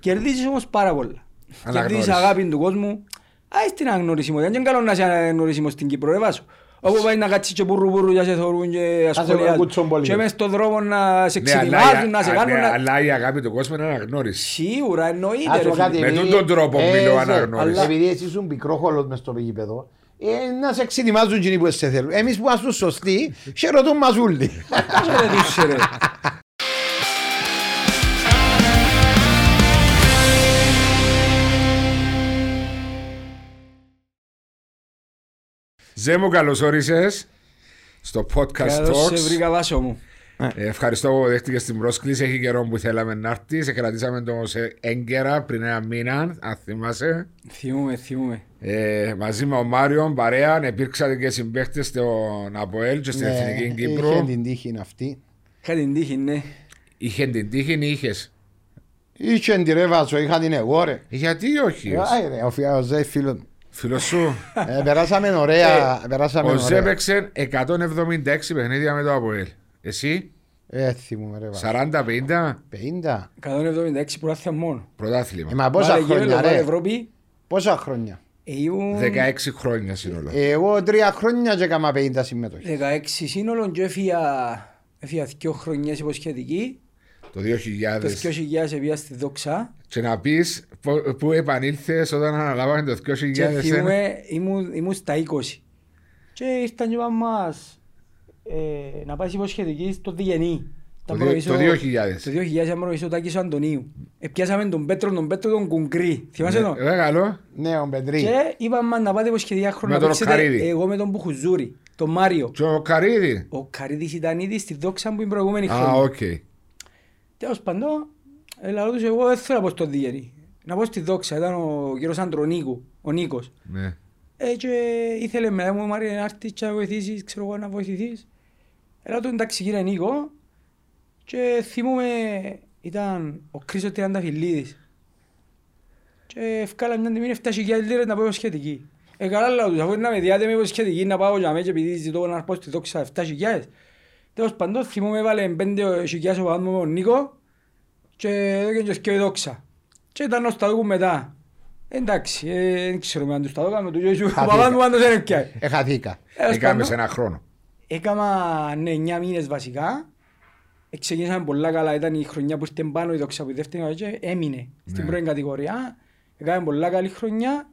Κερδίζεις όμως πάρα πολλά. Αναγνώριση. Κερδίζεις αγάπη του κόσμου. Άι στην αναγνωρισιμότητα. Δεν είναι καλό να είσαι αναγνωρισιμός στην Κύπρο, ρε Βάσο. Όπου πάει να κάτσεις και πουρου πουρου για σε θωρούν και σε ασχολιάζουν. κουτσόν πολύ. Και μες στον δρόμο να σε Ναι, αλλά ξετοιμάζουν, η- να σε α, κάνουν. ναι, να- Αλλά η αγάπη του κόσμου είναι αναγνώριση. Σίγουρα εννοείται Ας ρε πω κάτι, φίλε. Με επειδή- τούτον τρόπο ε, μιλώ σε- αναγνώριση. Αλλά επειδή εσύ ήσουν πικρόχολος μες στο γήπεδο, ε, να σε εξετοιμάζουν εκείνοι που σε θέλουν. Εμείς που είμαστε σωστοί, σε ρωτούν μας όλοι. Ρε δούσε, ρε. Ζέ μου καλώς όρισες στο podcast Καλώς σε Talks. βρήκα Βάσο μου. Ε, Ευχαριστώ που δέχτηκες την πρόσκληση. Έχει καιρό που θέλαμε να έρθεις. Σε κρατήσαμε το σε έγκαιρα πριν ένα μήνα, αν θυμάσαι. Θυμούμε, θυμούμε. Ε, μαζί με ο Μάριο, παρέα, υπήρξατε και συμπαίχτες στον ΑΠΟΕΛ και στην Εθνική Ναι, Είχε Κύπρο. την τύχη αυτή. Είχα την τύχη, ναι. Είχε την τύχη ή είχες; Είχε την ρε Βάσο, είχα την εγώ ρε. Γιατί όχι. Ε, άι, ρε, Ο φι- ο Ζε φίλος μου. Φίλος σου. Ε, Περάσαμε ωραία. Περάσαμε Ο Ζε ωραία. έπαιξε 176 παιχνίδια με το ΑΠΟΕΛ. Εσύ; Ε, θυμούμαι ρε Βάσο. 40-50 50. 176 πρωτάθλια μόνο. Ε, πρωτάθλημα. μα πόσα Βάλε γύρω, χρόνια βάλε ρε. Ευρώπη. Πόσα χρόνια. Ε, ήμουν 16 χρόνια σύνολο. Εγώ τρία χρόνια και έκανα 50 συμμετοχή. 16 σύνολο και έφυγα έφυγα δύο χρονιές υποσχετική. Το Το 2000. 2000 έφυγα στη Δόξα Και να πεις πο- πού επανήλθες όταν αναλάβαμε το 2001. και θυμούμαι ήμουν, ήμουν στα 20. Και ήρθαν και είπαν μας ε, να πάει υποσχετική στο Διγενή. Το Ήταν δι- το προηγήσω- 2000. Το 2000 ήταν προηγήσω ο Τάκης ο Αντωνίου. Επιάσαμε τον Πέτρο, τον Πέτρο τον Κουγκρί. Θυμάσαι τον; Ε, καλό. Ναι, ο Πεντρή. Και είπαν μας να πάτε υποσχετικά χρόνια Με να τον παίξετε Οκαρίδη. εγώ με τον Μπουχουζούρη, τον Μάριο. Και ο Καρίδη. Ο Καρίδης ήταν ήδη στη Δόξα που είναι προηγούμενη Α, χρόνια. οκ. Τέλος πάντων, έλα τους εγώ δεν θέλω να πω στο Διγερή. Να πω στη Δόξα, ήταν ο κύριος Αντρονίκου, ο Νίκος. Ναι. Ε, και ήθελε με μου Μάρια να έρθεις και να βοηθήσεις, ξέρω εγώ να βοηθηθείς. Έλα του εντάξει κύριε Νίκο και θυμούμαι ήταν ο Κρίσος Τριανταφυλλίδης. Και ευκάλα μια τιμή 7.000 λίρες να πάω σχετική. Ε, καλά λέω τους, αφού είναι να με διάτε με σχετική να πάω για μέ και επειδή ζητώ να πάω στη δόξα 7.000. Τέλος πάντων θυμούμαι έβαλε 5.000 ο παπάς μου ο Νίκο και έδωκε και σκέφη δόξα. Και ήταν ως τα δούκου μετά. Εντάξει, ε, δεν ξέρω αν τους τα δώκαμε, του Ιωσού, ο παπάς μου πάντως δεν έπιανε. Εχαθήκα. Τέλος Έκαμε πάντων, σε ένα χρόνο. Έκανα ναι, 9 μήνες βασικά. Ε, Ξεκινήσαμε πολλά καλά, ήταν η χρονιά που ήρθε πάνω η δόξα που η δεύτερη χρονιά και έμεινε στην Ναι. πρώτη κατηγορία. Έκαμε πολλά καλή χρονιά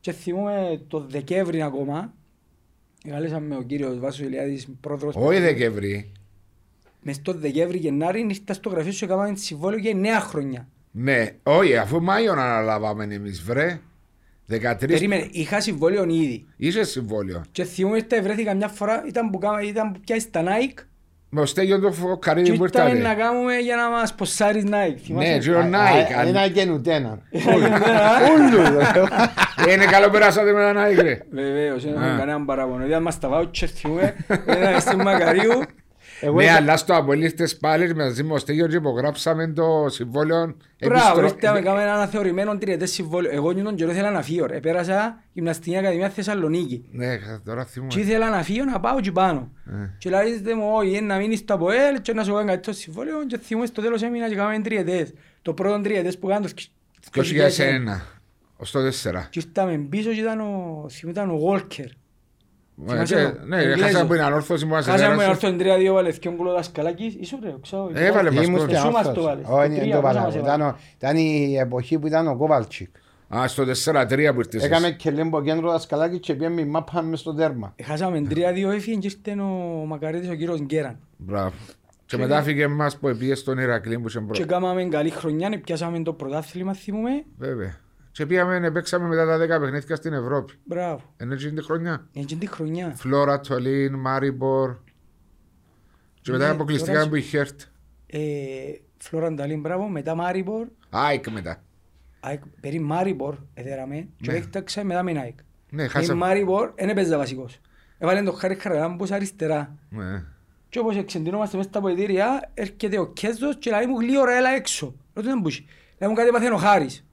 και θυμούμαι το Δεκέμβρη ακόμα. Καλέσαμε ο κύριος Βάσος Ηλιάδης πρόεδρος. Όχι Δεκέμβρη. Μες στο Δεκέμβρη Γενάρη ήρθα στο γραφείο σου και έκαναμε συμβόλαιο για 9 χρόνια. Ναι, όχι, αφού Μάιον αναλάβαμε εμείς, βρε. 13. Περίμενε, είχα συμβόλαιο ήδη. Είσαι συμβόλαιο. Και θυμούμαι ήρθα βρέθηκα μια φορά, ήταν που, κάμα, ήταν που πιάσει τα Nike Με ο Στέγιο το φο- Καρίδη και που ήρθαμε να ήρθατε. κάνουμε για να μας ποσάρεις Nike. θυμάσαι; Ναι, και ο Nike. Α, αν- Ένα και νουτένα. Ούλου. Ε, Είναι καλό περάσατε με ένα Nike, ρε. Βεβαίως, δεν Α. έχουμε κανέναν παράπονο. Ήταν μας τα βάουτσερ θυμούμε, ήταν στην Μακαρίου. Εγώ Ναι, είχα- αλλά στο Απολύ ήρθες πάλι μαζί με ο Στέγιο και υπογράψαμε το συμβόλαιο. Μπράβο, επιστρο- ήρθαμε κάνουμε ένα αναθεωρημένο τριετές συμβόλαιο. Εγώ νιώθω καιρό ήθελα να φύγω ρε. Πέρασα γυμναστική ακαδημία Θεσσαλονίκη. Ναι, τώρα Και θυμούμαι. ήθελα να φύγω να πάω και πάνω. Ε. Και λάζετε μου, όχι, να μείνεις στο ΑΠΟΕΛ και να σου κάνω κάτι το συμβόλαιο και θυμούμαι στο τέλος έμεινα και κάναμε τριετές. Το πρώτο τριετές που κάνω το 2001. Ως το 4. Και ήρθαμε πίσω και ήταν ο, θυμούμαι, Ναι, Εγγλέζος. χάσαμε που είναι ανόρθωση μου. Χάσαμε έρθω εν τρία δύο βάλε δυο γκολ ο Δασκαλάκης. Ήσουν ρε, ξέρω. Έβαλε μας Ήμουν γκολ. στην Εσύ μας το όρθωση. βάλες. Όχι, Το δεν τρία, το πόσα βάλα. μας Ήταν ο- Ήταν η εποχή που ήταν ο Κόβαλτσικ. Α, στο 4-3 που ήρθες. Έκαμε και λέμπο κέντρο δασκαλάκι και πήγαμε η μάπα μες στο τέρμα. Χάσαμε τρία δύο έφυγε και ήρθε ο Μακαρίτης ο κύριος Γκέραν. Μπράβο. Και μετά φύγε μας που πήγε στον Ηρακλή που είχε Και μπρο. κάναμε καλή χρονιά, πιάσαμε το πρωτάθλημα θυμούμε. Βέβαια. Και πήγαμε, παίξαμε μετά τα 10 παιχνίδια στην Ευρώπη. Μπράβο. Είναι εκείνη τη χρονιά. Έτσι τη χρονιά. Φλόρα, Τολίν, Μάριμπορ. Και μετά Ναι, αποκλειστήκαμε τώρα- που η Χέρτ. Ε, Φλωρανταλίν, μπράβο. Μετά Μάριμπορ. Άικ μετά. ΑΕΚ, Περί Μάριμπορ έδεραμε και Ναι. έκταξα μετά με ΑΕΚ. Ναι, Η χάσαμε. Μάριμπορ δεν έπαιζα βασικός. Έβαλε τον Χάρη Χαραλάμπους αριστερά. Ναι. Και όπως εξεντινόμαστε μέσα στα ποητήρια, έρχεται ο Κέζος και λέει μου γλύωρα έλα έξω. Ρωτώ δεν μπούσει. Λέει μου κάτι έπαθε ο Χάρης.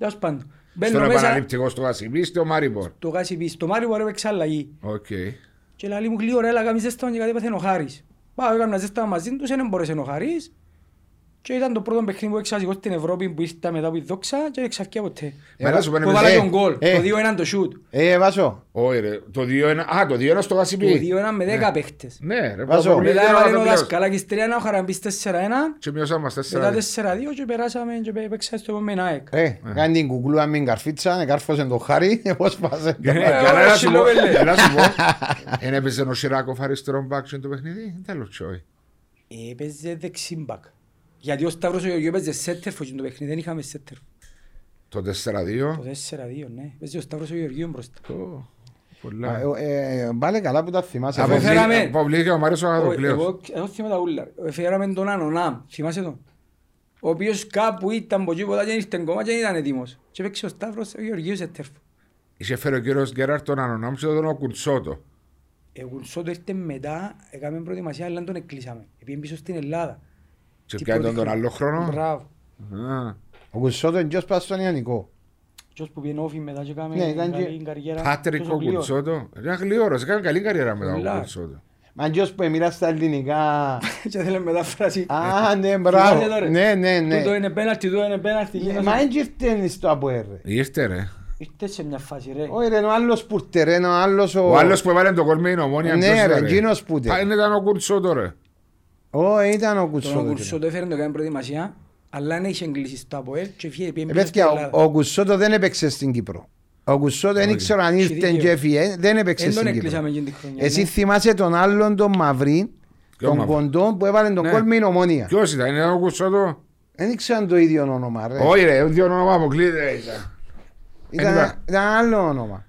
Τέλος πάντων. Μπαίνω Στον μέσα, επαναληπτικό στο Βασιλή, στο Μάριμπορ; το κάσει πίσω. Το Μάριμπορ έπαιξε αλλαγή. Οκ. Και λέει μου γλύωρα έλα κάμεις ζέσταμα και κάτι έπαθε ο Χάρης. Πάω έκανα ζέσταμα μαζί τους, δεν μπορέσε ο Χάρης. Και ήταν το πρώτο παιχνίδι που εξασικό στην Ευρώπη που ήρθα μετά από τη δόξα και δεν ξαφκιά ποτέ. Μέρα σου Που πάνε έβαλα ε, τον γκολ, ε. το 2-1 το shoot. Ε, Βάσο. Όχι ρε, το 2-1, α το 2-1 στο Το Γασιπί. 2-1 με 10 παίχτες. Ναι ρε, Βάζω. Παπαπουλίδη, Μετά δεν έβαλε ο έβαλε πλέον. Δασκαλάκης 3-1, ο Χαραμπής 4-1. Και μειώσαμε μας Μετά 4-2. 4-2 και περάσαμε και παίξα στο επόμενο ΑΕΚ. Ε, κάνει την κουκλούα με την καρφίτσα, εκάρφωσε το χάρι, πώς πάσε. Για να- Ε, για να ωραία, σου πω- Σιλοβέλε. για να σου πω, Εν έπαιζε ο Σιράκοφ αριστερό μπακ στο παιχνίδι, τέλος τσόι. Έπαιζε δεξίμπακ. Γιατί ο Σταύρος ο Γεωργίου έπαιζε σέτερφο και το παιχνίδι δεν είχαμε σέτερφο. Το 4-2. Το 4-2, ναι. Έπαιζε ο Σταύρος ο Γεωργίου μπροστά. το- Πολλά. Βάλε καλά που τα θυμάσαι. Από Αφού- φέρα- φέραμε- Αποβλήθηκε ο Μάριος ο Ο- Αγαδοκλέος. Εγώ εγώ θυμάμαι τα ούλα. Φέραμε τον Ανωνάμ, θυμάσαι τον; Ο οποίος κάπου ήταν από εκεί ποτέ και ήρθε κόμμα και δεν ήταν έτοιμος. Και παίξε ο Σταύρος ο Γεωργίου σέτερφο. Είχε φέρει ο κύριος Γκέραρτ τον Ανωνάμ και τον Κουντσότο. Εγώ σώτο ήρθε μετά, έκαμε προετοιμασία, αλλά τον εκκλείσαμε. Επειδή πίσω στην Ελλάδα. Και Τι πιάνει τον πρώτη τον άλλο χρόνο. Μπράβο. Α, Ο Κουσότο είναι ποιος πας στον Ιαννικό. Ποιος που πήγαινε όφι μετά και έκαμε Ναι, ήταν καλή και- καριέρα. Πάτρικ Τόσο ο γλύωρο. Κουντσότο. Ήταν γλυόρος, έκανε καλή καριέρα μετά ο Πολλά. Κουντσότο. Μα ποιος που εμίλα στα ελληνικά. Και θέλει μετάφραση. Α, ναι, Θυμάσαι μπράβο. τώρα. Ναι, ναι, ναι. Τούτο είναι πέναλτι, τούτο είναι πέναλτι. Ναι, γίνος- Μα δεν ήρθε στο ΑΠΟΕΡ. ρε. Ήρθε ρε. Ήρθε σε μια φάση ρε. Όχι ρε, είναι ο άλλος Πούρτερ, είναι ο άλλος ο... Ο άλλος που έβαλε το κόλ με την ομόνια. Ναι, ποιος ρε, ήταν, εκείνος που ήταν. Α, είναι ήταν ο Κουντσότο ρε. Όχι, ήταν ο Τον Κουσότο. Κουρσό το έφερε να το κάνει προετοιμασία, αλλά δεν είχε εγκλήσεις στο ΑΠΟΕΛ και φύγε πήγε Ε, πίσω στην παιδιά, Ελλάδα. ο- ο Κουσότο δεν έπαιξε στην Κύπρο. Ο Κουσότο δεν Όχι. ήξερα αν Έχει ήρθε δίκιο. και έφυγε, δεν έπαιξε Εν τον στην εκκλείσαμε Κύπρο. εκείνη τη χρονιά. Εσύ ναι. θυμάσαι τον άλλον τον Μαυρί, Ποιο τον Μαυρί; κοντό που έβαλε τον Ναι. κόλ με την ομόνια. Ποιος ήταν, ήταν ο Κουντσότο. Δεν ήξεραν το ίδιο όνομα ρε. Όχι ρε, δύο όνομα αποκλείεται. ήταν. Ήταν, ήταν. ήταν άλλο όνομα.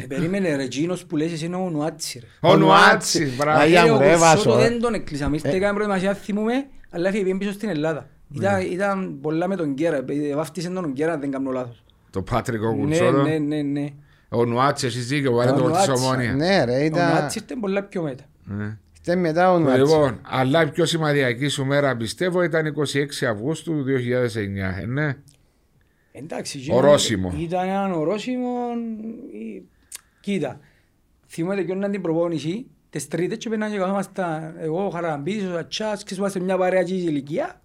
Ε, Περίμενε ρε, εκείνος που λες εσύ είναι ο Νουάτσι ρε. Ο Νουάτσι, μπράβο. Αγιά Ε, μου, ο ρε, Κουρσό Βάσο, το ρε. δεν τον εκκλείσαμε. Ήρθε έκανε προετοιμασία, θυμούμε, αλλά έφυγε πήγε πίσω στην Ελλάδα. Ήταν- Ήταν πολλά με τον Γκέρα, ε, βάφτισε τον Γκέρα, αν δεν κάνω λάθος. Το Πάτρικ ο Ναι, Κουντσότο. ναι, ναι, ναι. Ο Νουάτσι, εσείς δίκιο, βάλε Ο το κόλ της Νουάτσι, ομόνια. Ναι ρε, Ο ήταν... Νουάτσι ήρθε πολλά πιο μετά. Ναι. Ήταν μετά ο Νουάτσι. Λοιπόν, αλλά η πιο σημαντική σου μέρα πιστεύω ήταν 26 Αυγούστου του 2009. ε, ναι. Εντάξει, Ορόσημο. Ήταν έναν ορόσημο. Ε, Κοίτα, θυμάμαι και όταν την προπόνηση, τις τρίτες και πέναμε και καθόμασταν εγώ, ο Χαραμπίδης, ο Ατσάς, και είμαστε μια παρέα και ηλικία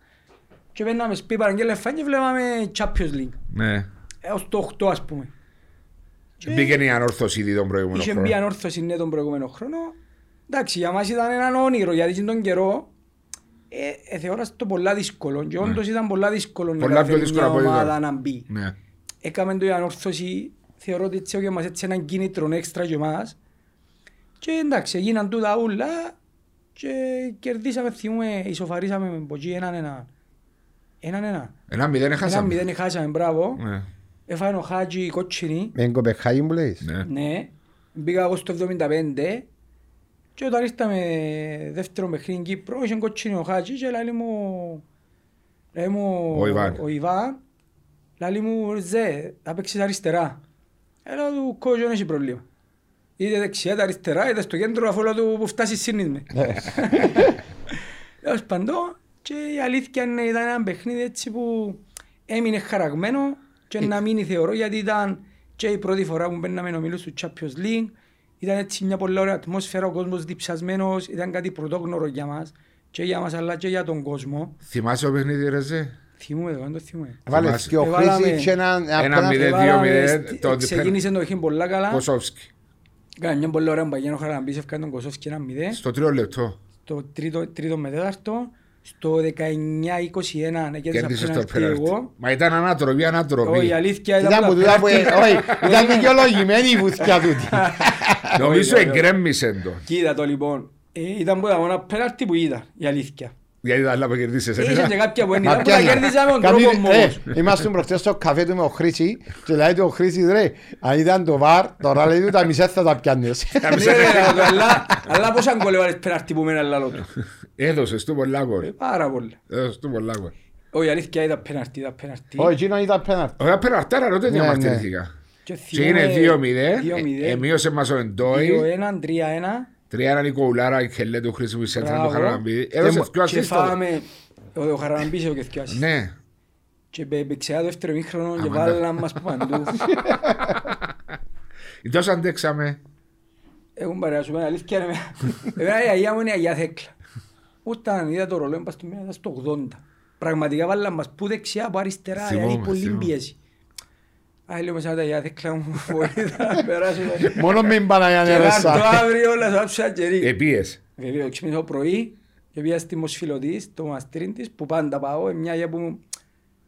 και πέναμε σπίτι παραγγέλια φάνη και βλέπαμε Champions League, ναι. έως το 8 ας πούμε. Και Μπήκε η ανόρθωση ήδη τον προηγούμενο Είχε χρόνο. μπει ανόρθωση ναι τον προηγούμενο χρόνο. Εντάξει, για μας ήταν έναν όνειρο, γιατί τον καιρό ε, ε, θεώρας το πολλά δύσκολο και όντως ήταν πολλά δύσκολο να Ναι. Πολλά πιο καταφέρει δύσκολο μια από ό,τι ομάδα τώρα. να μπει. Ναι. Έκαμε το η ανόρθωση, θεωρώ ότι έτσι έκαμε μας έτσι έναν κίνητρο έξτρα για εμάς. Και εντάξει, έγιναν τούτα ούλα και κερδίσαμε, θυμούμε, ισοφαρίσαμε με ποτσί έναν ένα. Έναν ένα. Ένα μηδέν Έναν έχασαμε. μηδέν χάσαμε, μπράβο. Ναι. Έφαγε ο Χάτζη κότσινη. Με την Κοπεχάγη μου λέεις. Ναι. Ναι, μπήκα εγώ στο 75 και όταν ήρθαμε δεύτερο παιχνίδι στην Κύπρο είχε κότσινη ο Χάτζη και λέει μου, λέει μου Ο Ιβάν. ο Ιβάν λέει μου «Ζε, θα παίξεις αριστερά». Έλα του κότσο δεν έχει πρόβλημα. Είτε δεξιά είτε αριστερά είτε στο κέντρο αφού λέω του που φτάσει σύννης Τέλος παντών και η αλήθεια είναι ήταν ένα παιχνίδι έτσι που έμεινε χαραγμένο και να μείνει θεωρώ γιατί ήταν και η πρώτη φορά που μπαίναμε ομίλους του Champions League ήταν έτσι μια πολύ ωραία ατμόσφαιρα, ο κόσμος διψασμένος, ήταν κάτι πρωτόγνωρο για μας και για μας αλλά και για τον κόσμο. Θυμάσαι το παιχνίδι ρε Ζε. Θυμούμε το, δεν το θυμούμε. Βάλε Θυμάσαι. και ο Εβάλαμε Χρήσης και έναν... ένα απέναντι- μηδέν. Εβάλαμε 2-0, στη- το- Ξεκίνησε το παιχνίδι πολλά καλά. Κοσόφσκι. Κάνα μια πολύ ωραία μπαγιάνο χαραμπής, έφκανε τον Κοσόφσκι ένα μηδέν. Στο τρίο λεπτό. Στο τρίτο, τρίτο με τέταρτο. Στο 19-21 κέρδισα Κέρδισε το πέναλτι πέναλτι. εγώ. Μα ήταν ανάτροπη, Όχι, η ανάτροπη. αλήθεια Ήταν ήταν που που τούτα τα που... πέναλτι- Όχι, ήταν δικαιολογημένη η βουθιά τούτη. Νομίζω όχι, όχι. εγκρέμμισε το. Κοίτα το λοιπόν. Ε, Ήταν που τα μόνα πέναλτι που είδα, η αλήθεια. Γιατί τα άλλα που κερδίσες. Είχε και κάποια που δεν Μα είδα που τα πιάνει. κέρδισα με τον Κάποιοι- τρόπο μου ε, όμως. Είμαστε προχτές στο καφέ του με ο Χρήση και λέει του ο Χρήσης ρε, αν ήταν το βαρ, τώρα λέει του τα μισά θα τα πιάνεις. Ναι, ρε, ρε, αλλά- Αλλά πώς αν κολεύαλες πέναλτι που μένα λάλο του; Έδωσες του πολλά Ε, κόρ. Πάρα πολλά. Έδωσες του πολλά κόρ. Όχι, η αλήθεια ήταν πέναλτι, ήταν πέναλτι. Όχι, εκείνο ήταν πέναρτη. Ωραία, πέρα τότε Ναι, διαμαρτυρήθηκα. Και Και είναι θυμούμαι 2-0. 2-0. Εμείωσε μας ο Εντόι. 2-1, 3-1. Τρία έναν Νικοουλάρα, η Χελέ του Χρήση που σέντρα του Μπράβο. Χαραλαμπίδη. Έδωσε Και- δυο Και assist τότε. φάμε, ο ο Χαραμπής ο και θκιάσεις. Ναι. Και παίξε το δεύτερο μήχρονο και Αμάν, βάλαν μας που παντού. Τόσο αντέξαμε. Έχουν παρέα σου πέρα, αλήθεια είναι. Εμένα η αγιά μου είναι η Αγιά Θέκλα. Όταν είδα το ρολόι πας στο μήνα, ήταν στο 80. Πραγματικά βάλαν μας που δεξιά, που αριστερά, Θυμούμαι, δηλαδή πολύ θυμούμαι. πίεση. Α, λέω μέσα τα γιάθη κλάου μου βοήθα να περάσουμε. Μόνο μην Παναγιάννη Και Ρεσά. κάτω αύριο όλα θα άψω αγγερί. Επίες. Βέβαια, ξυπνήσα το πρωί και πήγα στη Μοσφιλωτή, στο μαστρίν της, που πάντα πάω, είναι μια για που,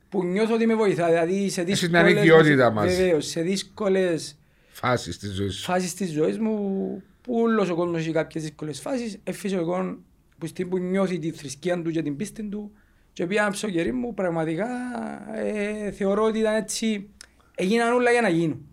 που νιώθω ότι με βοηθά. Δηλαδή σε Έχεις την δύσκολες... ανοικιότητα μας. Βεβαίως, σε δύσκολες Φάσεις της ζωής σου. φάσεις της ζωής μου, που όλος ο κόσμος έχει κάποιες δύσκολες φάσεις, ε, φυσιολογικό που στην που νιώθει τη θρησκεία του και την πίστη του και πήγα στο κερί μου, πραγματικά ε, θεωρώ ότι ήταν έτσι, έγιναν όλα για να γίνουν.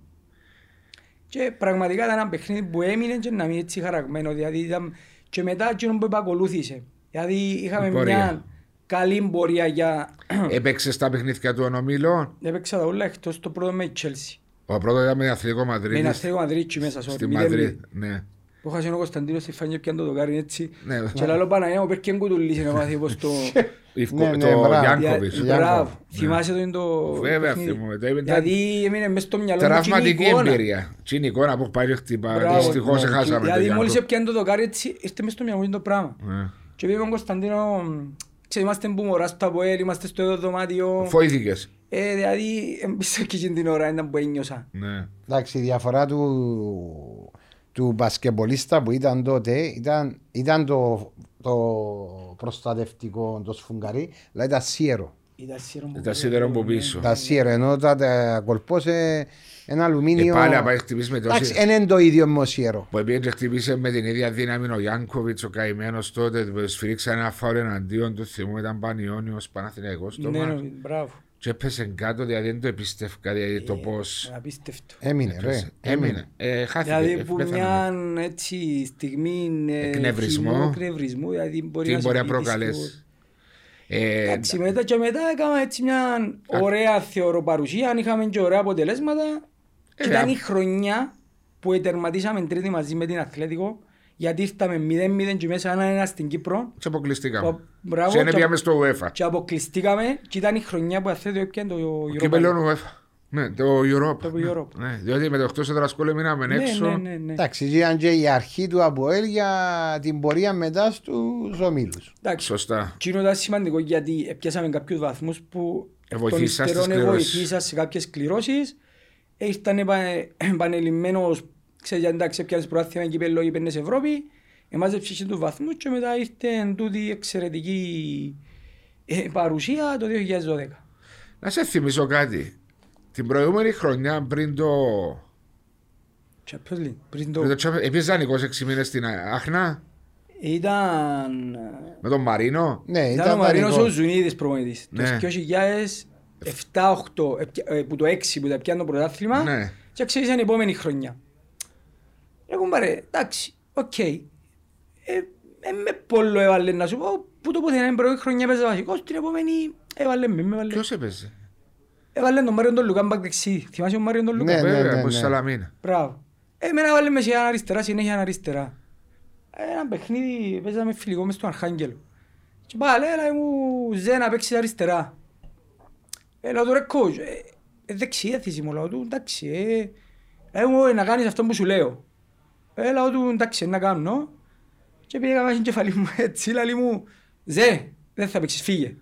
Και πραγματικά ήταν ένα παιχνίδι που έμεινε και να μείνει έτσι χαραγμένο, δηλαδή ήταν και μετά εκείνο που επακολούθησε. Δηλαδή είχαμε Η πορεία. μια καλή πορεία για... Έπαιξες τα παιχνίδια του ομίλων. Έπαιξα τα όλα εκτός το πρώτο με η Chelsea. Ο πρώτος ήταν με Αθλητικό Με Μαδρίτη. ένα Αθλητικό Μαδρίτσι μέσα, sorry, Στη μηδέν Μαδρίτη. Ναι. Που είχα ο Κωνσταντίνος στη φανιά πιάνε το δοκάρι έτσι. Ναι. Και λαλό Παναγία μου πέρκε κουτουλήσει να μάθει πως το... Ιβκο- Ναι, ναι, Το μπράβο. Γιάνκοβιτς. Για- Μπράβο. Γιάνκο. Θυμάσαι το είναι το... Βέβαια, παιχνίδι. θυμούμαι. Το ήταν Γιατί έμεινε μέσα στο μυαλό μου και είναι Τραυματική εικόνα. εμπειρία. Τι είναι η εικόνα που πάει και χτυπά. Μπράβο. Δυστυχώς Ναι. έχασαμε το Δηλαδή μόλις Γιάνκο. έπιανε το δοκάρι έτσι, ήρθε μέσα στο μυαλό μου το πράγμα. Ναι. Και πήγαμε τον Κωνσταντίνο, ξέρεις, είμαστε που μωρά στο ΑΠΟΕΛ, είμαστε στο ίδιο δωμάτιο. Φοήθηκες. Ε, δηλαδή, εμπίσα και εκείνη την ώρα ήταν που ένιωσα. Ναι. Εντάξει, η διαφορά του, του μπασκεμπολίστα που ήταν τότε ήταν, ήταν το, το προστατευτικό, το σφουγγαρί, αλλά ήταν σίερο. Ήταν σύρω μου. Ήταν σίδερο από πίσω. Τα σίερο, ενώ τα, τα κολπόσε ένα αλουμίνιο. Ε, πάλι να πάει χτυπήσει με Εντάξει, τόση... δεν είναι το ίδιο με σίερο. Που πήγε και χτυπήσε με την ίδια δύναμη ο Γιάνκοβιτς, ο καημένος τότε, που σφυρίξαν ένα φάουλ εναντίον του, θυμού ήταν Πανιόνιος, Παναθηναϊκός το Ναι, μάτς. ναι, μπράβο. Και έπεσε κάτω, δηλαδή δεν το επίστευκα, δηλαδή το πώς... Ε, Απίστευτο. Έμεινε, ρε. Έμεινε. Ε, χάθηκε. Δηλαδή ε, που πέθανε. μια έτσι, στιγμή ε, Εκνευρισμό. χυμού, εκνευρισμού, δηλαδή μπορεί Τι να μπορεί να σου πει προκαλέσει. δυστυχώς. Ε, Εντάξει, μετά και μετά έκανα έτσι μια ωραία θεωρώ παρουσία, είχαμε και ωραία αποτελέσματα. Και Ε, ήταν α- η χρονιά που τερματίσαμε τρίτη μαζί με την Αθλέτικο, γιατί ήρθαμε 0-0 και μέσα ένα ένα στην Κύπρο. και αποκλειστήκαμε. Ο- μπράβο, Και είναι και- πήγαμε στο UEFA. Και αποκλειστήκαμε και ήταν η χρονιά που Αθλέτικο έπιανε το Europa. Κύπελλο UEFA. Ναι, το Europa. Το Ναι, Europa. Ναι, διότι με το 8 σε δρασκόλε μείναμε Ναι, έξω. ναι, ναι, ναι. Εντάξει, ήταν και η αρχή του Αποέλ για την πορεία μετά στους ομίλους. Εντάξει, Σωστά. Εκείνο ήταν σημαντικό γιατί πιάσαμε κάποιους βαθμούς που Ε, βοηθήσαν των στις υστέρων κληρώσεις. βοηθήσαν σε κάποιες κληρώσεις. Ε, Ήρθαν επα- επανελειμμένος, ξέρεις, εντάξει, πιάνεις προάθυμα κυπέλλο ή παίρνες Ευρώπη, εμάζεψες και τους βαθμούς και μετά ήρθε τούτη η εξαιρετική ε, παρουσία το 2012. Να σε θυμίσω κάτι. Την προηγούμενη χρονιά πριν το. Champions League. Πριν Πριν το... το Champions- Έπαιζαν 26 μήνες στην Άχνα Ήταν... με τον Μαρίνο. Ναι, Ήταν ο ήταν Μαρίνος ο δανεικός. Ζουνίδης προπονητής. Το Ναι. 2007-2008, ε, που το 6 που τα πιάνε το πρωτάθλημα, Ναι. και ξεκίνησε η επόμενη χρονιά. Εγώ μπαρε, εντάξει, οκ. Ε, ε, με πολλό έβαλε να σου πω, που το πουθενά την πρώτη χρονιά παίζα βασικός, την επόμενη έβαλε με, με έβαλε. Ποιος έπαιζε; Έβαλε τον Μάριον τον Λουκά μπακ δεξί. Θυμάσαι τον Μάριον τον Λουκά. Ναι, ναι. Βέβαια, από τη Σαλαμίνα. Μπράβο. Ε, Εμένα έβαλε με σιγά αριστερά, συνέχεια αριστερά. Ε, Ένα παιχνίδι παίζαμε φιλικό μες στον Αρχάγγελο. Και πάλι έλα μου ζε να παίξεις αριστερά. Ε, λέω του ρε coach, ε, ε, δεξιά θέση μου, λέω του εντάξει, ε, ε, μου, ε, να κάνεις αυτό που σου λέω. Ε, λέω του εντάξει, να κάνω. Και πήγα μέσα στην κεφαλή μου έτσι, λέει μου, ζε, δεν θα παίξεις, φύγε.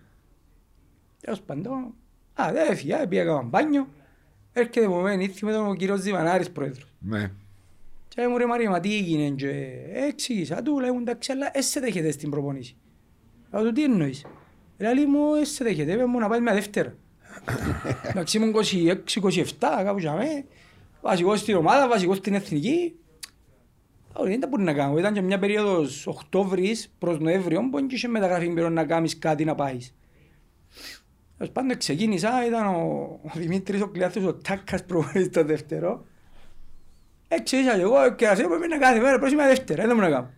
Τέλος πάντων, α, δεν έφυγα, πήγα κάμα μπάνιο. Έρχεται από μένα, ήρθε με τον κύριος Ζιβανάρης πρόεδρος. Ναι. Και μου ρε Μαρία, μα τι έγινε και ε, εξήγησα του, λέει μου εντάξει, αλλά έσαι δέχεται στην προπονήση. Λέω του τι εννοείς. Λέει μου, έσαι δέχεται, είπε μου να πάει μια δεύτερα. Εντάξει, ήμουν 26-27, κάπου για μέ. Βασικός στην ομάδα, βασικός στην εθνική. Λέω, Δεν τα μπορεί να κάνω, ήταν και μια περίοδος Οκτώβρης προς Νοέμβριο, που δεν είχε μεταγραφή καιρό να κάνεις κάτι να πάεις. Τέλος πάντων ξεκίνησα, ήταν ο, ο Δημήτρης ο Κλειάθος, ο Τάκας προπονητής το δεύτερο. Έτσι ίσα και εγώ και ας έπρεπε να κάθε μέρα προς μια δεύτερα, δεν μου να κάνω.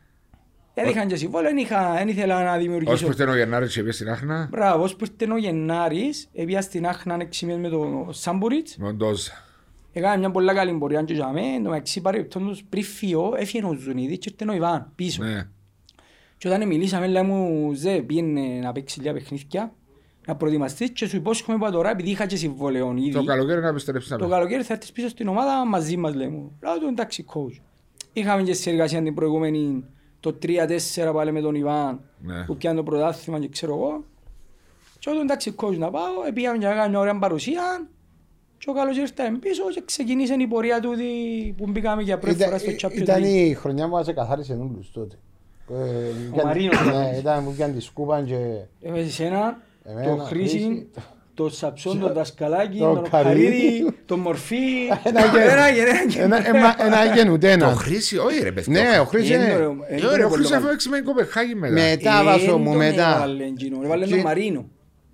Γιατί είχαν και συμβόλαια, δεν είχα- δεν ήθελα να Ως δημιουργήσω. που ήρθε ο Γενάρης και πήγε στην Άχνα. Μπράβο, ως που ήρθε ο Γενάρης, έπια στην Άχνα έξι μήνες με τον Σάμπουριτς. Με τον Ντόζα. Έκανα μια πολλά καλή πορεία και για μέ, εν τω μεταξύ παρεπτόντως πριν φύγω, έφυγε ο Ζουνίδης και ήρθε ο Ιβάν πίσω. Ναι. Και όταν μιλήσαμε, λέει μου, «Ζε, πήγαινε να παίξει λίγα παιχνίδια, να προετοιμαστείς και σου υπόσχομαι από τώρα, επειδή είχα και συμβολέον ήδη. Το καλοκαίρι να επιστρέψει να Το πει. καλοκαίρι θα έρθεις πίσω στην ομάδα μαζί μας, λέει μου. Λέω του εντάξει, coach. Είχαμε και συνεργασία την προηγούμενη, το 3-4 πάλι με τον Ιβάν, Ναι. που πιάνε το πρωτάθλημα και ξέρω εγώ. Και όταν εντάξει coach να πάω, πήγαμε για να κάνω μια ωραία παρουσία και ο καλός ήρθε πίσω και ξεκινήσε η πορεία του δι- που μπήκαμε για πρώτη φορά στο Ήταν, Champions ήταν League. η χρονιά που μας εκαθάρισε νουλούς τότε. Ε, Ο Μαρίνος. Ναι, ήταν που πιάνε της σκούπα και... Έβαζε εσένα, Εμένα, τον Χρήση, Χρήση, τον Σαψόν, τον Δασκαλάκη, τον τον Καρύδη. Καρύδη, τον Μορφή. Ένα γεν- Ένα γεν- ένα γεν- Ένα- ένα- Ένα γεν ούτε Το ένα. χρήση, όχι ρε παιδιά. Ναι, ο Χρήση Είναι είναι... ωραίο, Ε, είναι ωραία, ωραίο ο Χρήση πολύ αφού έξι με την Κοπεχάγη μετά. Μετά βάζω μου τον μετά. έβαλε εκείνο, έβαλε τον Και- Μαρίνο.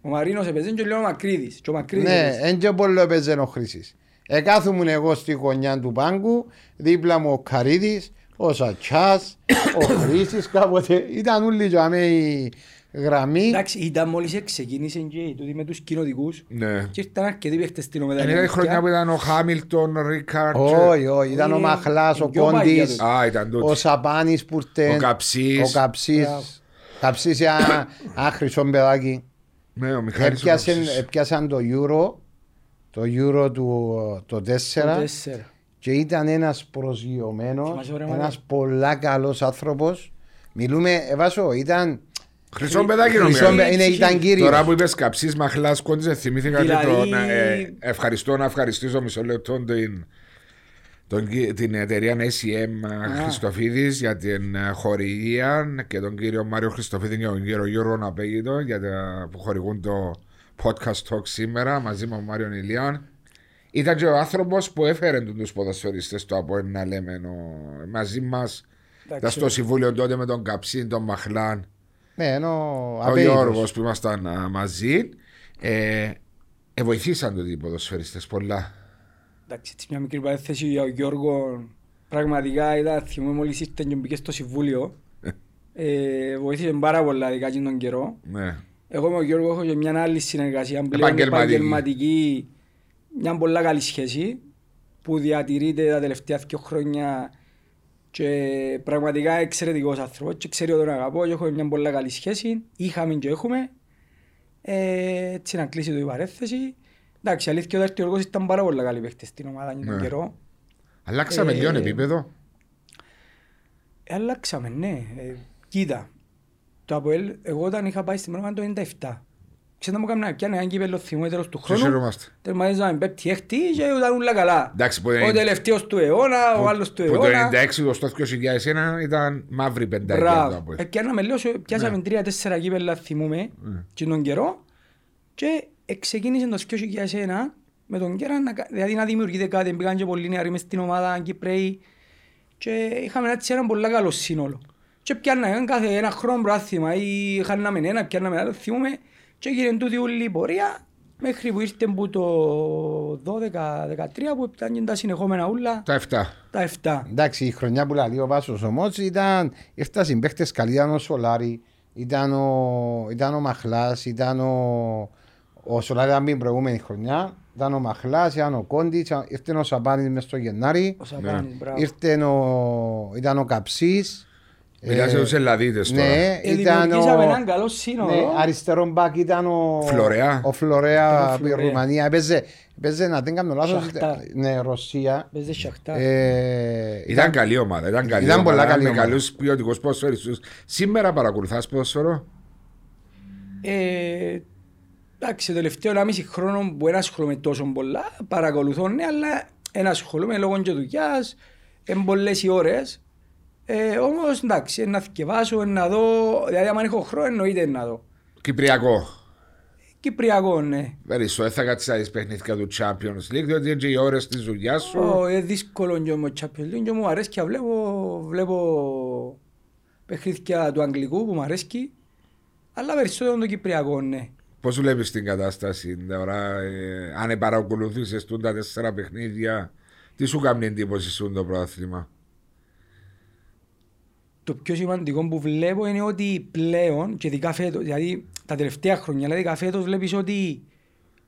Ο Μαρίνος έπαιζε και λέω ο Μακρύδης. Και ο Μακρύδης Ναι, έπαιζε. εν και πολύ έπαιζε ο Χρήσης. Εκάθομουν εγώ στη γωνιά του πάγκου, δίπλα μου ο Καρίδης, ο Σατσάς, ο Χρήσης κάποτε. Ήταν όλοι για μέ η γραμμή. Εντάξει, ήταν μόλις ξεκίνησε και τούτη με τους κοινοτικούς Ναι. και ήρθαν αρκετοί παίχτες στην Είναι ομεδανία. η χρονιά που ήταν ο Χάμιλτον, ο Ρίκαρτ. Όχι, όχι, ήταν ο Είναι- Μαχλάς, ο είναι πιο παλιά Κόντης, του. Α, ήταν ο τότε. Σαπάνης που ήρθε, Ο Καψής. ο Καψής. Μπράβο. Καψής ένα ένα χρυσό παιδάκι. Ναι, ο Μιχάλης ο Έπιασαν, Καψής. έπιασαν το Euro, το Euro του το 4 Το τέσσερα. και ήταν ένας προσγειωμένος, Θυμάσαι, ωραία, ένας μάνα. πολλά καλός άνθρωπος. Μιλούμε, εβάσω, ήταν, Χρυσό παιδάκι χρυσό νομίζω. παι- είναι, ήταν κύριος. Τώρα που είπες καψής μαχλάς κόντιζε θυμήθηκα και Δηλαδή- το να, ε, ευχαριστώ να ευχαριστήσω μισό λεπτό την, τον, κυ- την εταιρεία SEM Χριστοφίδης για την ε, χορηγία και τον κύριο Μάριο Χριστοφίδη και τον κύριο Γιώργο Ναπέγητο για τα, που χορηγούν το podcast talk σήμερα μαζί με τον Μάριο Ηλιάν. Ήταν και ο άνθρωπος που έφερε τους ποδοσφαιριστές του από να λέμε ο- μαζί μας ήταν Εντάξει, στο συμβούλιο τότε με τον Καψίν, τον Μαχλάν Ναι, ενώ ο απέιτος. Γιώργος που ήμασταν α, μαζί ε, ε, βοηθήσαν τότε οι ποδοσφαιριστές πολλά. Εντάξει, έτσι μια μικρή παρέθεση για τον Γιώργο. Πραγματικά ήταν, θυμούμαι μόλις ήρθε και μπήκε στο συμβούλιο. Ε, βοήθησε πάρα πολλά δικά και τον καιρό. Ναι. Εγώ με τον Γιώργο έχω και μια άλλη συνεργασία πλέον Επαγγελματική. επαγγελματική. Μια πολλά καλή σχέση που διατηρείται τα τελευταία δύο χρόνια και πραγματικά εξαιρετικός άνθρωπος και ξέρει ότι τον αγαπώ και έχουμε μια πολλά καλή σχέση. Είχαμε και έχουμε. Ε, έτσι να κλείσει το η παρέθεση. Εντάξει, αλήθεια ότι ο Γιώργος ήταν πάρα πολλά καλή παίχτης στην ομάδα για τον Ναι. καιρό. Αλλάξαμε Ε, λίγο επίπεδο. Ε, αλλάξαμε, ναι. Ε, κοίτα, το ΑΠΟΕΛ, εγώ όταν είχα πάει στην Πράγμα το 97. Ξέρετε μου έκανα πιάνε έναν κύπελλο θυμό τέλος του Τι χρόνου. χαιρόμαστε. Τερματίζαμε πέπτη έκτη και ήταν όλα καλά. Εντάξει, που Ο είναι- τελευταίος του αιώνα, ο άλλος του Που το αιώνα. 96 το στο 2001 ήταν μαύρη πεντάκια. Μπράβο. Ε, πιάναμε λέω, σου- πιάσαμε τρία-τέσσερα κύπελλα θυμούμε Ναι. και τον καιρό και ξεκίνησε το 2001 με τον καιρό, να κα- δηλαδή να δημιουργείται κάτι, μπήκαν και πολλοί νεαροί μες στην ομάδα, Κυπρέοι και είχαμε έτσι ένα πολύ καλό σύνολο. Και πιάναμε κάθε ένα χρόνο πράθυμα ή χάναμε ένα, πιάναμε άλλο, θυμούμε και έγινε τούτη όλη η πορεία μέχρι που ήρθε που το 12-13 που ήταν και τα συνεχόμενα ούλα Τα 7. τα 7. Εντάξει, η χρονιά που λέει ο Βάσος όμως ήταν, ήρθαν συμπαίχτες καλοί, ήταν ο Σολάρη, ήταν ο, ήταν ο Μαχλάς, ήταν ο, ο Σολάρη ήταν την προηγούμενη χρονιά, ήταν ο Μαχλάς, ήταν ο Κόντιτς, ήρθε ο Σαμπάνης μες στο Γενάρη, Ο Σαμπάνης, μπράβο. ήρθε ο, ήταν ο Καψής, Μιλάς για τους Ελλαδίτες τώρα. ναι, Ε, ήταν δημιουργήσαμε ο, έναν καλός σύνολο. ναι, αριστερό μπακ ήταν ο Φλωρέα. ο Φλωρέα Ήταν ο από τη Φλωρέα. Ρουμανία, έπαιζε, έπαιζε να δεν κάνω λάθος, Σαχτάρ. ναι, Ρωσία. Παίζε Σαχτάρ. Ε, Ήταν καλή ομάδα. Ήταν, καλή Ήταν ομάδα, πολλά καλή με ομάδα. καλούς ποιοτικούς ποδοσφαιριστές. Σήμερα παρακολουθάς ποδοσφαιρό. Ε, εντάξει, το τελευταίο 1,5 χρόνο που δεν ασχολούμαι τόσο πολλά, παρακολουθώ, ναι, αλλά δεν ασχολούμαι λόγω και δουλειάς, είναι πολλές οι ώρες. Ε, όμως, εντάξει, να θυκευάσω, να δω, δηλαδή άμα έχω χρόνο εννοείται να δω. Κυπριακό. Κυπριακό, ναι. Περισσότερο δεν θα κάτσεις να δεις παιχνίδια του Champions League, διότι είναι και οι ώρες της δουλειάς σου. Ω, είναι δύσκολο και με Champions League και μου αρέσει και βλέπω, βλέπω παιχνίδια του Αγγλικού που μου αρέσει, αλλά περισσότερο το Κυπριακό, ναι. Πώς βλέπεις την κατάσταση τώρα, ε, αν παρακολουθήσεις τούν τα τέσσερα παιχνίδια, τι σου κάνει εντύπωση σου το πρόθυμα; Το πιο σημαντικό που βλέπω είναι ότι πλέον και ειδικά φέτος, δηλαδή τα τελευταία χρόνια, δηλαδή ειδικά φέτος βλέπεις ότι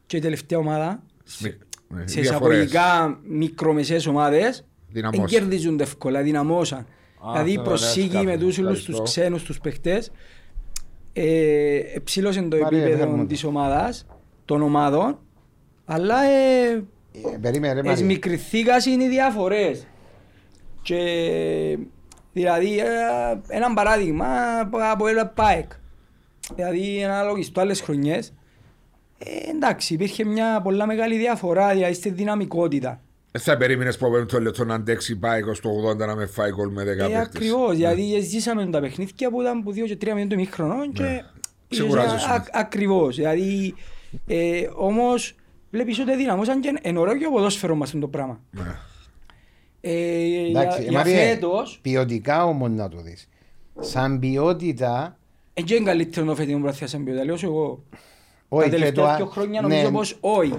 και η τελευταία ομάδα Μη- ε, σε διαφορές. εισαγωγικά μικρομεσαίες ομάδες Δυναμώσαν. εγκερδίζουν εύκολα, δυναμώσαν. δηλαδή η τώρα, προσήκη ωραία, με τους όλους τους ευχαριστώ. Ξένους τους παιχτές ε, εψήλωσε το Μαρία, επίπεδο φέρνουμε το. της ομάδας, των ομάδων, αλλά ε, Ε, Περίμενε ρε Μαρία. Εσμικριθήκας είναι οι διαφορές. Και δηλαδή ε, ένα παράδειγμα από ένα ΠΑΕΚ. Δηλαδή αναλογιστώ άλλες χρονιές Ε, εντάξει, υπήρχε μια πολλά μεγάλη διαφορά δηλαδή, στη δυναμικότητα. Δεν θα περίμενες που από το λεπτό να αντέξει πάει στο 80 να με φάει γκολ με 10 Ε, παίχτες. Ακριβώς, δηλαδή ζήσαμε τα παιχνίδια που ήταν που 2 και 3 μήνες το μήχρονο και Ξεκουράζεσαι. α- ακριβώς, δηλαδή ε, όμως βλέπεις ότι δυναμώσαν και είναι ωραίο και ο ποδόσφαιρος μας είναι το πράγμα. Ναι. Ε, για, Εντάξει, για Μαρία, φέτος, ποιοτικά όμως να το δεις. Σαν ποιότητα, ε, και είναι καλύτερο το φετινό πράθυα σαν ποιότητα, λέω σου εγώ. όχι τα και το. τελευταία α- δύο χρόνια ναι, νομίζω πως όχι.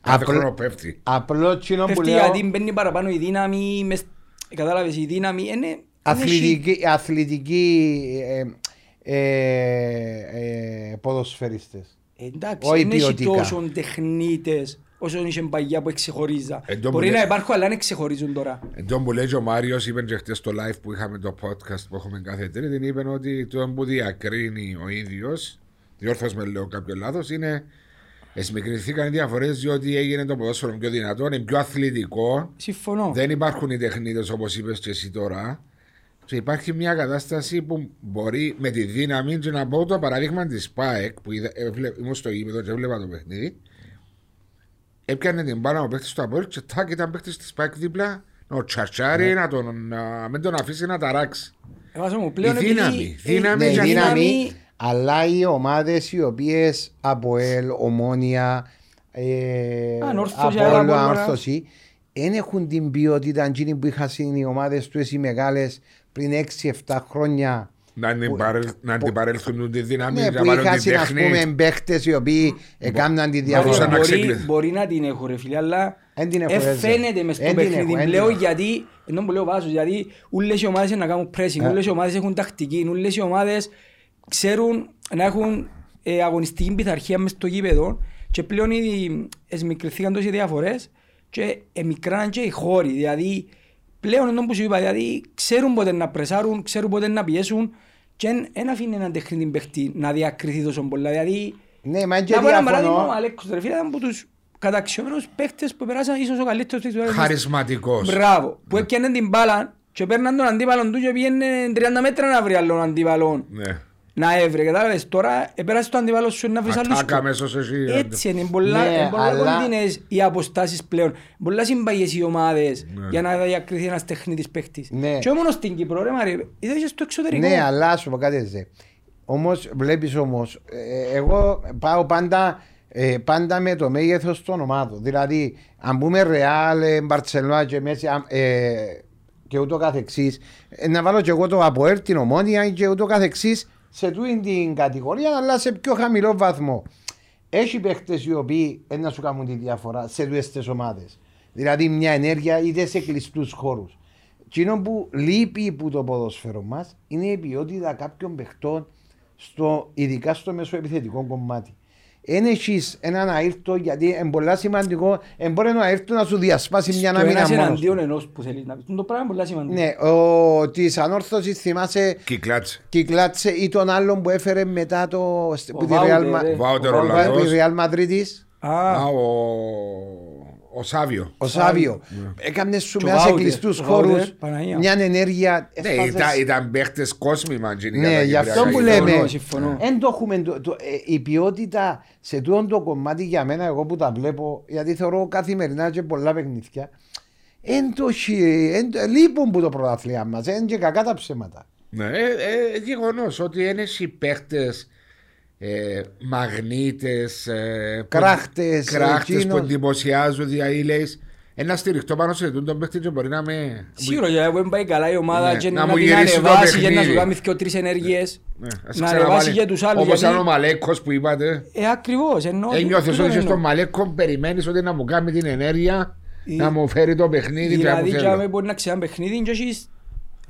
Κάθε απλ- χρόνο πέφτει. Απλό τσινό που Πέφτει λέω. γιατί μπαίνει παραπάνω η δύναμη, μες, κατάλαβες η δύναμη, είναι... είναι Αθλητική, αθλητική ε, ε, ε, ποδοσφαιριστές. Εντάξει, Όχι δεν έχει ποιοτικά. τόσο τεχνίτες όσο είχε παγιά που εξεχωρίζα. Ε, το Μπορεί που να λέ- υπάρχουν αλλά δεν εξεχωρίζουν τώρα. Εντό που λέει και ο Μάριος, είπε και χτες στο live που είχαμε το podcast που έχουμε κάθε τρίτη, είπε ότι το που διακρίνει ο ίδιος, διόρθω με λέω κάποιο λάθος, είναι εσμικριθήκαν οι διαφορές διότι έγινε το ποδόσφαιρο πιο δυνατό, είναι πιο αθλητικό. Συμφωνώ. Δεν υπάρχουν οι τεχνίτες όπως είπες και εσύ τώρα. Και υπάρχει μια κατάσταση που μπορεί με τη δύναμη και να πω το παράδειγμα της ΠΑΕΚ που είδα, ε, βλέ- ήμουν στο γήπεδο και έβλεπα το παιχνίδι. Έπιανε την μπάλα ο παίχτη του Απόλυτ και τάκ ήταν παίχτη της ΠΑΕΚ δίπλα. Να τσαρτσάρει, να τον, να μην τον αφήσει να ταράξει. Εβάζω μου Η πλέον δύναμη, επειδή, δύναμη ε, Ναι, για η δύναμη. δύναμη, αλλά οι ομάδες οι οποίες από ΕΛ, Ομόνια, ε, Ανόρθωση, Απόλλω, άλλα πολλά. Ανόρθωση, δεν έχουν την ποιότητα εκείνη που είχαν οι ομάδες του οι μεγάλες πριν 6-7 χρόνια. Να αντιπαρέλ- να αντιπαρέλθουν τη δύναμη, Ναι, να που βάλουν είχαν την ας πούμε τέχνη. παίχτε οι οποίοι έκαναν τη μπορούσαν διαφορά. να μπορεί, ξεκλειδ- μπορεί να την έχω ρε φίλε, αλλά Εν την έχω, ε, έτσι. φαίνεται μες στο Εν την έχω, παιχνίδι εν την πλέον έχω. γιατί, ενώ που λέω βάζω, γιατί ούλες οι ομάδες είναι να κάνουν pressing, Ε. ούλες οι ομάδες έχουν τακτική, ούλες οι ομάδες ξέρουν να έχουν ε, αγωνιστική πειθαρχία μες στο γήπεδο και πλέον ήδη εσμικριθήκαν τόσες διαφορές και εμικράναν και οι χώροι, δηλαδή πλέον ενώ που σου είπα, δηλαδή ξέρουν πότε να πρεσάρουν, ξέρουν πότε να πιέσουν και δεν αφήνει έναν τεχνίτη παίχτη να διακριθεί τόσο πολλά, δηλαδή Ναι, μα και να πω ένα παράδειγμα, ο διαφωνώ. Αλέκος ρε φίλε ήταν από τους καταξιωμένους παίχτες που περάσαν ίσως ο καλύτερος της ζωής. Χαρισματικός. Μπράβο, που έπιανε την μπάλα και παίρναν τον αντίπαλον του και πήγαινε 30 μέτρα να βρει άλλον αντίπαλον. Ναι. Να έβρε, κατάλαβες. Τώρα επέρασε το αντίπαλο σου να βρεις άλλους. Ατάκα μέσω σε εσύ. Έτσι είναι, πολλά, Ναι, είναι πολλά αλλά- κοντινές οι αποστάσεις πλέον. Πολλά συμπαγές οι ομάδες Ναι. για να διακριθεί ένας τεχνίτης παίχτης. Ναι. Και μόνο στην Κύπρο ρε Μάρη, είδες και στο εξωτερικό. Ναι, αλλά σου πω κάτι έτσι. Όμως, βλέπεις όμως, εγώ πάω πάντα, ε, πάντα με το μέγεθος των ομάδων. Δηλαδή, αν πούμε Ρεάλ, Μπαρσελόνα και Μέση α, ε, και ούτω καθεξής, να βάλω και εγώ το Αποέρ, την Ομόνια και ούτω καθεξής σε τούτη την κατηγορία, αλλά σε πιο χαμηλό βαθμό. Έχει παίχτες οι οποίοι ε, να σου κάνουν τη διαφορά σε τούτες τι ομάδες. Δηλαδή, μια ενέργεια είτε σε κλειστούς χώρους. Εκείνο που λείπει που το ποδόσφαιρο μας είναι η ποιότητα κάποιων παιχτών, στο, ειδικά στο μεσοεπιθετικό κομμάτι. Εν έχεις έναν αήρτο γιατί είναι πολύ σημαντικό, εν μπορεί ένα αήρτο να σου διασπάσει μια Στο άμυνα ένας μόνος του. εναντίον ενός που θέλεις να πεις. Το πράγμα είναι πολύ σημαντικό. Ναι, ο, της ανόρθωσης θυμάσαι Κυκλάτσε. κυκλάτσε ή τον άλλον που έφερε μετά το, που τη Βάουτερ, Real, Μα- ε. Βάουτερ που ο Ολλανδός. η Real Madridis, Α, Α, ο, ο Σάβιο. ο Σάβιο. Έκανε σου Και ο μέσα σε Βάουτερ, κλειστούς ο χώρους Βάουτερ, Παναγία. μια ενέργεια. Ναι, έσπασες- ήταν, ήταν παίχτες κόσμημα. εκείνοι Ναι, για τα γι' αυτό Κυπριακά που γήπεδα. λέμε. συμφωνώ. Εν το έχουμε, το- το- ε, η ποιότητα σε τούτο το κομμάτι για μένα, εγώ που τα βλέπω, γιατί θεωρώ καθημερινά και πολλά παιχνίδια, εν το, χει- εν το- λείπουν που το πρωταθλία μας, εν και κακά τα ψέματα. Ναι, ε, ε, γεγονός ότι είναι οι παίχτες ε, μαγνήτες, ε, Κράχτες, κράχτες που εκείνος. εντυπωσιάζουν. Δηλαδή λες, ένα στηριχτό πάνω σε τούτο τον παίχτη και μπορεί να με. Σίγουρα για να μην πάει καλά η ομάδα Ναι, και να να μου την γυρίσει το ανεβάσει και να σου παιχνίδι. κάνει και τρεις ενέργειες. Ναι, ας Να ξαναβάλει. ανεβάσει και τους άλλους. Όπως γιατί- ήταν ο Μαλέκος που είπατε. Ε, ακριβώς. Εννοώ. Ένιωθε τούτο ότι είσαι εννοώ. στον Μαλέκο, περιμένεις ότι να μου κάνει την ενέργεια, Ε, να μου φέρει το παιχνίδι και να μου Δηλαδή, φέρει. για μένα μπορεί να ξέρει ένα παιχνίδι και έχεις ε,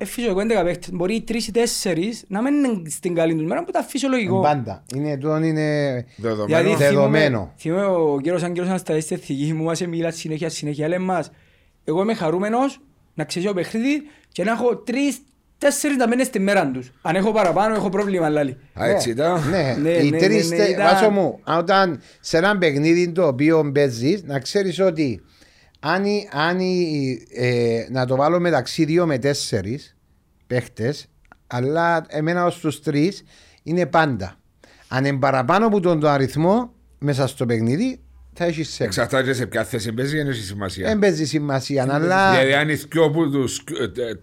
φυσιολογικό 11 παίχτες. Μπορεί οι τρεις ή τέσσερις να μην είναι στην καλή τους μέρα που τα φυσιολογικό. Πάντα. Είναι, τούτο είναι Δεδομένο. Δηλαδή, Δεδομένο. θυμούμαι- θυμούμαι ο κύριος Άγγελος Αναστασής στη εθική μου μας μιλάς συνέχεια συνέχεια λέει μας εγώ είμαι χαρούμενος να ξέρω το παιχνίδι και να έχω τρεις τέσσερις να μένουν στη μέρα τους. Αν έχω παραπάνω έχω πρόβλημα λάλη. Α, έτσι ήταν. Ναι, Ναι, οι ναι, τρεις ναι, τε- ναι, ήταν- Βάσο μου, όταν σε ένα παιχνίδι το οποίο παίζεις, να ξέρεις ότι αν, οι- αν οι- ε, να το βάλω μεταξύ δύο με τέσσερις παίχτες, αλλά εμένα ως τους τρεις είναι πάντα. Αν είναι παραπάνω από τον, τον αριθμό, μέσα στο παιχνίδι, θα έχεις σεξ. Εξαρτάται και σε ποια θέση παίζει, δεν έχει σημασία. Δεν παίζει σημασία, αλλά. Δηλαδή, αν οι δυο από τους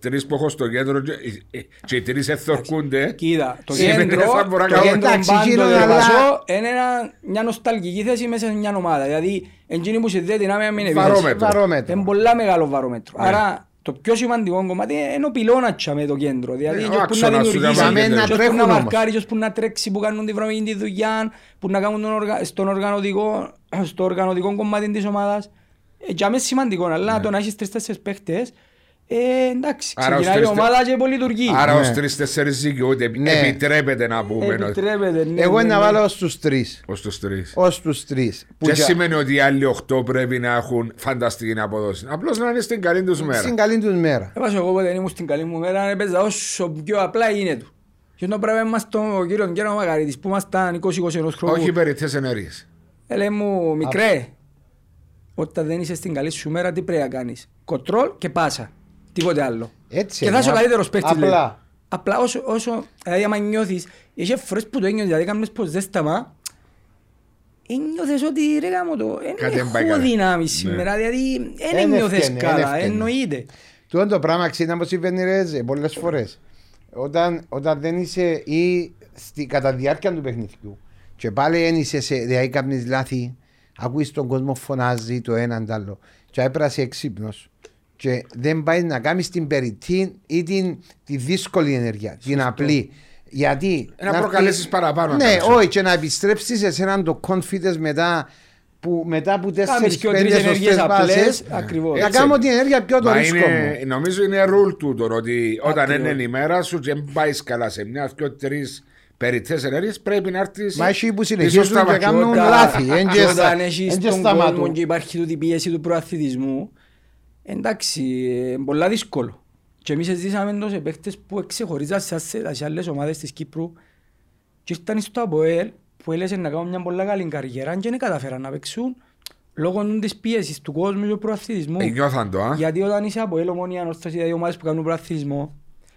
τρεις που έχω στο κέντρο και- ε, και οι τρεις εθορκούνται. Κοίτα, το Σημαίνει κέντρο, θα μπορώ να το κάνω- κέντρο Εντάξει, πάντοτε εκείνο, ρε αλλά- Πασό, είναι ένα- μια νοσταλγική θέση μέσα σε μια ομάδα. Δηλαδή, εκείνη που συνδέει την άμυνα με την επίθεση. Βαρόμετρο. Βαρόμετρο. Είναι πολλά μεγάλο βαρόμετρο. Ναι. Άρα, το πιο σημαντικό κομμάτι είναι ο πυλώνας με το κέντρο. Δηλαδή, Ναι, ο ποιος που να άξονας σου δημιουργήσει, δεν πάει να ποιος που τρέχουν να όμως. μαρκάρει, ποιος που να τρέξει, που κάνουν τη βρωμική τη δουλειά, που να κάνουν τον οργα- στον οργανωτικό, στο οργανωτικό κομμάτι της ομάδας. Ε, Για μένα είναι σημαντικό, αλλά το να έχεις τρεις-τέσσερις παίχτες, ε, εντάξει, Ναι. Άρα ως ξεκινάει η τρεις- ομάδα και πολυλειτουργεί. Άρα ως Ναι. τρει-τέσσερι δικαιούται. Ναι. Επιτρέπεται να πούμε. Επιτρέπεται, ναι, Εγώ ναι, να ναι. βάλω στου τρεις. Ω τους τρεις. Ω τους τρεις. Δεν σημαίνει ότι οι άλλοι οχτώ πρέπει να έχουν φανταστική αποδόση. Απλώς να είναι στην καλή τους μέρα. Στην καλή τους μέρα. Έπασα εγώ ποτέ ήμουν στην καλή μου μέρα, έπαιζα όσο πιο απλά είναι του. Και όταν πρέπει να είμαστε ο κύριος Γκέρο Μακαρίτης που ήμασταν 20-21 χρόνου. Όχι περιττέ ενέργειε. Έλεγε μου, μικρέ, όταν δεν είσαι στην καλή σου μέρα, τι πρέπει να κάνεις; Κοντρόλ και πάσα. Τίποτε άλλο. Έτσι. και θα είσαι ο είναι. καλύτερος παίκτης. λέει. Απλά. Απλά όσο, όσο, δηλαδή άμα νιώθεις, είχε φορές που το ένιωθες, δηλαδή κάνεις πως ζέσταμα, ένιωθες ότι ρε γάμο το, Κάτι δεν πάει δεν έχω καλά. δυνάμεις Ναι. σήμερα, δηλαδή δεν Εν ένιωθες ευκαινεί, εν καλά, ευκαινεί. εννοείται. Τούτο το πράγμα ξέρεις να πω συμβαίνει ρε πολλές φορές. Όταν, όταν δεν είσαι ή στη, κατά τη διάρκεια του παιχνιδιού και πάλι δεν είσαι σε, δηλαδή κάνεις λάθη, ακούεις τον κόσμο φωνάζει το έναν το άλλο και έπρασε εξύπνος και δεν πάει να κάνεις την περιττή ή την, τη δύσκολη ενέργεια, την απλή. Γιατί Να έρθει- προκαλέσεις παραπάνω, να Ναι, κάνεις. όχι, και να επιστρέψεις σε έναν το confidence μετά που μετά από Κάμεις τέσσερις και ο τρεις πέντε ενέργειες σωστές απλές, βάσεις ακριβώς. να Έτσι. κάνω την ενέργεια πιο το Μα ρίσκο είναι, μου. νομίζω είναι ρουλ τούτο ότι όταν Ακριβώς. είναι η μέρα σου και δεν πάεις καλά σε μια, δυο, τρεις περιττές ενέργειες πρέπει να έρθεις. Μα έχει που συνεχίζουν και κάνουν Όταν- λάθη. Εν και και όταν στα- έχεις εν και τον σταματούν. κόσμο και υπάρχει τούτη πίεση του προαθλητισμού, εντάξει, ε, πολλά δύσκολο. Και εμείς ζήσαμε το σε παίχτες που εξεχωρίζαν σε, σε, σε άλλες ομάδες της Κύπρου και ήρθαν στο ΑΠΟΕΛ που έλεσαν να κάνουν μια πολλά καλή καριέρα και δεν καταφέραν να παίξουν λόγω νου της πίεσης του κόσμου και του προαθλητισμού. Ε, νιώθαν το, α. Γιατί όταν είσαι από ΕΛ, ομόνια, ανόρθωσης, δηλαδή ομάδες που κάνουν προαθλητισμό,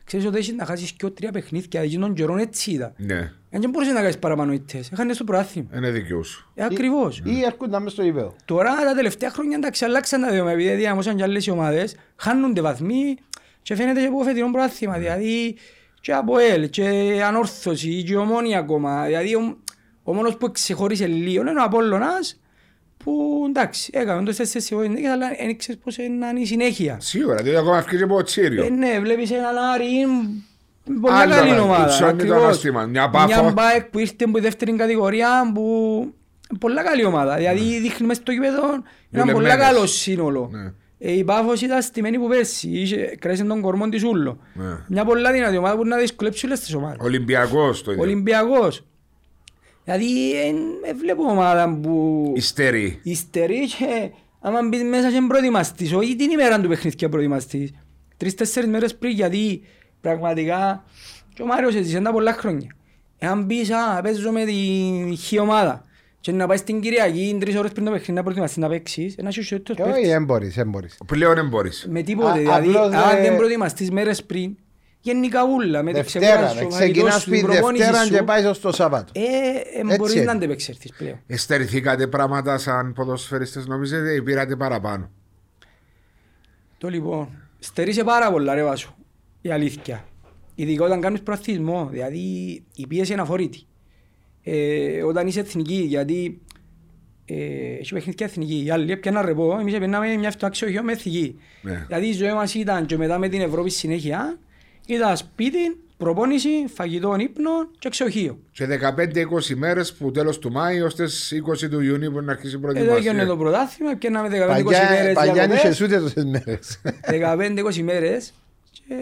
ξέρεις ότι έχεις να χάσεις και τρία παιχνίδια, γιατί των καιρών έτσι ήταν. Ναι, Αν δεν μπορούσες να κάνεις παραπάνω ήττες, έχανες το προάθλημα. είναι δικό σου. Ε, ακριβώς. Ή έρχονταν μες στο ύπεδο. Τώρα τα τελευταία χρόνια εντάξει αλλάξαν τα δεδομένα επειδή διάμωσαν και άλλες οι ομάδες, χάνονται βαθμοί και φαίνεται και από φετινό προάθλημα. Δηλαδή και από ΕΛ και ανόρθωση και ομόνια ακόμα. Δηλαδή ο, ο μόνος που ξεχώρισε λίγο είναι ο Απόλλωνας που εντάξει έκαμε το τέσσερις σιγόνες αλλά δεν ξέρεις πώς είναι να είναι η συνέχεια. Σίγουρα, διότι ακόμα αυκεί από τσίριο. Ε, ναι, βλέπεις έναν Άρη, είναι πολλά Άλλο, καλή αλλά, ομάδα. υψώνει το ακριβώς. ανάστημα. Μια Πάφο. Μια Μπάεκ που ήρθε από η δεύτερη κατηγορία που πολλά καλή ομάδα. Δηλαδή δείχνει μέσα στο γήπεδο ένα πολλά Δουλεμένες. καλό σύνολο. Ναι. Ε, η Πάφος ήταν στημένη που πέρσι, είχε- κρέσε τον κορμό της ούλο. Ναι. Μια πολλά δυνατή ομάδα που να δυσκολέψει όλες τις ομάδες. Ολυμπιακός το ίδιο. Ολυμπιακός. Δηλαδή δεν βλέπω ομάδα που Ιστερεί. υστερεί και άμα μπεις μέσα και προετοιμαστείς, όχι την ημέρα του παιχνίδια προετοιμαστείς. Τρεις-τέσσερις μέρες πριν γιατί πραγματικά και ο Μάριος έζησε τα πολλά χρόνια. Εάν μπεις, α, παίζω με τη χι ομάδα και να πάεις στην Κυριακή τρεις ώρες πριν το παιχνίδι να προετοιμαστείς να παίξεις, ένα σιωσιότητος Και όχι, παίκτης. δεν μπορείς, δεν μπορείς. Πλέον δεν μπορείς. Με τίποτε, Α, δηλαδή απλώς, αν ε, δεν προετοιμαστείς μέρες πριν, γενικά ούλα, με τη Δευτέρα, ξεκούραση ρε, σου, ο φαγητός ξεκινάς σου, η σπίτι προπόνηση Δευτέρα σου, και πάει ως το Σάββατο. ε, ε, Έτσι μπορείς είναι. να αντεπεξερθείς πλέον. Εστερηθήκατε πράγματα σαν ποδοσφαιριστές νομίζετε ή πήρατε παραπάνω; Το λοιπόν, στερείσαι πάρα πολλά ρε Βάσο, η αλήθεια. Ειδικά όταν κάνεις προαθλισμό, δηλαδή η πίεση είναι αφορήτη. Ε, όταν είσαι εθνική, γιατί ε, έχει παιχνίδια εθνική, οι άλλοι έπιαναν ρεπό, εμείς έπαιρναμε μια αυτοαξιοχείο με εθνική. Ναι. Δηλαδή η ζωή μας ήταν και μετά με την Ευρώπη συνέχεια, ήταν σπίτι, προπόνηση, φαγητό, ύπνο και εξοχείο. Σε 15-20 μέρες που τέλος του Μάη ως τις 20 του Ιουνίου που να αρχίσει η Εδώ έγινε προετοιμασία. το πρωτάθλημα, πιάναμε 15-20 Παλιά, μέρες παλιά διακοπές. είχες ούτε τόσες μέρες. 15-20 μέρες και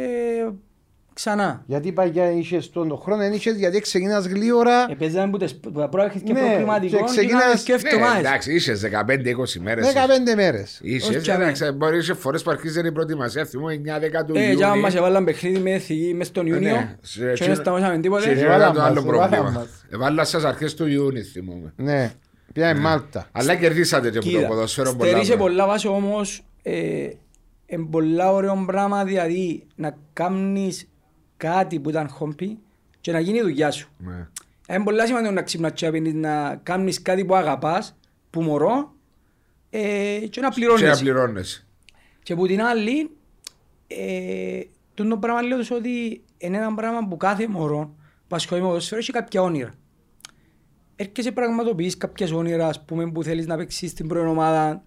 ξανά. Γιατί παλιά είχες τον χρόνο, δεν είχες γιατί ξεκινάς γλύωρα. Επέζαμε που τις πρόεχες και Ναι, προχρηματικό και και ξεκινάς- είχαμε και Ναι, εβδομάδες. εντάξει, είσαι 15-20 μέρες. 15 μέρες. Είσαι, Ως τζαμί. εντάξει, μπορείς σε φορές που αρχίζει η προετοιμασία. Θυμώ 9-10 του Ε, Ιούνιου. και άμα μας έβαλαν παιχνίδι με εθνική μες τον Ε, Ιούνιο ναι. Σε- και δεν σε- σταματήσαμε Σε τίποτε. έβαλαν γύρω το μας, άλλο έβαλαν πρόβλημα. μας. Έβαλα σας αρχές του Ιούνιου θυμούμε. Ναι, πια η Μάλτα. Αλλά κερδίσατε και από το Κοίτα, ποδοσφαίρο πολλά. στερείσαι πράγματα. πολλά βάση όμως ε, είναι πολλά ωραίο πράγμα δηλαδή να κάνεις κάτι που ήταν χόμπι και να γίνει η δουλειά σου. Ναι. Είναι πολλά σημαντικό να ξυπνάς και να πίνεις, να κάνεις κάτι που αγαπάς, που μωρώ, ε, και να Και να πληρώνεις. πληρώνεσαι. Και από την άλλη, ε, το πράγμα λέω τους ότι είναι ένα πράγμα που κάθε μωρό που ασχολεί με ποδόσφαιρο έχει κάποια όνειρα. Έρχεσαι πραγματοποιείς κάποιες όνειρα ας πούμε, που θέλεις να παίξεις στην πρώτη ομάδα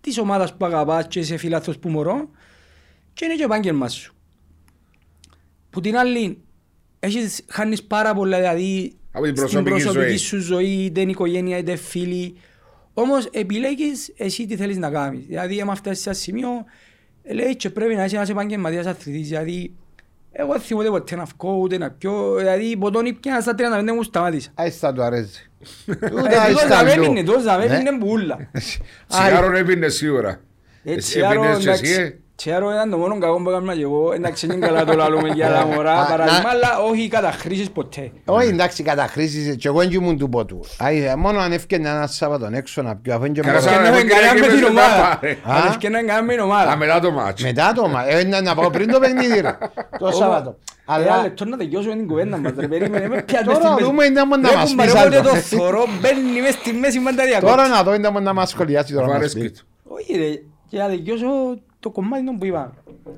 της ομάδας που αγαπάς και είσαι φίλαθος που μωρό και είναι και επάγγελμα σου. Που την άλλη, έχεις, χάνεις πάρα πολλά δηλαδή Από την στην προσωπική προσωπική ζωή. σου ζωή, είτε είναι οικογένεια είτε φίλοι. Όμως επιλέγεις εσύ τι θέλεις να κάνεις. Δηλαδή, άμα φτάσεις σε ένα σημείο, λέει και πρέπει να είσαι ένας επαγγελματίας αθλητής. Δηλαδή, εγώ δεν θυμάμαι ποτέ να βγω, ούτε να πιω. Δηλαδή, ποτόν ήπια στα 35 μου σταμάτησα. Άις θα του αρέσει. Ε, Τούτα Τούτος εις να τα με λου. έπινε, τούτος να με Ναι. έπινε μπουλα. Τσιγάρο έπινε σίγουρα. Έτσι, Εσύ άρο, έπινες και εσύ, ε; εντάξει, τσιάρο ήταν το μόνο κακό που έκανα και εγώ. Εντάξει, είναι καλά το λαλούμε για τα Α, μωρά, να- παράδειγμα, αλλά όχι καταχρήσεις ποτέ. Όχι εντάξει καταχρήσεις και εγώ δεν ήμουν του ποτού. Άι, Μόνο αν έφτιανε ένα Σάββατο έξω να πιω αφού είναι και Καλά, μόνο- σαν- Ευκαινάμε εγώ κανένα και με την μέσα ομάδα. να πάρε. Α. Αν ευκαινάμε κανένα με την Α, ομάδα. μετά το μάτσο. Μετά το μα, ε, να, να πάω πριν το παιχνίδι ρε, το Σάββατο. Αλλά Αλλά λεπτό να τελειώσουμε την κουβέντα μας. ρε, Περίμενε με πιάτε Τώρα στη μέση. δούμε είναι μόνο να Ρε, μας κουμπάρε, πεις όποτε άλλο. το θωρώ μπαίνει μες στη μέση πάντα διακόπτει. τώρα να δω είναι μόνο να μας σχολιάσει τώρα Μου μας αρέσκει πει. του. Όχι ρε, και να τελειώσω το κομμάτι των που είπαμε.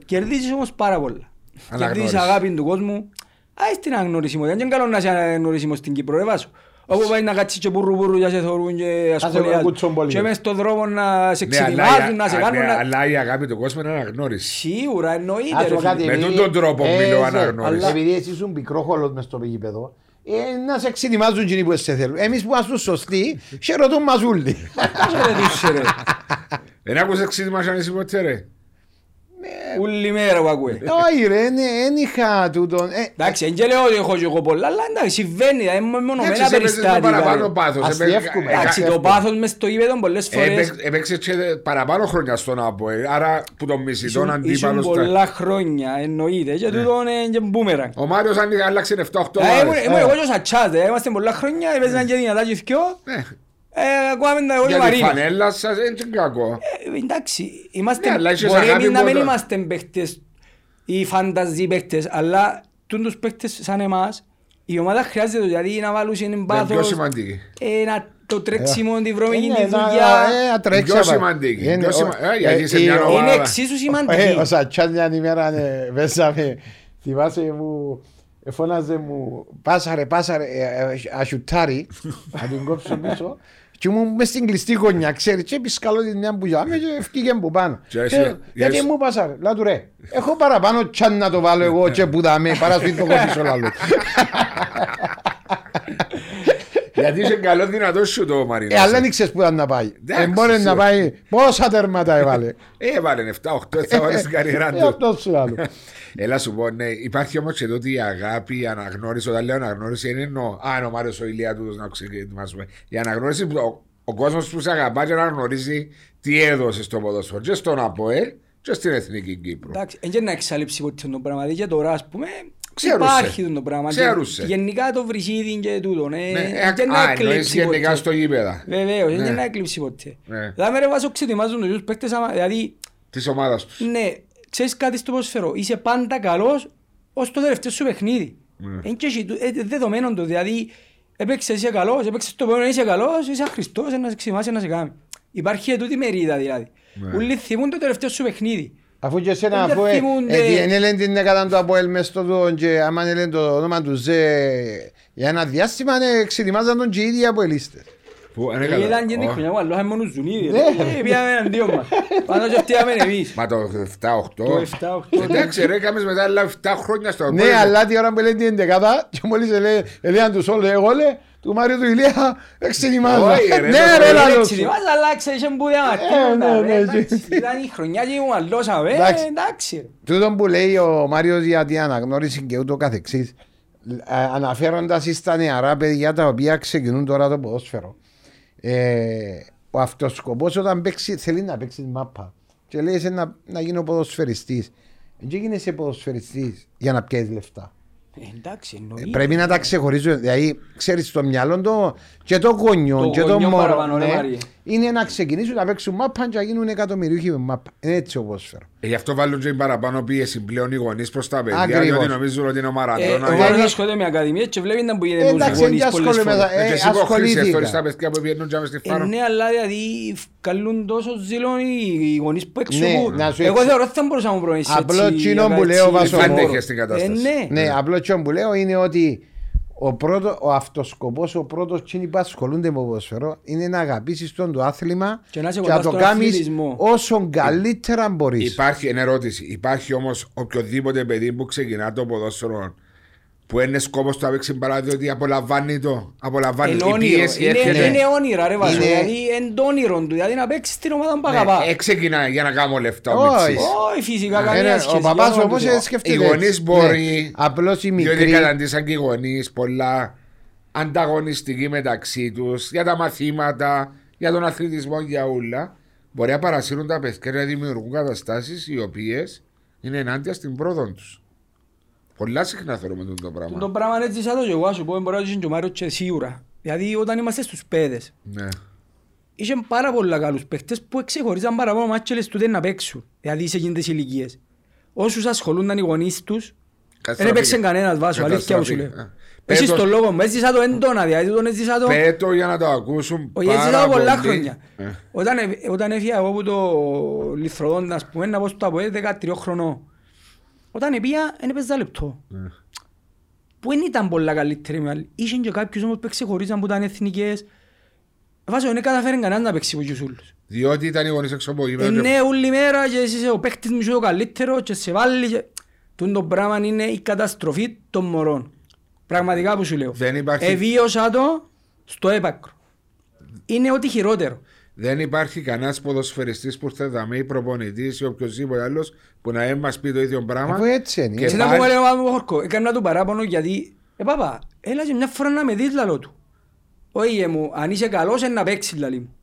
Κερδίζεις όμως πάρα πολλά. Αναγνώριση. Κερδίζεις αγάπη του κόσμου. Άι στην αναγνωρισιμότητα. Δεν είναι καλό να είσαι αναγνωρισιμός στην Κύπρο, ρε Βάσο. Όπου πάει να κάτσεις και πουρου πουρου για σε θωρούν και σε ασχολιάζουν. κουτσόν πολύ. Και μες στον δρόμο να σε Ναι, αλλά ξετοιμάζουν, η- να σε α, κάνουν ναι, να... Αλλά η αγάπη του κόσμου είναι αναγνώριση. Σίγουρα εννοείται Ας ρε πω φίλε. κάτι, Με επειδή- τούτον τρόπο ε, μιλώ σε- αναγνώριση. Αλλά επειδή εσύ ήσουν πικρόχολος μες στο γήπεδο, ε, να σε εξετοιμάζουν εκείνοι που σε θέλουν. Εμείς που είμαστε σωστοί, σε ρωτούν μας όλοι. Πώς ρε τους, ρε. Δεν άκουσες ξύτημα σαν εσύ ποτέ ρε; Ούλη μέρα που ακούε. Όχι ρε, δεν είχα τούτον. ε, Εντάξει, δεν και λέω ότι έχω και εγώ πολλά, αλλά εντάξει, συμβαίνει, δηλαδή, είναι μονομένα Εντάξει, σε έπαιζες με παραπάνω περιστάτικα. πάθος. Αστιεύκουμε. Έπαι- Εντάξει, το πάθος μες στο γήπεδο πολλές φορές έπαι- Έπαιξε και παραπάνω χρόνια στον ΑΠΟΕΛ. Άρα που τον μισητόν ήσουν- ήσουν αντίπαλος στα... πολλά χρόνια, εννοείται, και τούτο είναι και μπούμεραν. Ο Μάριος αν άλλαξε 7-8 Ε, ήμουν- ομάδες. Ήμουν εγώ και ο Σατσάς, δηλαδή, είμαστε πολλά χρόνια, έπαιζαν και δυνατά και δυο, Ναι. ε, ακούαμε τα εγώ και ο Για τη Μαρίνος. φανέλα σας δεν είναι κακό. Ε, Εντάξει, είμαστε, Ναι, αλλά έχεις μπορεί αγάπη εμείς να μην μόνο. είμαστε παίχτες ή φανταζή παίχτες, αλλά τούν τους παίχτες σαν εμάς, η ομάδα χρειάζεται δηλαδή να βάλουν είναι Είναι πιο πάθος, σημαντική. ε, να- το τρέξιμο, τη βρώμικη είναι τη ένα- δουλειά. ε, να τρέξει, Πιο απα- σημαντική, είναι- πιο σημα- ο- ε, γιατί ε, σε η- μια ο- ομάδα- Είναι εξίσου Ε, σημαντική. Ο Σατσάς μια ημέρα ε, πέσαμε, θυμάσαι μου, ε, φώναζε μου, πάσαρε, πάσαρε, ε, ε, ασιουτάρι, να την κόψω πίσω. Και ήμουν μες στην κλειστή γωνιά, ξέρεις, και επισκαλώ την μια που γιάμε και ευκήγε που πάνω. Και Και, εσύ- Γιατί yes. μου πάσαρε, λά του ρε, έχω παραπάνω τσάν να το βάλω εγώ και που δάμε, παρά σου το κόψω λάλο. Γιατί είσαι καλό δυνατός σου το Μαρίνο. Ε, αλλά δεν ήξερες που ήταν να πάει. Εντάξει, Ε, μπορεί να σίγουρα. πάει, πόσα τέρματα έβαλε. Ε, έβαλε 7-8, θα βάλει στην καριέρα Ε, του. αυτός σου άλλο. Έλα σου πω, ναι, υπάρχει όμως και τότε η αγάπη, η αναγνώριση. Όταν λέω αναγνώριση, είναι εννοώ. Α, είναι ο Μάριο ο Ηλία του να ξεκινήσουμε. Η αναγνώριση που ο, ο κόσμος που σε αγαπά και να γνωρίζει τι έδωσες στο ποδόσφαιρο. Και στον ΑΠΟΕΛ και στην Εθνική Κύπρο. Εντάξει, δεν είναι να εξαλείψει ποτέ το πράγμα. Δηλαδή και τώρα, ας πούμε, Ξέρουσε. υπάρχει το πράγμα. Και Ξέρουσε. Γενικά το βρυσίδι και τούτο. ναι, Ναι, δεν ε, να α, εννοείς εκλείψει γενικά ποτέ. στο γήπεδα Βεβαίως, Ναι. δεν να εκλείψει ποτέ. Ναι. Δηλαδή, ρε βάζω ξετοιμάζουν τους παίκτες, άμα- δηλαδή, της ομάδας τους. ναι, ξέρεις κάτι στο ποδοσφαιρό, είσαι πάντα καλός ως το τελευταίο σου παιχνίδι. Ναι. Είναι και εσύ, ε, δεδομένο το, δηλαδή, έπαιξες είσαι καλός, έπαιξες το επόμενο είσαι καλός, είσαι αχρηστός, να σε ξυμάσει να σε κάνει. Υπάρχει τούτη μερίδα δηλαδή. Ναι. Ούλοι θυμούν το τελευταίο σου παιχνίδι. Αφού και εσένα, Δεν αφού ε, θυμούνται. ε, τι, εν έλεγε την έκαναν το Αποέλ μες στο το και άμα έλεγε το όνομα του Ζε για ένα διάστημα ναι, εξετοιμάζαν τον και οι ίδιοι Αποελίστες. Που δεν Ε, έκανα. Ήταν και την Ω, χρονιά που αλλόχαν μόνος Ζουνίδη. Ναι. Ε, Πήγαμε εναντίον μας. Πάνω και φτιάμε εμείς. Μα το 7-8. Το 7-8. Εντάξει, ρε, έκαμες μετά άλλα 7 χρόνια στο Ναι, Αποέλ. αλλά τη ώρα που λέει την εντεκάδα και μόλις ελέ- έλεγαν τους όλους εγώ λέει του Μάριου του Ηλία εξετοιμάζα. Όχι, ρε, Ναι το ρε πρωί λαλός Έτσι, σου. μας αλλάξε, είχε που Ε, διαμαρτύροντα, ναι, ρε, ναι, εντάξει. ναι. Ήταν η χρονιά και μου αλλώσαμε, ε, Εντάξει. εντάξει. ρε. Τούτο που λέει ο Μάριος για την αναγνώριση και ούτω καθεξής ε, αναφέροντας στα νεαρά παιδιά τα οποία ξεκινούν τώρα το ποδόσφαιρο ε, ο αυτοσκοπός όταν παίξει, θέλει να παίξει μάπα και λέει «Εσύ να, να γίνω ποδοσφαιριστής δεν γίνεσαι ποδοσφαιριστής για να πιέσεις λεφτά Ε, Εντάξει, Ε, εννοείται. Πρέπει να τα ξεχωρίζω. Δηλαδή, ξέρεις το μυαλό το και το γονιό Το και το γονιό μωρό. παραπάνω, ρε ναι, Μάριε. είναι να ξεκινήσουν να παίξουν μάπα και να γίνουν εκατομμυρίουχοι με μάπα. Είναι έτσι ο ποδόσφαιρο. Ε, Γι' αυτό βάλουν και παραπάνω πίεση πλέον οι γονείς προς τα παιδιά Ακριβώς. γιατί νομίζουν ότι είναι ο Ε, Μαραντώνα. Ο Ε, Μάρος ασχολείται με ακαδημίες και βλέπεις να που γίνεται με τους Εντάξει, γονείς δεν πολλές ασχολούμαι φορές. με τα- και ε, εσύ που έχεις ασχολήθηκα. τα παιδιά που πηγαίνουν και μες στη Ε, φάρο. Ναι, αλλά δηλαδή καλούν τόσο ζήλο οι γονείς που Ναι, εξηγούν. να σου Εγώ εξ- θεωρώ ότι θα μπορούσα να μου προνήσεις Απλό έτσι, τσίνο για που έτσι, λέω, για Βάσο, Δεν χώρο. δέχεσαι την κατάσταση. Ε, ναι. Ναι, απλό τσιό που λέω είναι ότι ο, πρώτο, ο αυτοσκοπός, ο πρώτος τσίνοι που ασχολούνται με το ποδοσφαιρό είναι να αγαπήσεις τον το άθλημα Και να είσαι και κοντάς να το στον κάνεις αθλητισμό. όσο καλύτερα μπορείς. Υπάρχει, είναι ερώτηση. Υπάρχει όμως οποιοδήποτε παιδί που ξεκινά το ποδόσφαιρο που είναι σκόπος του να παίξει μπάλα διότι απολαμβάνει το. Απολαμβάνει Είναι η όνειρο. πίεση. Είναι- έρχεται. Είναι όνειρα ρε Βάσο. Είναι- Δηλαδή είναι το όνειρο του. Δηλαδή να παίξεις στην ομάδα που Ναι, αγαπά. ε, ξεκινά για να κάνω λεφτά ο Όχι. Μιτσής. Όχι φυσικά Ε, καμία ναι, σχέση. ο παπάς για να όμως το ε, πω. σκέφτεται Οι γονείς έτσι. μπορεί, Ναι, Απλώς οι Διότι μικροί καταντήσαν και οι γονείς πολλά ανταγωνιστικοί μεταξύ τους για τα μαθήματα, για τον αθλητισμό, για όλα. Μπορεί να παρασύρουν τα παιδιά και να δημιουργούν καταστάσεις οι οποίες είναι ενάντια στην πρόοδο τους. Πολλά συχνά θεωρούμε αυτό το πράγμα. Το πράγμα είναι έτσι σαν το και εγώ, σου πω, μπορεί να ζήσει και ο Μάριος και σίγουρα. Δηλαδή όταν είμαστε στους πέδες, Ναι. είχε πάρα πολλά καλούς παίχτες που ξεχωρίζαν παραπάνω μάτς και λες τούτες να παίξουν. Δηλαδή σε εκείνες ηλικίες. Όσους ασχολούνταν οι γονείς τους, δεν έπαιξε κανένας βάσο, αλήθεια που σου λέω. Καταστροφή. Εσύ Πέτος- στο λόγο μου, έζησα το έντονα, δηλαδή τον έζησα το... Πέτω για να το ακούσουν Όχι, έζησα πάρα το πολλά πολύ. χρόνια. Ε. Όταν, ε- όταν έφυγα εγώ από το Λιθροδόντα, ας πούμε, να πω στο ΑΠΟΕ 13 χρονών. Όταν πήγα, δεν έπαιζα λεπτό. Ε. Που δεν ήταν πολλά καλύτεροι με άλλοι. Είχε και κάποιους όμως που ξεχωρίζαν που ήταν εθνικές. Βάζω, δεν καταφέρει κανένας να παίξει από τους ούλους. Διότι ήταν οι γονείς έξω από Ε, γήπεδο. ναι, όλη μέρα και εσύ είσαι ο παίκτης μου είσαι ο καλύτερος και σε βάλει και... Τούν το πράγμα είναι η καταστροφή των μωρών. Πραγματικά που σου λέω. Δεν υπάρχει- Εβίωσα το στο έπακρο. Είναι ό,τι χειρότερο. Δεν υπάρχει κανένας ποδοσφαιριστής που ήρθε δαμέ ή προπονητής ή οποιοδήποτε άλλος που να μας πει το ίδιο πράγμα. Αφού έτσι είναι. Και Έτσι να πάλι- μου έλεγε ο Παπα Χορκό, έκανα του παράπονο γιατί «Ε παπά, έλα και μια φορά να με δεις λαλό του». «Όχι ε, μου, αν είσαι καλός είναι να παίξεις λαλί μου».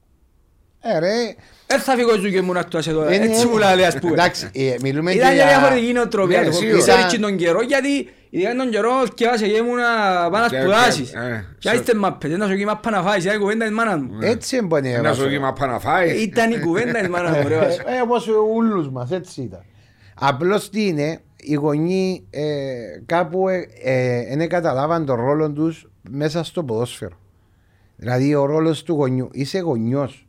Ε, ρε, Δεν θα φύγω σου και μου να του εδώ, είναι- έτσι μου λέει ας πούμε. Εντάξει, ε, μιλούμε Ήταν και για- διαφορετική νοοτροπία, Ναι, το σίγουρα. ξέρεις και τον καιρό γιατί ειδικά τον καιρό θυκεύασε και ήμουν να πάω να Και- σπουδάσεις. και- ε, Και σε- άστε μάπες, δεν θα σου γίνει μάπα να φάεις, ήταν η κουβέντα της μάνας μου. Έτσι έμπαινε. Ένα Βάσο. ζωγήμα πάνω να φάει. Ήταν η κουβέντα της μάνας μου, ρε Βάσο. Ε, όπως ούλους μας, έτσι ήταν. Απλώς τι είναι, οι γονείς ε, κάπου ε, ε, δεν καταλάβαν τον ρόλο τους μέσα στο ποδόσφαιρο. Δηλαδή ο ρόλος του γονιού. Είσαι γονιός.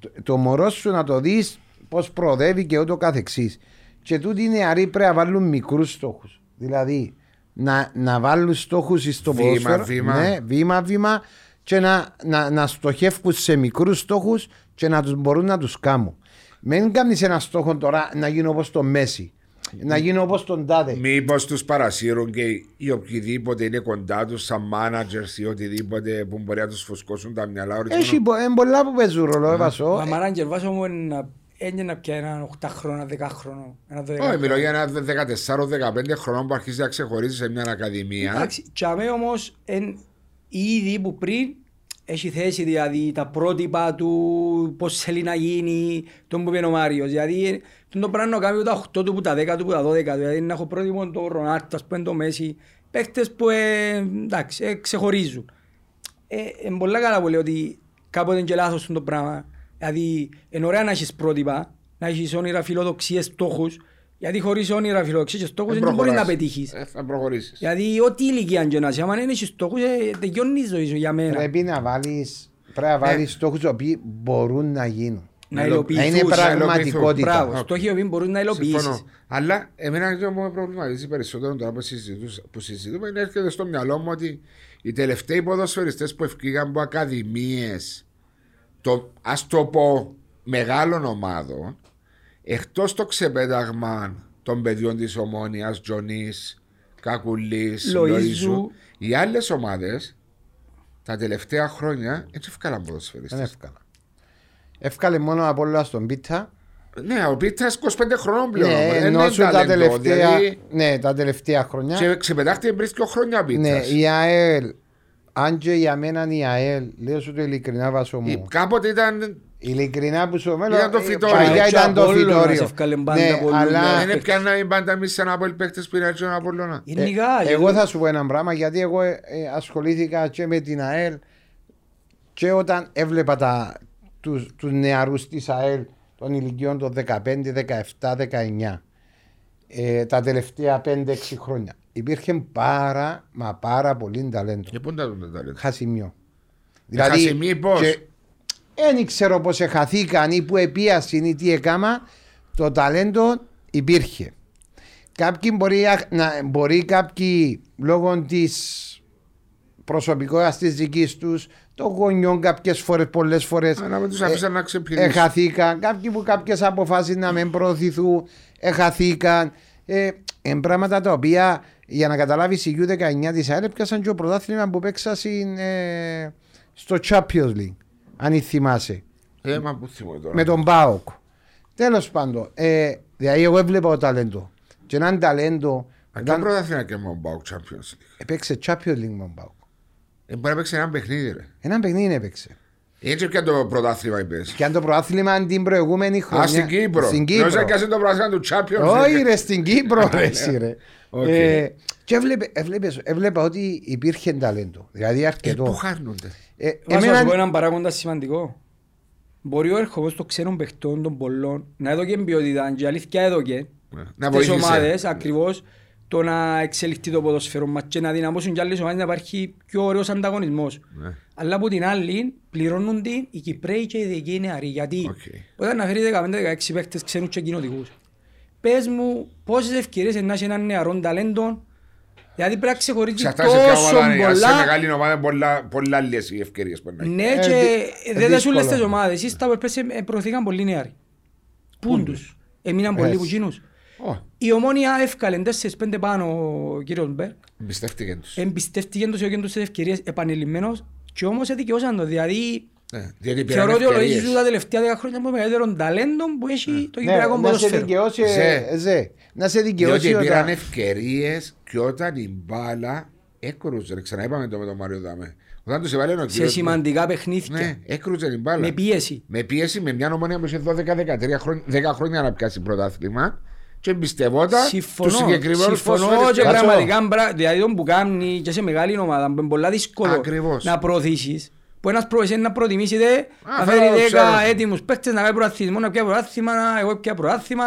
Το, το μωρό σου να το δεις πώς προοδεύει και ούτω καθεξής. Και τούτοι οι νεαροί πρέπει να βάλουν μικρούς στόχους. Δηλαδή να, να βάλουν στόχους στο Βήμα, ποδόσφαιρο. βήμα. Ναι, βήμα, βήμα και να, να, να στοχεύουν σε μικρούς στόχους και να τους μπορούν να τους κάνουν. Μην κάνεις ένα στόχο τώρα να γίνω όπως τον Μέση. Να γίνω όπως τον Τάδε. Μήπως τους παρασύρουν και οι οποιοδήποτε είναι κοντά τους, σαν managers ή οτιδήποτε που μπορεί να τους φουσκώσουν τα μυαλά. Έχει ορισμένων. πο- ε, πολλά που παίζουν ρόλο, Ναι. ε, Βασό. Ο Αμαράντζερ Βάσο μου είναι να- έγινε να πιάει έναν 8 χρόνο, 10 χρόνο. ένα 12 Όχι, μιλώ για ένα 14-15 χρονών που αρχίζει να ξεχωρίζει σε μια ακαδημία. Εντάξει, και αμέ όμως εν, ήδη που πριν έχει θέσει δηλαδή τα πρότυπα του, πώς θέλει να γίνει, τον που είπε ο Μάριος. Δηλαδή τον το πράγμα να κάνει τα 8 του, που τα 10 του, που τα 12 του. Δηλαδή να έχω πρότυπο τον Ρονάλντο, ας πούμε, το Μέσσι. Παίχτες που ε, εντάξει, ε, ξεχωρίζουν. Ε, είναι πολλά καλά που λέω ότι κάποτε είναι και λάθος το πράγμα. Δηλαδή, είναι ωραία να έχεις πρότυπα, να έχεις όνειρα, φιλοδοξίες, στόχους. Γιατί χωρίς όνειρα, φιλοδοξίες και στόχους δεν μπορεί να πετύχεις. Ε, θα προχωρήσεις. Γιατί ό,τι ηλικία και να είσαι, άμα δεν έχεις στόχους, ε, τελειώνει η ζωή σου για μένα. Πρέπει να βάλεις, πρέπει να Ναι. βάλεις στόχους οι οποίοι μπορούν να γίνουν. Να Να υλοποιηθούν. είναι πραγματικότητα. Μπράβο, Οκ. στόχοι οι οποίοι μπορούν να υλοποιήσεις. Συμφωνώ. Αλλά εμένα και μου προβληματίζει περισσότερο τώρα που, συζητούσα- που συζητούμε είναι έρχεται στο μυαλό μου ότι οι τελευταίοι ποδοσφαιριστές που ευκήγαν από ακαδημίες το, ας το πω μεγάλων ομάδων εκτός το ξεπέταγμα των παιδιών της Ομόνιας, Τζονής, Κακουλής, Λοΐζου. Λοΐζου οι άλλες ομάδες τα τελευταία χρόνια έτσι ευκάλαν Δεν ποδοσφαιριστές. εύκολα. Εύκαλε μόνο από όλα στον Πίτα. Ναι, ο Πίτσας 25 χρόνων πλέον. Ναι, Δεν ενώ είναι σου τα ταλέντο, τελευταία, δηλαδή- ναι, τα τελευταία χρόνια. Και ξεπετάχτηκε πριν δύο χρόνια Ναι, πίτσας. η ΑΕΛ, αν και για μένα η ΑΕΛ, λέω σου το ειλικρινά βάσο Η- μου. Κάποτε ήταν. Ειλικρινά που σου μέλλον, Ήταν το ε, φυτόριο. παλιά Έτσι, ήταν το Απόλλωνας φυτόριο. εύκαλε μπάντα Ναι, Απόλλωνα. αλλά Δεν έπιανα η μπάντα εμείς σαν από παίχτες που είναι έτσι τον Απόλλωνα. Γενικά, Ε, γιατί- εγώ θα σου πω ένα πράγμα γιατί εγώ ε, ε, ασχολήθηκα και με την ΑΕΛ και όταν έβλεπα τα, τους, τους νεαρούς της ΑΕΛ των ηλικιών των 15, 17, 19 ε, τα τελευταία 5-6 χρόνια. Υπήρχε πάρα μα πάρα πολύ ταλέντο. Και πού είναι τα ταλέντα; Χασιμιό. Χασιμί πώς; Δεν ξέρω πώς εχαθήκαν ή που επίασαν ή τι έκαμα. Το ταλέντο υπήρχε. Κάποιοι μπορεί, να, μπορεί κάποιοι λόγω της προσωπικότητας της δικής τους, των γονιών κάποιες φορές, πολλές φορές. Α, Να μην τους αφήσαν να ξεπηδήσουν. Εχαθήκαν. Κάποιοι που κάποιες αποφάσεις να μην προωθηθούν, εχαθήκαν. Ε, εν πράγματα τα οποία για να καταλάβεις η U19 της ΑΕΛ πιάσαν και ο πρωτάθλημα που παίξα στην, ε, στο Champions League. Αν θυμάσαι. Ε, μα πού θυμώ τώρα. Με τον Πάοκ. Τέλος πάντων, ε, δηλαδή εγώ έβλεπα το ταλέντο. Και έναν ταλέντο. Αν και Ήταν, πρωταθλήμα και με τον ΠΑΟΚ Champions League; έπαιξε Champions League με τον ΠΑΟΚ. Ε, μπορεί να παίξει ένα παιχνίδι ρε. Έναν παιχνίδι έπαιξε. Έτσι και το πρωτάθλημα είπες. Και αν το πρωτάθλημα την προηγούμενη χρονιά. Α, στην Κύπρο. Στην Νόμιζα Κύπρο. και το πρωτάθλημα του Champions League. Όχι ρε, στην Κύπρο ρε, εσύ, ρε. Οκ. Ε, και έβλεπε, έβλεπες- έβλεπα ότι υπήρχε ταλέντο. Δηλαδή Ε, αρκετό. Πού χάνονται; Ε, Βάζω να σου εμένα- πω έναν παράγοντα σημαντικό. Μπορεί ο ερχομός των ξένων παιχτών των πολλών να έδωκε ποιότητα και αλήθεια έδωκε Να τις βοήθησε. ομάδες ακριβώς το να εξελιχθεί το ποδοσφαίρο μας και να δυναμώσουν και άλλες ομάδες να υπάρχει πιο ωραίος ανταγωνισμός. Ναι. Αλλά από την άλλη πληρώνουν την οι Κυπρέοι και οι δικοί νεαροί. Γιατί Οκ. όταν να φέρεις 15-16 παίχτες ξένους και κοινοτικούς πες μου πόσες ευκαιρίες είναι να έχει έναν νεαρό ταλέντο γιατί πρέπει να ξεχωρίζει Ξαρτάται σε ποια τόσο ομάδα είναι. Σε πολλά μεγάλη ομάδα πολλά, πολλά άλλες οι ευκαιρίες που είναι. ναι, Ε, και δι- δεν τα σου λες δύσκολο. τις ομάδες. Εσείς τα πες προωθήκαν πολλοί νεάροι. Πούν τους. Έμειναν πολλοί Έτσι. που κοινούς. Ω, Η ομόνια έφκαλε 4-5 πάνω ο κύριος Μπέρ. Εμπιστεύτηκε τους. Εμπιστεύτηκε τους και τους ευκαιρίες επανειλημμένος και όμως εδικαιώσαν το. Δηλαδή Ναι, Διότι πήραν θεωρώ ότι ο ευκαιρίες. Λοΐζου τα τελευταία 10 χρόνια είναι το μεγαλύτερο ταλέντο που έχει το Ναι, Κυπριακό να σε ποδοσφαίρο. δικαιώσει. Ζε. ε, Ζε. Να σε δικαιώσει. Διότι πήραν όταν- ευκαιρίες και όταν η μπάλα έκρουζε. Ξαναείπαμε το με τον Μάριο Δάμε. Όταν τους έβαλε ο Σε κύριος... σημαντικά Ναι, παιχνίδια. έκρουζε την μπάλα. Με πίεση. Με πίεση με μια ομονία που είχε 12-13 χρόνια, 10 χρόνια να πιάσει πρωτάθλημα και εμπιστευόταν τους Συμφωνώ, συγκεκριμένους συμφωνώ ποδοσφαιριστές. και Κάτσο. πραγματικά μπρα- δηλαδή τον που κάνει και σε μεγάλη ομάδα που είναι πολλά δύσκολο Ακριβώς. να προωθήσεις που ένας προεσέν να προτιμήσει δε, να φέρω, φέρει ξέρω. 10 έτοιμους παίκτες να κάνει προαθλισμό, να πιάσει προάθλημα, να- εγώ πια προάθλημα,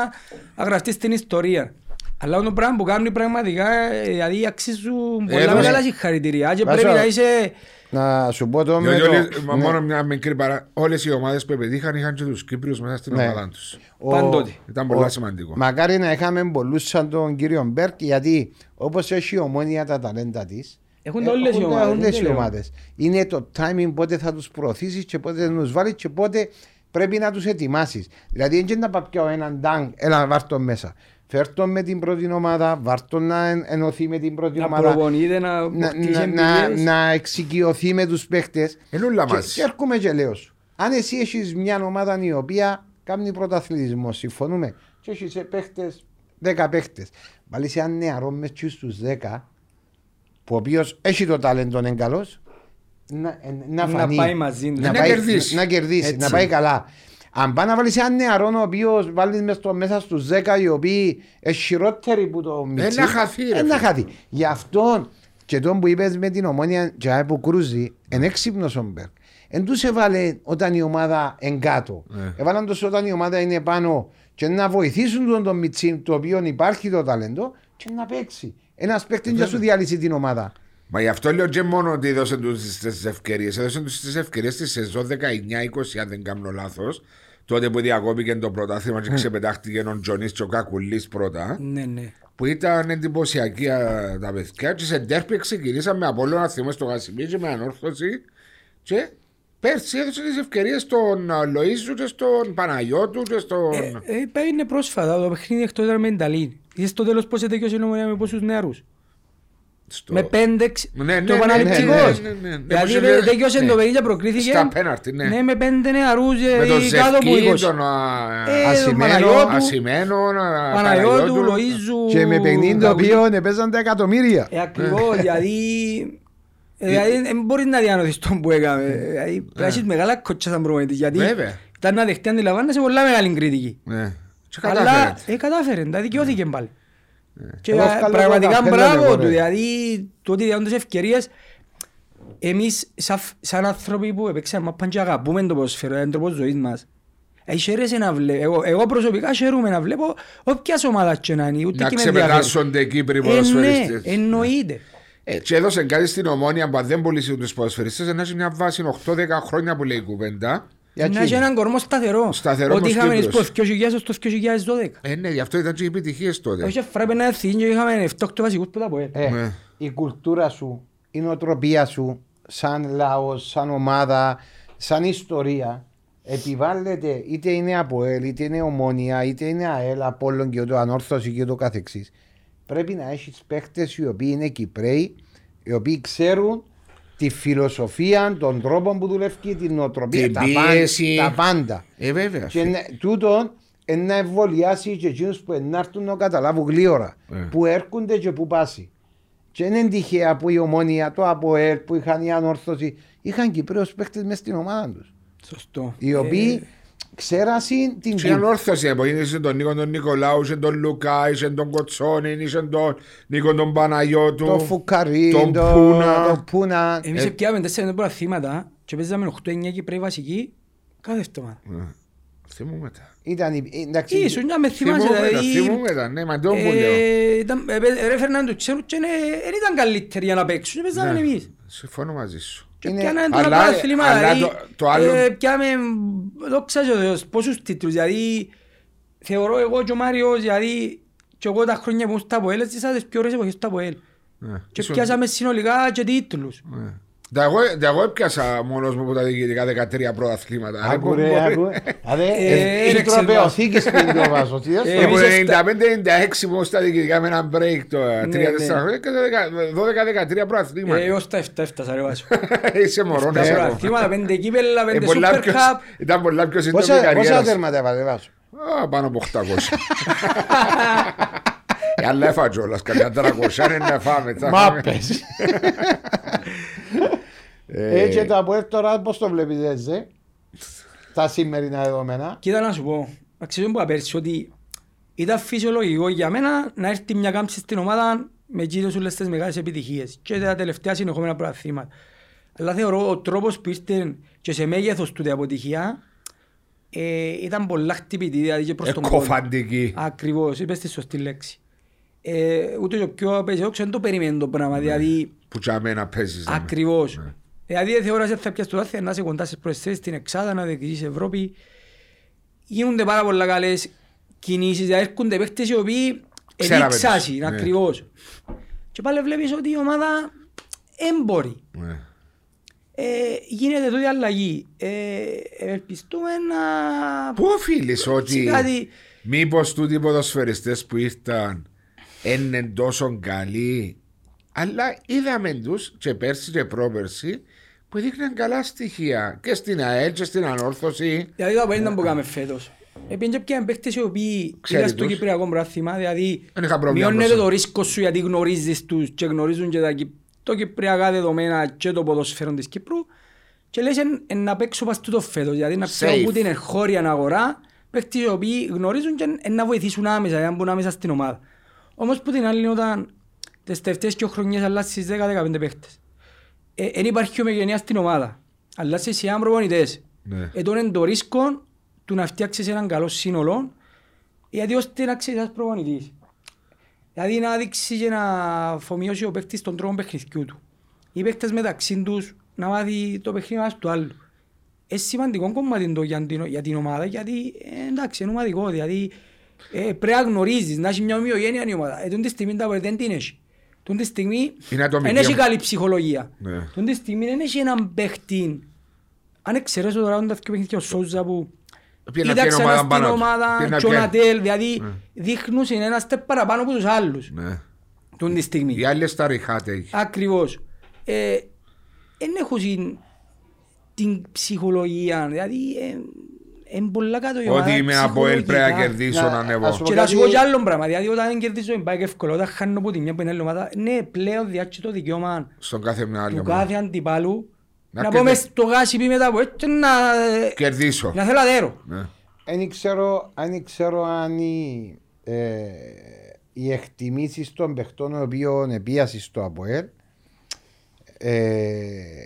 να γραφτεί στην ιστορία. Αλλά το πράγμα που κάνουν πραγματικά ε, δηλαδή αξίζουν πολλά Έδωσε. μεγάλα συγχαρητήρια και Βάζω. πρέπει να είσαι Να σου πω το με Διότι το... όλες- μα ναι. μόνο μια μικρή παρά. Όλες οι ομάδες που επετύχαν είχαν και τους Κύπριους μέσα στην Ναι. ομάδα τους. Ο- Παντότε. Ήταν πολύ ο- σημαντικό. Μακάρι να είχαμε πολλούς σαν τον κύριο Μπέρκ, γιατί όπως έχει η ομόνια τα ταλέντα της. Έχουν όλες οι ομάδες, Όλες δεν οι λέω. ομάδες. Είναι το timing πότε θα τους προωθήσεις και πότε θα τους βάλεις και πότε πρέπει να τους ετοιμάσεις. Δηλαδή, δεν είναι να πάει πιάω έναν τάγκ, έλα βάρ' τον μέσα. Φέρ' τον με την πρώτη ομάδα, βάρ' τον να εν- ενωθεί με την πρώτη να ομάδα. προπονείται, να Να, αποκτήσει να, να, εμπειρίες. να εξοικειωθεί με τους παίχτε. Είναι όλα Και, μαζί. και έρχομαι και λέω σου. Αν εσύ έχεις μια ομάδα η οποία κάνει πρωταθλητισμός, συμφωνούμε, και έχει παίχτες, 10 παίχτες, βάλει σε έναν νεαρό μες στους 10, που ο οποίος έχει το ταλέντο, είναι καλός, να, ε, να, Να φανεί. πάει μαζί του. Να, Να πάει- κερδίσει. Να, να κερδίσει, Έτσι. να πάει καλά. Αν πάει να βάλει έναν νεαρό ο οποίος βάλει μέσα, στο, μέσα στους 10 οι οποίοι είναι χειρότεροι που το μίτσι, να χαθεί, ρε ε, να φίλε. χαθεί. Γι' αυτό και τον που είπες με την ομόνια και που κρούζει, είναι έξυπνος ο Μπέρκ. Εν τους έβαλε όταν η ομάδα είναι κάτω. Ναι. Έβαλαν τους όταν η ομάδα είναι πάνω και να βοηθήσουν τον, τον Μιτσίν, το οποίο υπάρχει το ταλέντο και να παίξει. Ένας παίκτης Ε, να σου διαλύσει την ομάδα. Μα γι' αυτό λέω και μόνο ότι έδωσε τους τις ευκαιρίες. Έδωσε τους τις ευκαιρίες στη σεζόν 19-20, αν δεν κάνω λάθος. Τότε που διακόπηκε το πρωτάθλημα και ξεπετάχτηκε ο Τζονίς και ο Κακουλής πρώτα. Ναι, ναι. Που ήταν εντυπωσιακή α, τα παιδιά. Και σε ντέρπι ξεκινήσαμε από όλο να θυμώ στο Γασιμί και με ανόρθωση. Και πέρσι έδωσε τις ευκαιρίες στον α, Λοίζου και στον Παναγιώτου και στον. Ε, ε, είναι πρόσφατα το παιχνίδι εκτός ήταν με την Ταλή. Είδες στο τέλος πώς έδεκε η ομονία με πόσους νεαρούς; στο- Με πέντε, ξ- Ναι, ναι, το ναι, επαναληπτικός. ναι, ναι, ναι, ναι. Δηλαδή Ναι, δε- ναι, δέκιωσε ναι. το παιδί και προκρίθηκε. Στα πέναρτι, ναι. Ναι, με πέντε νεαρούς ε, με τον κάτω από Ζευκή, 20. τον α, Ε, τον Ασημένο, Παναγιώτου, Ασημένον, α, Παναγιώτου, Λοΐζου. Και με παιχνίδι το Κακουλή. οποίο έπαιζαν τα εκατομμύρια. Ε, ακριβώς, δηλαδή... ε, Δηλαδή δεν μπορείς να διανοηθείς τον που έκαμε. Δηλαδή πρέπει να έχεις μεγάλα κότσια σαν προπονητής. Γιατί Βέβαια. ήταν να δεχτεί αντιλαμβάνεσαι πολλά μεγάλη κριτική. Ναι. Και Αλλά κατάφερε. ε, κατάφερε, τα δικαιώθηκε πάλι. Και Εγώ α, βγάλω πραγματικά το καπέλο, μπράβο εγώ, του, ρε. δηλαδή το ότι διάνουν τις ευκαιρίες εμείς σαν, σαν άνθρωποι που έπαιξαμε μάπαν και αγαπούμε το ποδοσφαίρο, είναι τρόπος ζωής μας. Ε, χαίρεσαι να βλέπω, εγώ, εγώ προσωπικά χαίρομαι να βλέπω όποιας ομάδας και να είναι, ούτε Να και με ενδιαφέρει. ξεπεράσονται οι Κύπροι Ε, ναι, ποδοσφαιριστές. εννοείται. Ε, και έδωσε κάτι στην ομόνια που αν δεν πουλήσει τους ποδοσφαιριστές να έχει μια βάση 8-10 χρόνια που λέει η κουβέντα. Για Να έχει τσίνη. έναν κορμό σταθερό. Σταθερό Ότι όπως είχαμε Κύπρος. στο 2000 στο 2012. Ε, ναι, γι' αυτό ήταν και οι επιτυχίες τότε. Όχι φράπε να έρθει και είχαμε 7-8 βασικούς που τα πω. Ε, Ναι. η κουλτούρα σου, η νοοτροπία σου, σαν λαός, σαν ομάδα, σαν ιστορία, επιβάλλεται είτε είναι από ΕΛ, είτε είναι ομόνια, είτε είναι ΑΕΛ, Απόλλων και το ανόρθωση και το καθεξής. Πρέπει να έχεις παίχτες οι οποίοι είναι Κυπρέοι, οι οποίοι ξέρουν τη φιλοσοφία, τον τρόπο που δουλεύει, την νοοτροπία, Την τα, πάντα, πίεση. τα πάντα. Ε, βέβαια. Και ναι, τούτον είναι να εμβολιάσει και εκείνους που να έρθουν να καταλάβουν γλύωρα. Ε. Που έρχονται και που πάσει. Και είναι τυχαία που η ομόνια, το ΑΠΟΕΛ, που είχαν η ανόρθωση, είχαν Κυπρέους παίχτες μες στην ομάδα τους. Σωστό. Οι οποίοι ξέρασαν την Και η ανόρθωση από εκείνη είχε τον Νίκο τον Νικολάου, είχε τον Λουκά, είχε τον Κοτσόνη, είχε τον Νίκο τον Παναγιώτου. το Φουκαρί, τον το Πούνα. το Πούνα. Εμείς Ε. πιάμε τέσσερα πολλά θύματα και παίζαμε 8-9 Κυπρέοι βασικοί κάθε εβδομάδα. Ε, Θυμούμαι τα. Ήταν, η- εντάξει, Ήσουν να με θυμάσαι Θυμούμαι τα, δηλαδή. θυμούμαι τα, ναι, μα το μου λέω. ε, ήταν- ε, ε, Έφερναν τους ξένους και δεν ήταν καλύτεροι για να παίξουν και παίζαμε Ναι. εμείς. Συμφωνώ μαζί σου. Και Είναι- πιάνανε τον Αλλά- πρωτάθλημα, αλλά δηλαδή, το- το άλλο- ε, πιάμε, δόξα τω Θεώς, πόσους τίτλους, δηλαδή θεωρώ εγώ και ο Μάριος, δηλαδή και εγώ τα χρόνια που ήμουν στα ΑΠΟΕΛ, έζησα τις πιο ωραίες εποχές στα ΑΠΟΕΛ. Ναι. Και Ήσουν- πιάσαμε συνολικά και τίτλους. Ναι. Τα εγώ, τα εγώ έπιασα μόνος μου από τα διοικητικά 13 πρωταθλήματα. Αν Άκου δεν ρε, μπορεί. άκου. Δηλαδή, Ε, ε, είναι ρε, τροπεοθήκης στην το βάζω. Τι Ε, έστω. Από εμείς το έφτα- 95-96 που ήμουν στα διοικητικά με ένα break το Ναι, 3-4 ναι. χρόνια και 12-13 Ε, πρωταθλήματα. έως τα 7 έφτασα ρε Βάσο. Είσαι μωρός να Τα σε ακόμα. πρωταθλήματα, πέντε κύπελλα, Ε, πέντε πολλά Super πιο- Cup. Ήταν πολλά πιο σύντομη η Πόσα, καριέρα πόσα σου. τέρματα έβαλε βάζω. Α, Πάνω από 800. Ε, Αλλά έφαγα κιόλας, καμιά 300 είναι να φάμε. θα φάμε. Μάπες. Ε, Έτσι το από τώρα πώς το βλέπεις έτσι. Τα σημερινά δεδομένα. Κοίτα να σου πω, αξίζουν που απέρσι ότι ήταν φυσιολογικό για μένα να έρθει μια κάμψη στην ομάδα με εκείνες όλες τις μεγάλες επιτυχίες και τα τελευταία συνεχόμενα πρωταθλήματα. Αλλά θεωρώ ο τρόπος που ήρθε και σε μέγεθος του η αποτυχία ε, ήταν πολλά χτυπητή, δηλαδή και προς τον κόσμο. Εκκοφαντική. Ακριβώς, είπες τη σωστή λέξη. Ε, ούτε και ο πιο απεσιόδοξο δεν το περιμένει το πράγμα, δηλαδή Που για μένα παίζεις. ναι. Ακριβώς. Δηλαδή θεωρώ ότι θα πιάσεις το δάθεια να είσαι κοντά στις προεσθέσεις στην Εξάδα, να διεκδικήσεις Ευρώπη. Γίνονται πάρα πολλά καλές κινήσεις, δηλαδή έρχονται παίχτες οι οποίοι Ξέραμε εδείξασαν τους, ναι. ακριβώς. Και πάλι βλέπεις ότι η ομάδα έμπορη. Ναι. Ε, γίνεται τούτη αλλαγή. Ε, ευελπιστούμε να... Πού οφείλεις ότι κάτι- μήπως τούτοι οι ποδοσφαιριστές που ήρθαν είναι τόσο καλοί αλλά είδαμε τους και πέρσι και πρόπερσι που δείχναν καλά στοιχεία και στην ΑΕΛ και στην Ανόρθωση Δηλαδή το απέναντι που κάνουμε φέτος. Επειδή και πιάνε παίχτες οι οποίοι Ξέρεις είδα στο τους. Κυπριακό πράθυμα, δηλαδή Δεν είχα πρόβλημα μειώνεται μπροστά. το ρίσκο σου γιατί γνωρίζεις τους και γνωρίζουν και τα Κυ- το κυπριακά δεδομένα και το ποδοσφαίρο της Κύπρου και λες εν, εν να παίξω πας τούτο φέτος, γιατί να ξέρω Safe. που την εγχώρια αγορά παίχτες οι οποίοι γνωρίζουν και εν να βοηθήσουν άμεσα, για να μπουν άμεσα στην ομάδα. Όμως που την άλλη όταν τις τελευταίες και χρονιές αλλάσεις 10-15 παίχτες. Ε, εν υπάρχει ομογενεία στην ομάδα. Αλλάσεις σειρά προπονητές. Ναι. Ε, τώρα είναι το ρίσκο του να φτιάξεις έναν καλό σύνολο γιατί ώστε να ξέρεις ένας προπονητής. Δηλαδή να δείξεις και να αφομοιώσεις ο παίκτης τον τρόπο παιχνιδιού του. Οι παίκτες μεταξύ τους να μάθει το παιχνίδι μας του άλλου. Είναι σημαντικό κομμάτι το για την, για την ομάδα γιατί ε, εντάξει είναι ομαδικό. Δηλαδή ε, πρέπει να γνωρίζεις, να έχει μια ομοιογένεια η ομάδα. Ε, τούτη τη στιγμή τα δεν την έχει. Τούτη τη στιγμή Είναι ατομική. δεν έχει καλή ψυχολογία. Ναι. Τούτη τη στιγμή δεν έχει έναν παίχτη. Αν εξαιρέσω τώρα τα δύο παιχνίδια ο Σόζα που Πήγε να ήταν πιένει ξανά ομάδα στην πάνω του. ομάδα Πήγε να και ο πιένει. Νατέλ, δηλαδή δείχνουν ένα στεπ παραπάνω από τους άλλους Ναι. τούτη τη στιγμή. Οι άλλοι στα ριχάτε έχει. Ακριβώς. Ε, Εν έχουν την, την ψυχολογία, δηλαδή είναι πολλά κάτω η ομάδα Ότι είμαι από ελ πρέπει να ψυχολογικά. κερδίσω Να- να ας ανεβώ. πω Και να σου πω κάτι- κι άλλο πράγμα, δηλαδή όταν δεν κερδίζω είναι πάει και εύκολο, όταν χάνω από τη μια που είναι άλλη ομάδα, ναι πλέον διάτσε το δικαίωμα Στον κάθε μια άλλη του ομάδα. κάθε αντιπάλου Να να κερδι- πω μες στο γάσι πει μετά από έτσι να, Κερδίσω. να θέλω αδέρο. Ναι. Δεν ξέρω, αν ξέρω αν οι, ε, οι εκτιμήσεις των παιχτών οι οποίων επίαση στο ΑΠΟΕΛ ε,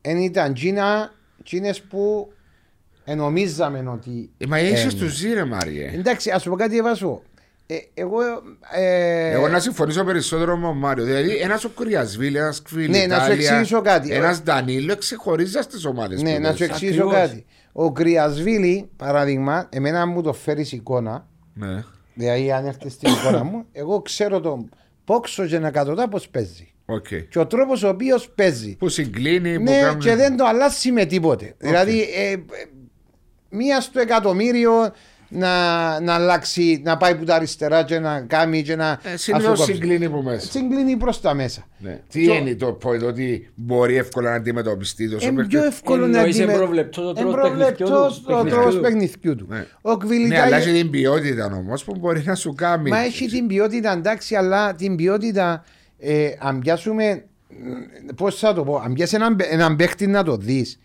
εν ήταν Τζίνα, Τζίνες που νομίζαμε ότι. Ε, Μα είσαι είναι. του ζήρε, Μάριε. Εντάξει, ας σου πω κάτι, Εβάσο. Ε, εγώ. Ε, Εγώ να συμφωνήσω περισσότερο με τον Μάριο. Δηλαδή, ένας ο Κουριασβίλη, ένας Κβίλη. Ναι, να σου εξηγήσω κάτι. Ένας Ντανίλο ξεχωρίζα στι ομάδες. ναι, να σου εξηγήσω Ακριβώς. κάτι. Ο Κρυασβίλη, παράδειγμα, εμένα μου το φέρει εικόνα. Ναι. Δηλαδή, αν έρθεις στην εικόνα μου, εγώ ξέρω τον πόξω και ανακατωτά πώς παίζει. Οκ. Και ο τρόπος ο οποίος παίζει. Που συγκλίνει, που Ναι, κάνει- και δεν το αλλάζει με τίποτε. Δηλαδή, ε, ε, μία στο εκατομμύριο να, να αλλάξει, να πάει που τα αριστερά και να κάνει και να. Ε, ας Συνήθω το κόψεις. συγκλίνει που μέσα. Συγκλίνει προς τα μέσα. Ναι. Τι Και- είναι το point ότι μπορεί εύκολα να αντιμετωπιστεί τόσο Είναι παιχνίδι. πιο εύκολο να Εννοείς αντιμε- εν προβλεπτός ο τρόπος Εν προβλεπτός παιχνιδιού του; ο Παιχνιδιού τρόπος του. παιχνιδιού του. Ναι. Ο Ναι, Κβιλιτάγια αλλά έχει την ποιότητα όμως που μπορεί να σου κάνει. Μα έχει την ποιότητα, εντάξει, αλλά την ποιότητα, ε, αν πιάσουμε, πώς θα το πω, αν πιάσει έναν, παί- έναν παίχτη να το δεις,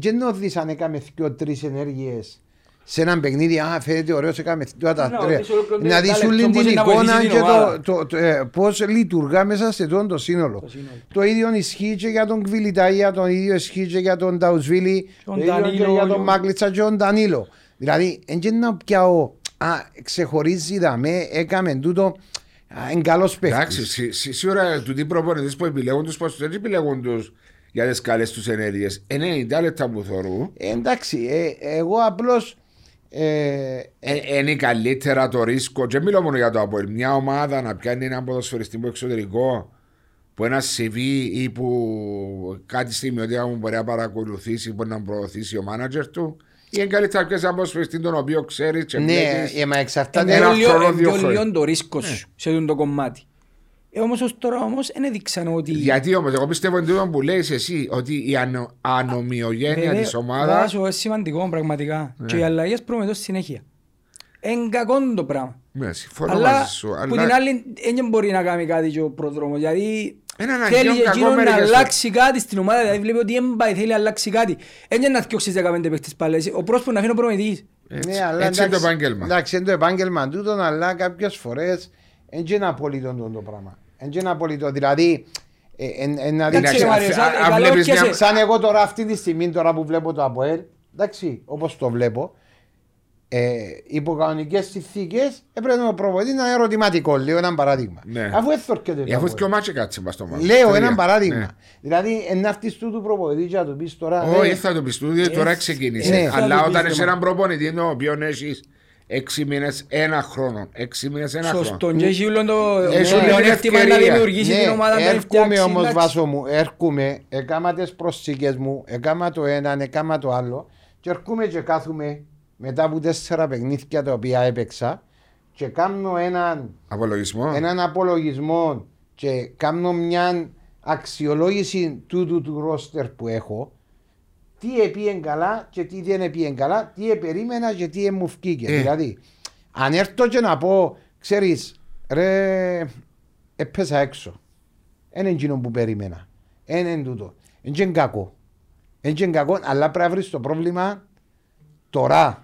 δεν το δει αν έκαμε δύο-τρει ενέργειες σε έναν παιχνίδι, α, φαίνεται ωραίος, έκαμε δύο τα Να τρία. δεις ολόκληρο Να δεις δεκάλεπτο όλη πώς την είναι να εικόνα βοηθήσει και την το, ομάδα. το, το, ε, πώς λειτουργά μέσα σε τόν το σύνολο. Το σύνολο. Το ίδιο ισχύει και για τον Κβιλιτάγια, το ίδιο ισχύει και για τον Ταουσβίλη, Τον το ίδιο και Ντανίλο, για τον τον- Μάγκλητσα και τον Ντανίλο. Δηλαδή, δεν να πιάω, α, ξεχωρίζει δαμέ, έκαμε τούτο, α, είναι καλός Εντάξει, παίχτης. σί- σί- σίγουρα του τι προπονητές που επιλέγουν τους ποσού δεν επιλέγουν τους για τις καλές τους ενέργειες. 90 λεπτά που θωρούν. Ε, εντάξει, ε, εγώ απλώς ε, Ε, είναι καλύτερα το ρίσκο. Και μιλώ μόνο για το Αποέλ. Μια ομάδα να πιάνει έναν ποδοσφαιριστή που εξωτερικό που ένα CV ή που κάτι στιγμιωτικά μου μπορεί να παρακολουθήσει, μπορεί να προωθήσει ο μάνατζερ του. Ή είναι καλύτερα να πιάσει έναν ποδοσφαιριστή τον οποίο ξέρεις και ναι, βλέπεις. ε, μα εξαρτάται. Ένα Είναι λίγο- χρόνο, είναι δύο πιο χρόνια. λίγο το ρίσκος σου σε αυτό το κομμάτι. Ε, όμως ως τώρα όμως δεν έδειξαν ότι... Γιατί όμως, εγώ πιστεύω ότι τούτο που λέει εσύ ότι η ανο, ανομοιογένεια Βέβαια, της ομάδα. βάζω, είναι σημαντικό πραγματικά. Και οι αλλαγές προμετώ συνέχεια. Εν κακόν το πράγμα. Ναι, συμφωνώ Αλλά μαζί σου. που Αλλά την άλλη δεν μπορεί να κάνει κάτι και ο προδρόμος. Γιατί Ένα αναγκαίο θέλει κακό εκείνο να μερικές φορές. αλλάξει κάτι στην ομάδα. Δηλαδή βλέπει ότι δεν πάει, θέλει να αλλάξει κάτι. Έτσι να διώξεις 15 παίχτες πάλι. Ο πρόσωπος να αφήνει ο προμετής. έτσι, Ναι, αλλά έτσι είναι το εντάξει, επάγγελμα. Εντάξει, είναι το επάγγελμα τούτο, αλλά κάποιες φορές δεν είναι απολύτω το, το πράγμα. Δεν είναι απολύτω. Δηλαδή, ε, ε, ε, να Εντάξει, δείξει. ρε Μάριο, α- σαν- α- καλά βλέπεις όρκιασε. μια- Σαν εγώ τώρα αυτή τη στιγμή τώρα που βλέπω το ΑΠΟΕΛ, εντάξει, όπως το βλέπω, ε, υπό κανονικές συνθήκες έπρεπε ο προπονητή να είναι ερωτηματικό. Λέω ένα παράδειγμα. Ναι. Αφού έθορκεται. Ε, το Αφού ΑΠΟΕΛ. και ο μάτσο κάτσε μας το μάτσο. Λέω Τρία. ένα παράδειγμα. Ναι. Δηλαδή, εν αυτή του του προπονητή και να του πεις τώρα. Όχι, ε, θα το πεις του, διότι τώρα ξεκίνησε. ναι, θα Αλλά το όταν πεις, είσαι ρε, έναν προπονητή, ο οποίο έχεις έξι μήνες, ένα χρόνο. Έξι μήνες, ένα χρόνο. Σωστό. Και έχει όλο το Έχει το όλη την πλεονέκτημα να ευκαιρία. δημιουργήσει την ομάδα να την έρχομαι φτιάξει. όμως εντάξει. βάσο μου, έρχομαι, έκαμα τις προσήκε μου, έκαμα το ένα, έκαμα το άλλο, και έρχομαι και κάθομαι μετά από τέσσερα παιχνίδια τα οποία έπαιξα και κάνω έναν, Απολογισμό. έναν απολογισμό και κάνω μια αξιολόγηση τούτου του ρόστερ που έχω. Τι επίεν καλά και τι δεν επίεν καλά, τι επερίμενα και τι μου βγήκε. Ε. Δηλαδή, αν έρθω και να πω, ξέρεις, ρε, έπεσα έξω. Δεν είναι εκείνο που περίμενα. Δεν είναι τούτο. Δεν είναι κακό. Δεν είναι κακό, αλλά πρέπει να βρεις το πρόβλημα τώρα.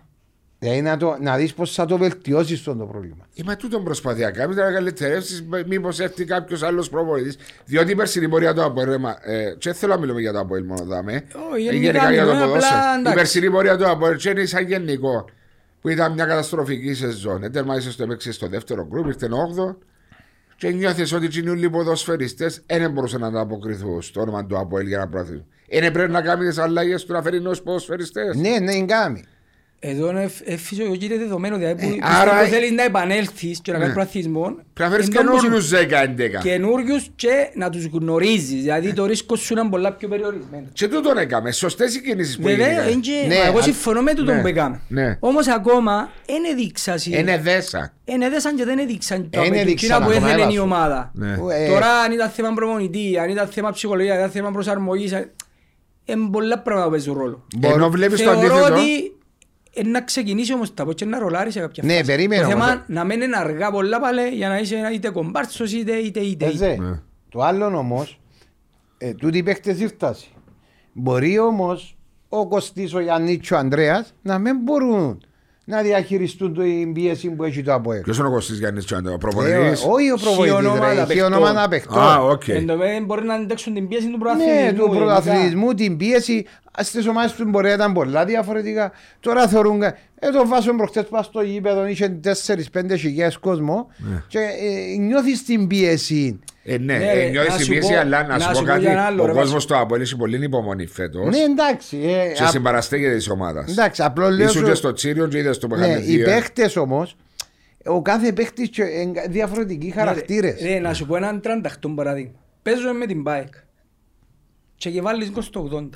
Δηλαδή να, το, να δεις πώς θα το βελτιώσεις το πρόβλημα. Ε, μα τούτον προσπαθεί να κάνει, να καλυτερεύσει. Μήπως έρθει κάποιος άλλος προπονητής. Διότι η περσινή πορεία του Αποέλ. ρε, μα, Ε, και δεν θέλω να μιλούμε για το Αποέλ μόνο δάμε. Όχι, Ε, γενικά για το μιλούμε, ποδόσφαιρο. απλά, Η εντάξει. περσινή πορεία του Αποέλ και είναι σαν γενικό. Που ήταν μια καταστροφική σεζόν. Ε, τερμάτισε στο έπαιξες στο δεύτερο γκρουπ, ήρθε 8 και νιώθεις ότι οι νουλοί ποδοσφαιριστέ δεν μπορούσαν να ανταποκριθούν στο όνομα του Αποέλ για να προωθήσουν. Είναι πρέπει να κάνεις τι αλλαγές του να φέρει νέους ποδοσφαιριστές. Ναι, ναι, κάνει. Εδώ είναι ε, φυσιολογικό και δεδομένο. Δηλαδή που Ε, άρα- άρα... θέλεις να επανέλθεις και να κάνεις Ναι. προαθλισμό. Πρέπει να φέρει είναι όμως καινούριου 10-11. καινούριους και να τους γνωρίζεις. Δηλαδή το ρίσκο σου είναι πολλά πιο περιορισμένο. Και τούτον έκαμε. Σωστές οι κινήσεις που Βέβαια, έγιναν. εν και- Ναι, μα εγώ α- συμφωνώ με τούτον ναι, που έκαμε. ναι. Όμως ακόμα δεν έδειξαν. Είναι δέσα. Εν έδεσαν και δεν έδειξαν το Εν με έδειξαν εκείνα που ακόμα, έθελε η έβασο. ομάδα. Ναι. Ε, Τώρα αν ήταν θέμα προπονητή, αν ήταν θέμα ψυχολογίας, αν ήταν θέμα προσαρμογής, είναι πολλά πράγματα που παίζουν ρόλο. Ενώ βλέπεις το Θεωρώ αντίθετο. ότι ε, να ξεκινήσει όμως τα πω και να ρολάρεις σε κάποια Ναι, φάση. περίμενε Το όμως. θέμα να μένει αργά πολλά πάλι για να είσαι ένα είτε κομπάρτσος είτε είτε είτε. είτε. Έζε, Ναι. Το άλλο όμως, ε, τούτοι οι παίχτες ήρθασαν. Μπορεί όμως ο Κωστής, ο Γιάννης και ο Ανδρέας να μην μπορούν να διαχειριστούν την πίεση που έχει το ΑΠΟΕΛ. Ποιος είναι ο Κωστής Γιάννης Τσάντα, ο Ε, προπονητής. Όχι ο προπονητής, Χιονόματα ρε, παιχτών. χιονόματα παιχτών. Α, οκ. Εν τω μεταξύ μπορεί να αντέξουν την πίεση του Ναι, πρωταθλητισμού. του πρωταθλητισμού, την πίεση στι ομάδες του μπορεί να ήταν πολλά διαφορετικά. Τώρα θεωρούν. Ε, το βάσο προχτές πας στο γήπεδο, είχε 4-5 χιλιάδες κόσμο και ε, νιώθεις την πίεση. Ε, ναι, Ναι, ρε, ε, νιώθεις να την σου πίεση, πω- αλλά να να σου πω σου πω κάτι. για ένα άλλο, Ο ρε, κόσμος του Απόελ έχει πολύ υπομονή φέτος Ναι, εντάξει. Ε, και α- συμπαραστέκεται της ομάδας. εντάξει, απλό λέω. Ήσουν σου- και στο Τσίριο και είδες το Ναι, οι παιχνίδι. παίχτες όμως, ο κάθε παίχτης διαφορετικοί χαρακτήρες. Ρε, να σου πω έναν 38 παράδειγμα. Παίζω με την bike και και βάλεις γκολ στο 80.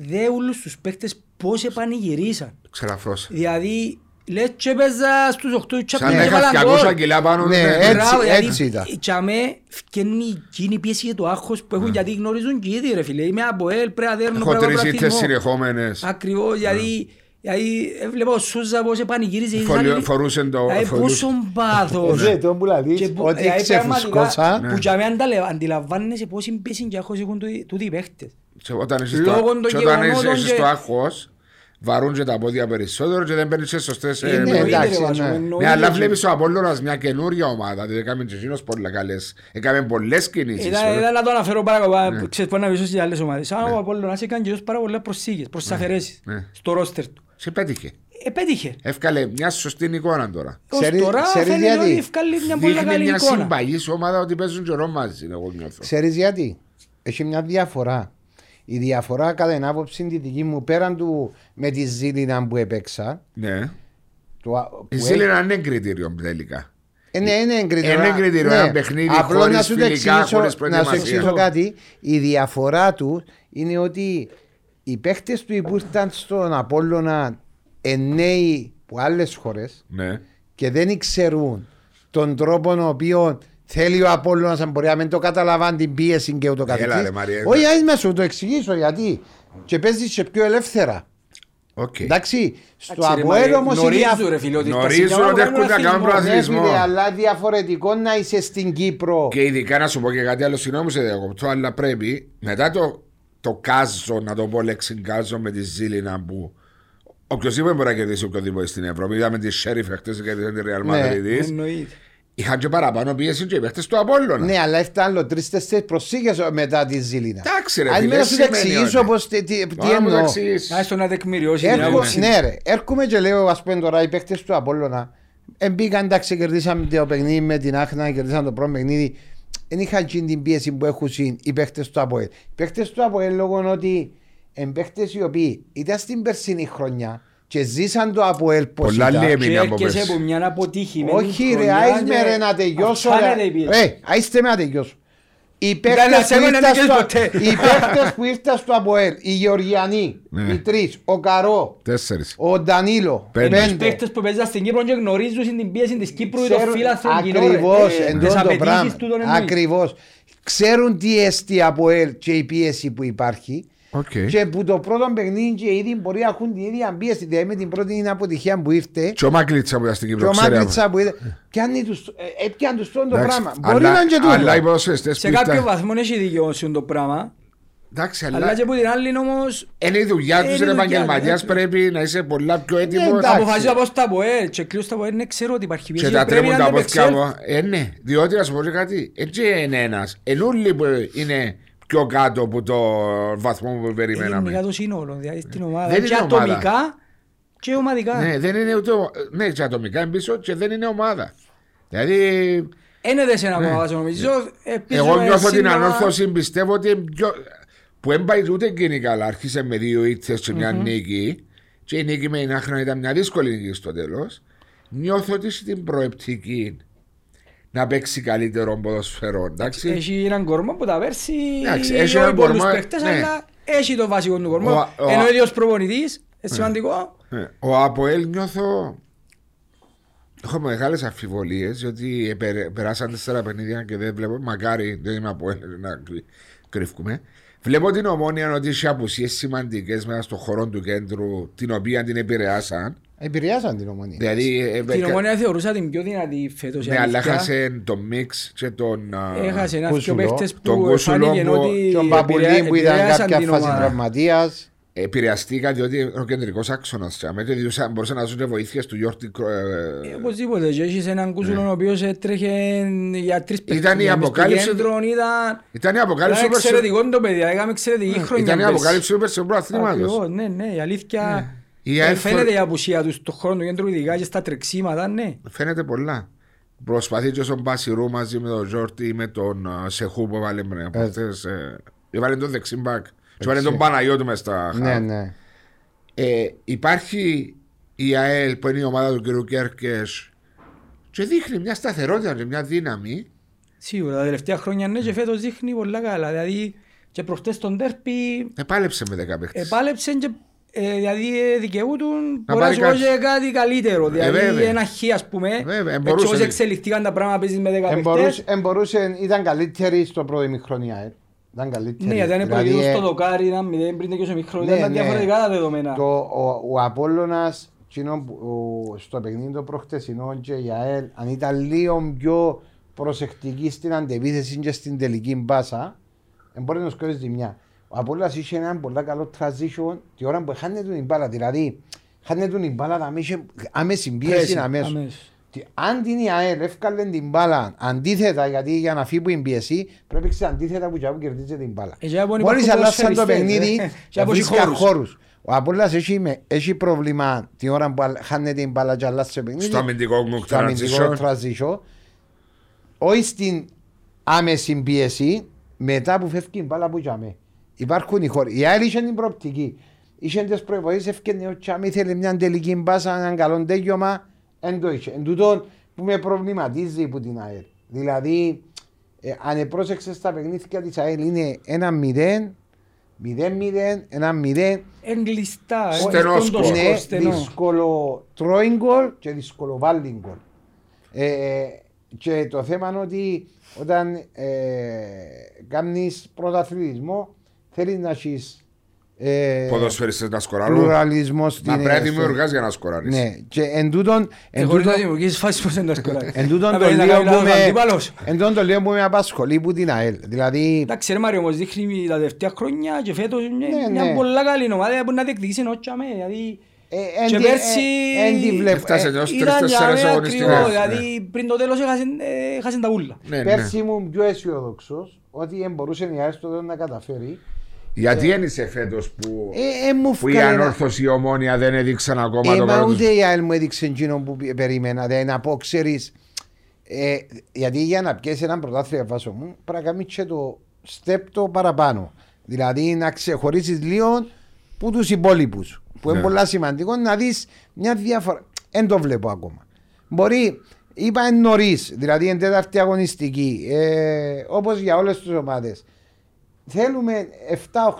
Δε όλους τους παίκτες πώς επανηγυρίσαν. Ξεραφρός. Δηλαδή, λες και παίζα στους 8 και Σαν και να είχα έβαλαν 200 γκολ. κιλά πάνω. Ναι, ναι. έτσι, Μπράβο, δηλαδή, έτσι ήταν. Και αμέ φκένει εκείνη η πίεση και το άγχος που έχουν γιατί γνωρίζουν και ήδη ρε φίλε. Είμαι από ελ, πρέπει να δέρνω, Έχω πρέπει να τρεις βρω ήττες αθλητισμό. συνεχόμενες. Ακριβώς, γιατί Δηλαδή, έβλεπα ο Σούζα πώς επανηγύριζε. Φωλιο- ήσαν- φορούσε το- Δηλαδή, φορούσε- πόσο πάθος. Ναι, το που λαλείς, Και που- ότι δηλαδή, ξεφουσκώσα. πραγματικά, Που για μένα ανταλε- αντιλαμβάνεσαι πόση πίεση και άγχος έχουν τούτοι- τούτοι οι παίχτες. Και όταν είσαι Λόγω στο, των και όταν γεγονότων είσαι και- στο άγχος, βαρούν και τα πόδια περισσότερο και δεν παίρνεις τις σωστές... ε, ναι, με- Εννοείται, εντάξει, ρε, Βάσο, ναι. εννοείται. Ναι, αλλά βλέπεις ο Απόλλωνας μια καινούρια ομάδα, δηλαδή έκαμε και εκείνος πολλά καλές, έκαμε πολλές κινήσεις. Ήταν, ε. ήταν να το αναφέρω παρακαλώ, ξέρεις πώς να βρίσκω στις άλλες ομάδες. Σαν ο Απόλλωνας έκανε κυρίως πάρα πολλές προσήγες, προς τις αφαιρέσεις ναι. στο ρόστερ του. Σε πέτυχε. Επέτυχε. Εύκαλε μια σωστή εικόνα τώρα. Ως Ξέρεις- τώρα ξέρεις φαίνεται γιατί; ότι ευκάλλει μια πολύ Δείχνει καλή μια εικόνα. συμπαγής ομάδα ότι παίζουν καιρό μαζί, εγώ νιώθω. Ξέρεις γιατί; Έχει μια διαφορά. Η διαφορά κατά την άποψη τη δική μου πέραν του με τη Ζήλινα που έπαιξα. Ναι. Το, α- που Η έ- Ζήλινα είναι κριτήριο τελικά. Ε, ναι, είναι εγκριτήριο. Είναι εγκριτήριο, ένα παιχνίδι Απλώς χωρίς να σου το φιλικά, εξηγήσω- χωρίς Να σου προετοιμασία. εξηγήσω κάτι. Η διαφορά του είναι ότι οι παίχτες του που ήρθαν στον Απόλλωνα εν νέοι από άλλες χώρες Ναι. και δεν ξέρουν τον τρόπο ο οποίο θέλει ο Απόλλωνας αν μπορεί να μην το καταλαβαίνει την πίεση και ούτω Έλα, καθεξής. ρε, Μαρία, Όχι, ας με σου το εξηγήσω γιατί. Και παίζεις και πιο ελεύθερα. Οκ. Εντάξει, στο Εντάξει, ρε, Αποέλ μα, όμως η Γνωρίζουν διαφορά... ρε φίλε ότι στα Γνωρίζουν σημεία ότι που έρχονται να κάνουν αθλητισμό. προαθλητισμό. Ναι, φίλε, αλλά διαφορετικό να είσαι στην Κύπρο. Και ειδικά να σου πω και κάτι άλλο, συγγνώμη σε διακοπτώ, αλλά πρέπει μετά το, το κάζο, να το πω λέξη κάζο με τη Ζήλινα που οποιοδήποτε μπορεί να κερδίσει οποιοδήποτε στην Ευρώπη. Είδαμε τη Sheriff χτες και τη Real Ναι. Madrid. Εννοείται. Είχαν και παραπάνω πίεση και οι παίχτε του Απόλλωνα. Ναι, αλλά έφτανε άλλο τρει-τέσσερι προσήγες μετά τη Ζήλινα. Εντάξει, ρε, Αν φίλε, με να σου το σημαίνει εξηγήσω ότι- πώ τι, τι, τι Τώρα μου το εννοώ. εξηγείς. Άστο να τεκμηριώσει την Έρχο, άποψη. ναι, ρε. Έρχομαι και λέω, ας πούμε τώρα, οι παίχτε του Απόλλωνα. Εμπήκαν, εντάξει, κερδίσαμε το παιχνίδι με την Άχνα, κερδίσαμε το πρώτο παιχνίδι. Δεν είχαν γίνει την πίεση που έχουν οι παίχτε του Αποέλ. Οι παίχτε του Αποέλ λόγω ότι οι παίχτε οι οποίοι ήταν στην περσινή χρονιά και ζήσαν το Αποέλ πώ Πολλά ήταν. λέει Και έμεινε από έρχεσαι πέρσι. από μια αποτύχημένη Όχι ρε, χρονιά άις και με ρε να τελειώσω αυξάνεται ρε. η πίεση. Ρε, άιστε με να τελειώσω. Οι να παίχτες σε που έμενε ήρθαν και στο- ποτέ. οι παίχτες που ήρθαν στο Αποέλ, οι Γεωργιανοί, Ναι. οι τρεις, ο Καρό, Τέσσερις. ο Ντανίλο, Πέντε. Τους πέντε. παίκτες που παίζαν στην Κύπρο και γνωρίζουν την πίεση της Κύπρου ή το Ξέρουν φύλαθρο κοινό, ρε. Ακριβώς, Ε, εντός τις το απαιτήσεις πράγμα. του τον εννοείς. Ακριβώς. Ξέρουν τι εστί Αποέλ και η πίεση που υπάρχει. Οκ. Και που το πρώτο παιχνίδι και ήδη μπορεί να έχουν την ίδια πίεση. Δηλαδή με την πρώτη είναι αποτυχία που ήρθε. Και ο Μαγκλίτσα που ήταν στην Και Κύπρο, ο ξέρει. Μάγκλητσα που είδε. Πιάνει τους, ε, έπιαν τους πρώτο το Εντάξει, πράγμα. Μπορεί αλλά- να είναι και τούτο. Αλλά οι ποδοσφαιριστές Σε που κάποιο ήταν- βαθμό έχει δικαιώσει το πράγμα. Εντάξει, Αλλά αλλά και από την άλλη όμως είναι η δουλειά Ε, τους, είναι ρε η δουλειά επαγγελματίας, τους. πρέπει να είσαι πολλά πιο έτοιμος. εντάξει. αποφασίζω από στα ΠΟΕ και κλείω στα ΠΟΕ δεν ξέρω ότι υπάρχει Και πίεση. τα Πρέπει τρέμουν να τα αντεπεξέλθω. πόθηκια μου. Ε, ναι, διότι να σου πω και κάτι. Έτσι είναι ένας. Ενούλοι που είναι πιο κάτω από το βαθμό που Είναι γενικά περιμέναμε. το σύνολο, δηλαδή στην ομάδα. Δεν Και είναι ομάδα. ατομικά και ομαδικά. Ναι, δεν είναι ούτε. ο- Ναι, και ατομικά είναι πίσω και δεν είναι ομάδα. Δηλαδή, Είναι δε σε ένα κομμάτι νομίζω. ελπίζω, εγώ ε, νιώθω την σύντομα- ανόρθωση, πιστεύω ότι είναι πιο... που δεν πάει ούτε εκείνη καλά. Άρχισε με δύο ήττες και μια νίκη. Και η νίκη με την Άχνα ήταν μια δύσκολη νίκη στο τέλος. Νιώθω ότι στην προεπτική να παίξει καλύτερο ποδοσφαιρό. Εντάξει. Έχει έναν κορμό που τα πέρσι Εντάξει, έχει έχει όχι έναν πολλούς κορμό, παίχτες, ναι. αλλά έχει το βασικό του κορμό. Ο- ο- Ενώ ο ίδιος προπονητής, είναι σημαντικό. Ε, Ο Αποέλ νιώθω. Έχω μεγάλες αμφιβολίες διότι επε- περάσαν τέσσερα παιχνίδια και δεν βλέπω. Μακάρι δεν είμαι Αποέλ να κρυ- κρύφκουμε. Βλέπω την ομόνια ότι έχει απουσίες σημαντικές μέσα στον χώρο του κέντρου, την οποία την επηρεάσαν. Επηρεάσαν την ομονία. Δηλαδή. ε, Την ε, ομόνια θεωρούσα την πιο δυνατή φέτος. η Ναι, αλλά αλήθεια. έχασε τον μίξ και τον. α, Έχασε ένας πιο Κούσουλο. παίχτες Τον που Κούσουλο φάνηκε που- ότι Και ο Μπαμπουλή που ήταν επηρεάσαν κάποια την φάση ομάδα. τραυματίας. επηρεαστήκα διότι είναι ο κεντρικός άξονας. Μπορούσε να ζουν βοήθειες του Γιώργη. Ε, Οπωσδήποτε. Και έχεις έναν κούσουλο ο οποίος έτρεχε για τρεις Ναι. Ήταν η παιχνίδια. Μες στο αποκάλυψη- κέντρο, Ήταν Ήταν η αποκάλυψη ήταν του περσι- εξαιρετικό το παιδί. Έκαμε εξαιρετική χρονιά. Ήταν η πέρσι. αποκάλυψη του περσινού προαθλήματο. Ακριβώς, ναι, ναι. Η αλήθεια... Η ε, ΑΕΛ Φαίνεται φορ- η απουσία τους στον χρόνο του κέντρου ειδικά και στα τρεξίματα, ναι. Φαίνεται πολλά. Προσπαθεί και στον Πασιρού μαζί με τον Ζόρτι ή με τον ε, Σεχού που έβαλε με από αυτές, ε, Έβαλε τον δεξιμπάκ. Και έβαλε τον Παναγιώτου μες στα Ναι, χάρη. ναι. Ε, υπάρχει η ΑΕΛ που είναι η ομάδα του κ. Κέρκες και δείχνει μια σταθερότητα και μια δύναμη. Σίγουρα τα τελευταία χρόνια ναι και φέτος δείχνει πολλά καλά. Δηλαδή και προχτές τον τέρπι Επάλεψε με 10 παίχτες. επάλεψαν και ε, δηλαδή ε, δικαιούτουν Να μπορεί να πάρει σου πω κάτι. και κάτι καλύτερο. Δηλαδή βέβαια. ένα χ ας πούμε. βέβαια, Έτσι μπορούσε. όπως εξελιχθήκαν τα πράγματα παίζεις με 10 παίχτες. Εμπορούσε, εμπορούσε, ήταν καλύτερη στο πρώτο ημιχρονιά. Ε. Ήταν καλύτερη. Ναι, γιατί ήταν Δηλαδή, προηγούμενο ε, στο δοκάρι, ήταν μηδέν πριν και στο μικρό, Ναι, ήταν ναι. διαφορετικά τα δεδομένα. Το, ο, ο Απόλλωνας εκείνο που- ο- στο παιχνίδι το προχτεσινό και η ΑΕΛ αν ήταν λίγο πιο προσεκτική στην αντεπίθεση και στην τελική μπάσα δεν μπορεί να σκοτώσει ζημιά. Ο Απόλλωνας είχε έναν πολύ καλό transition τη ώρα που χάνεται την μπάλα. Δηλαδή, χάνεται την μπάλα να μην είχε άμεση πίεση Πρέσι, αμέσως. αμέσως. Τι- Αν την η ΑΕΛ εύκαλε την μπάλα αντίθετα, γιατί για να φύγει που είναι πίεση, πρέπει να ξέρει αντίθετα που τζάμπου κερδίζει την μπάλα. Ε, για να μπορεί Μόλις υπάρχουν αλλάσαν το ποδοσφαιριστές, παιχνίδι, ε. Και από βρίσκα χώρους. χώρους. Ο Απόλλας έχει, με- έχει πρόβλημα την ώρα που αλλ- χάνεται την μπάλα και αλλάζει το παιχνίδι. Στο αμυντικό μου Στο αμυντικό transition. transition. Όχι στην άμεση πίεση, μετά που φεύγει η μπάλα που τζάμε. Υπάρχουν οι χώροι. Η άλλη είχε την προοπτική. Είχε τις προϋποθέσεις, έφυγε ο Τσάμι, ήθελε μια τελική μπάσα, έναν καλό τέλειωμα, δεν το είχε. Εν τούτον που με προβληματίζει που την ΑΕΛ. Δηλαδή, ε, αν πρόσεξε στα παιχνίδια της ΑΕΛ είναι ένα 0, 0-0, ένα 0, Εγκλειστά, Στενό ε, αυτό το σκορ. σκορ, είναι στενό. δύσκολο τρώει γκολ και δύσκολο βάλει γκολ. Ε, και το θέμα είναι ότι όταν ε, κάνεις πρωταθλητισμό θέλει να έχεις ε, Ποδοσφαιριστές να σκοράρουν. πλουραλισμός στην Να πρέπει να στο- δημιουργάς για να σκοράρεις. Ναι, και εν τούτον, Και εν χωρίς να τούτον, δημιουργήσεις φάσεις πως δεν το σκοράρεις. εν τούτον Να το πρέπει να λίγο κάνει που λάθος με, αντίπαλος. εν τούτον το λίγο που με απασχολεί που την ΑΕΛ. Δηλαδή, Εντάξει ρε Μάριο, όμως δείχνει τα τελευταία χρόνια και φέτος είναι Ναι, μια ναι. πολλά καλή ομάδα που να διεκδικήσει νότια με. Δηλαδή ε, Και εν τη- πέρσι- ε, εν τη βλέπω. Έφτασε ε, ως ήταν για τρεις-τέσσερις μένα αγωνιστικές. ακριβώς. Ναι. Δηλαδή πριν το τέλος έχασαν- ε, έχασαν τα ούλα. Ναι, ναι. Πέρσι ήμουν πιο αισιοδόξος ότι εν μπορούσε η ΑΕΛ στο τέλος να καταφέρει. Γιατί ένισε φέτος που, Ε, ε, μου που η φκάλε ένα- ανόρθωση η ομόνια δεν έδειξαν ακόμα Ε, το μα πρώτο. ούτε η ΑΕΛ μου έδειξε εκείνο που πι- περίμενα. Δηλαδή να πω, ξέρεις, ε, γιατί για να πιέσεις έναν πρωτάθλημα βάσο μου, πρέπει να κάνεις και το step το παραπάνω. Δηλαδή να ξεχωρίσεις λίγο που τους υπόλοιπους. Που είναι Ναι. πολύ σημαντικό να δεις μια διαφορά. Δεν το βλέπω ακόμα. Μπορεί, είπα νωρίς, δηλαδή εν τέταρτη αγωνιστική, ε, όπως για όλες τις ομάδες. Θέλουμε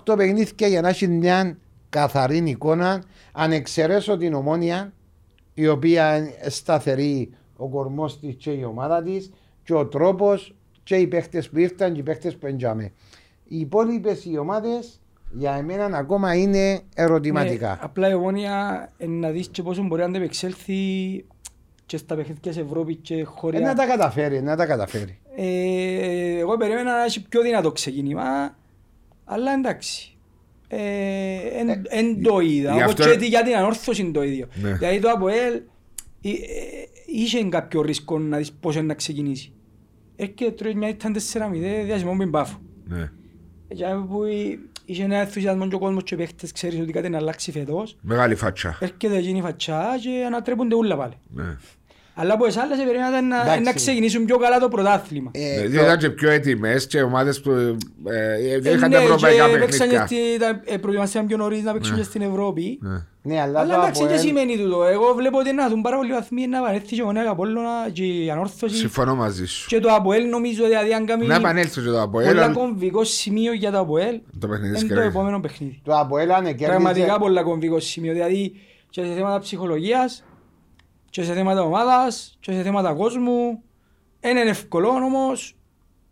7-8 παιχνίδια για να έχει μια καθαρή εικόνα. Αν εξαιρέσω την ομόνια, η οποία είναι σταθερή ο κορμός της και η ομάδα της, και ο τρόπος και οι παίχτες που ήρθαν και οι παίχτες που έντιαμε. Οι υπόλοιπες οι ομάδες για εμένα ακόμα είναι ερωτηματικά. Ναι, απλά η ομόνια ε, να δεις και πόσο μπορεί να αντεπεξέλθει και στα παιχνίδια σε Ευρώπης και Ε, χωριά. να τα καταφέρει, να τα καταφέρει. Ε, εγώ περίμενα να έχει πιο δυνατό ξεκίνημα, αλλά εντάξει. Ε, εν, εν το είδα, γι' όπως αυτό- και τη- για την ανόρθωση είναι το ίδιο. Ναι. Δηλαδή το ΑΠΟΕΛ ε, ε, είχε κάποιο ρίσκο να δεις πώς είναι να ξεκινήσει. Έρχεται τρώει μια ήταν 4-0 διασμό με μπάφο. Ναι. Για που εί- είχε ένα ενθουσιασμό και ο κόσμος και οι παίχτες ξέρεις ότι κάτι να αλλάξει φέτος. Μεγάλη φάτσα. Έρχεται εκείνη η φατσά και ανατρέπονται όλα πάλι. Ναι. Αλλά από εσάς άλλες περίμενα να, Εντάξει. να ξεκινήσουν πιο καλά το πρωτάθλημα. Ε, Δηλαδή το- ήταν και πιο έτοιμες και ομάδες που ε, ε, δεν είχαν ναι, τα ευρωπαϊκά και παίξαν και παιχνίδια. στη- τα- ε, προετοιμαστήκαν πιο νωρίς να παίξουν και στην Ευρώπη. Ναι. ναι, αλλά, Αλλά το εντάξει, ΑΠΟΕΛ- τι σημαίνει τούτο. Εγώ βλέπω ότι να δουν πάρα πολλοί βαθμοί να επανέλθει και ο Νέας Απόλλωνας και η ανόρθωση. Συμφωνώ μαζί σου. Και το ΑΠΟΕΛ νομίζω δηλαδή αν κάνει Να επανέλθω και το από πολλά έλα κομβικό σημείο για το ΑΠΟΕΛ το παιχνίδι της είναι το Κερκίδας. επόμενο παιχνίδι. το ΑΠΟΕΛ αν κέρδιζε- Πραγματικά πολλά κομβικό σημείο. Δηλαδή και σε θέματα ψυχολογίας και σε θέματα ομάδας και σε θέματα κόσμου. Δεν είναι εύκολο όμως.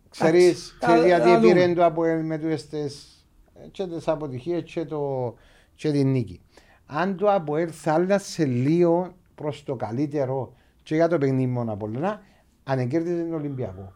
Ξέρεις, Εντάξει, ξέρεις θα- γιατί θα δούμε. πήρε το ΑΠΟΕΛ με τις τις- και τις αποτυχίες και, το, και την νίκη. Αν το ΑΠΟΕΛ θα άλλασε λίγο προς το καλύτερο και για το παιχνίδι μόνο Απόλλωνα, αν κέρδιζε τον Ολυμπιακό.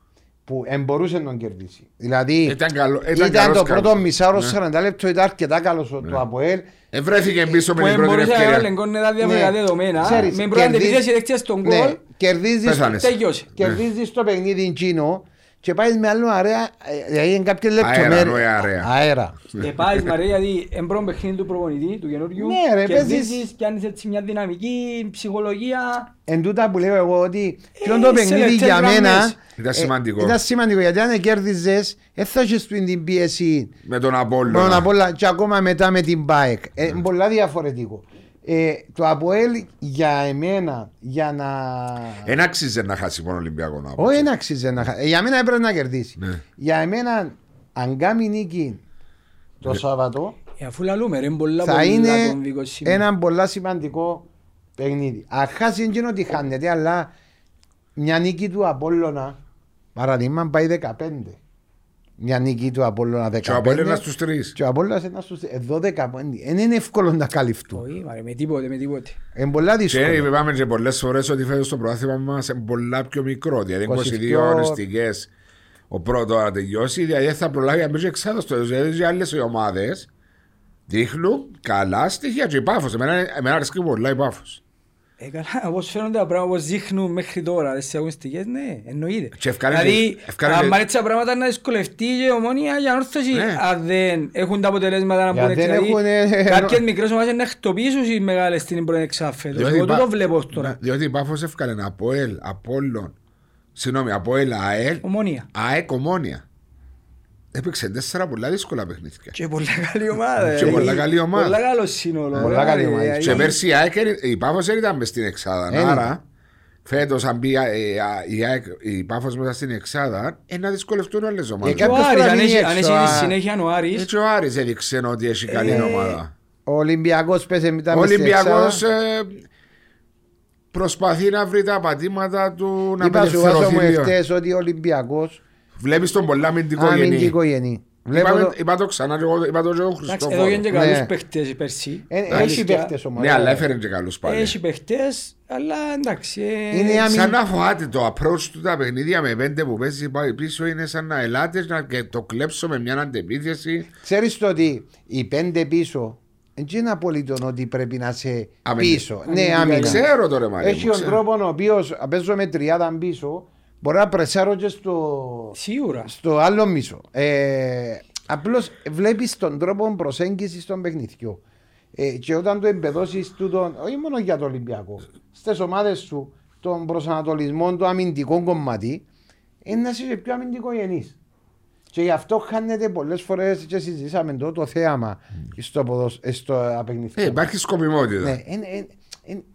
Που εν μπορούσε να τον κερδίσει. Δηλαδή Ήταν καλό- ήταν ήταν, καλός το καλός. πρώτο μισάωρο Ναι. 40 λεπτό ήταν αρκετά καλός το Αποέλ. Ευρέθηκε πίσω με Που την πρώτη μπορούσε να ευκαιρία. ελεγχώνει τα διαφορετικά Ναι. δεδομένα. Ξέρεις, Με πρώτη κερδίζει- αντεπίθεση δέχτηκε στον Ναι, γκολ. κερδίζεις, Πέθανες. Τέλειωσε. κερδίζεις το παιχνίδι εκείνο και πάει με άλλο αέρα, ε, δηλαδή είναι κάποιες Αέρα, λεπτομέρειες. εννοεί αέρα. Αέρα. Και πάει Μαρέ γιατί εμπρόν παιχνίδι του προπονητή, του καινούριου. Ναι, ρε, Κερδίζεις, παίζεις- πιάνεις έτσι μια δυναμική, ψυχολογία. Εν τούτα που λέω εγώ ότι Ε, ποιον το σε παιχνίδι λεπτές για μένα γραμμές. Ήταν ε, σημαντικό. Ήταν σημαντικό γιατί αν κέρδιζες δεν θα έχεις του την πίεση Με τον Απόλλωνα. Μόνο απ' όλα και ακόμα μετά με την ΠΑΕΚ. Ε, είναι πολλά διαφορετικό. Ε, το ΑΠΟΕΛ για εμένα για να. Εν άξιζε να χάσει μόνο Ολυμπιακό να πω. Όχι, δεν αξίζει να χα- ε, Για μένα έπρεπε να κερδίσει. Ναι. Για εμένα, αν κάνει νίκη το Σάββατο, Ε, αφού λαλούμε ρε, είναι πολλά θα πολλά είναι κομβικό σημείο. ένα πολλά σημαντικό παιχνίδι. Αν χάσει εκείνο ότι χάνεται, αλλά μια νίκη του Απόλλωνα, παραδείγμα, πάει 15. Μια νίκη του Απόλλωνα 15. Και ο Απόλλωνας στους τρεις. Και ο Απόλλωνας είναι στους 12 πόντι. Δεν είναι εύκολο να καλυφθούν. Όχι, μαρέ, με τίποτε, με τίποτε. Είναι πολλά Και δύσκολο. είπαμε και πολλές φορές ότι φέτος το πρωτάθλημα μας είναι πολλά πιο μικρό. Δηλαδή 22 22 αγωνιστικές ο πρώτος να τελειώσει, δηλαδή δεν θα προλάβει να μπει και εξάδοστο. Δηλαδή οι άλλες οι ομάδες δείχνουν καλά στοιχεία και η Πάφος. Εμένα, εμένα αρέσκει πολλά η Πάφος. Ε, καλά, όπως φαίνονται τα πράγματα, όπως δείχνουν μέχρι τώρα, τις αγωνιστικές, ναι, εννοείται. Και ευκάρει- Δηλαδή, ευκάρει- αν έτσι τα πράγματα να δυσκολευτεί και η ομόνια για όρθωση, Ναι. αν δεν έχουν τα αποτελέσματα να Για μπουν έτσι. δεν Δηλαδή, έχουν, ε, κάποιες μικρές ομάδες να χτυπήσουν οι μεγάλες στην πρώτη εξάφετος. Διότι Εγώ η Πα- το βλέπω τώρα. Ναι, Διότι η Πάφος έφκανε από ΕΛ, Απόλλων, συγγνώμη, από ΕΛ, ΑΕΛ, Ομόνια. ΑΕΚ, Ομόνια. Έπαιξε τέσσερα πολλά δύσκολα παιχνίδια. Και πολλά καλή ομάδα. Και ε. πολλά καλή ομάδα. Πολλά καλό σύνολο. Πολλά ρε, καλή ρε, ομάδα. δηλαδή. Και πέρσι η ΑΕΚ, η Πάφος δεν ήταν μες στην εξάδα. Δεν Άρα, φέτος αν μπει η, η, ΑΕΚ, η Πάφος μέσα στην εξάδα, ε, να δυσκολευτούν άλλες ομάδες. Και Και ο Κάποιος Άρης, πρέπει αν να έχει- μείνει αν έξω, έχει α. τη συνέχεια ο Άρης, Έτσι ο Άρης έδειξε ότι έχει καλή Ε, ομάδα. Ο Ολυμπιακός πέσε μετά Ο μες στην Ολυμπιακός εξάδα. ε, προσπαθεί να βρει τα πατήματα του να Είπα σου βάζω μου απελευθερωθεί λίγο. εχθές ότι ο Ολυμπιακός Βλέπεις τον πολλά αμυντικό γενή. αμυντικό γενή. Βλέπω Είπαμε- το- Είπα το ξανά και εγώ, είπα το και εγώ εντάξει, εδώ Χριστόφορο. είναι και Ναι. καλούς παίχτες πέρσι. Ε, Έχει Αλήθεια. παίχτες ομάδα. Ναι, αλλά έφερε και καλούς πάλι. Έχει παίχτες, αλλά εντάξει. ε, Είναι αμυ- Σαν να φοβάται το approach του τα παιχνίδια με πέντε που παίζει πάει πίσω είναι σαν να ελάτες να και το κλέψω με μια αντεπίθεση. Ξέρεις το ότι οι πέντε πίσω δεν είναι απολύτω ότι πρέπει να σε Αμυντικά. πίσω. Ναι, Αμυντικά. άμυνα. Ξέρω το ρε Μαρία Έχει μου, τον ξέρω. τρόπο ο οποίος παίζω με τριάδα πίσω, μπορεί να πρεσάρω και στο, Σίγουρα. στο άλλο μισό. Ε, Απλώς βλέπεις τον τρόπο προσέγγισης των παιχνιδιών. Ε, και όταν το εμπεδώσεις τούτον, όχι μόνο για το Ολυμπιακό, στις ομάδες σου, τον προσανατολισμό, το αμυντικό κομμάτι, είναι να είσαι πιο αμυντικογενής. Και γι' αυτό χάνεται πολλές φορές και συζητήσαμε το, το θέαμα στο, ποδοσ... στο απεγνιθικό. Ε, υπάρχει σκοπιμότητα. Ναι,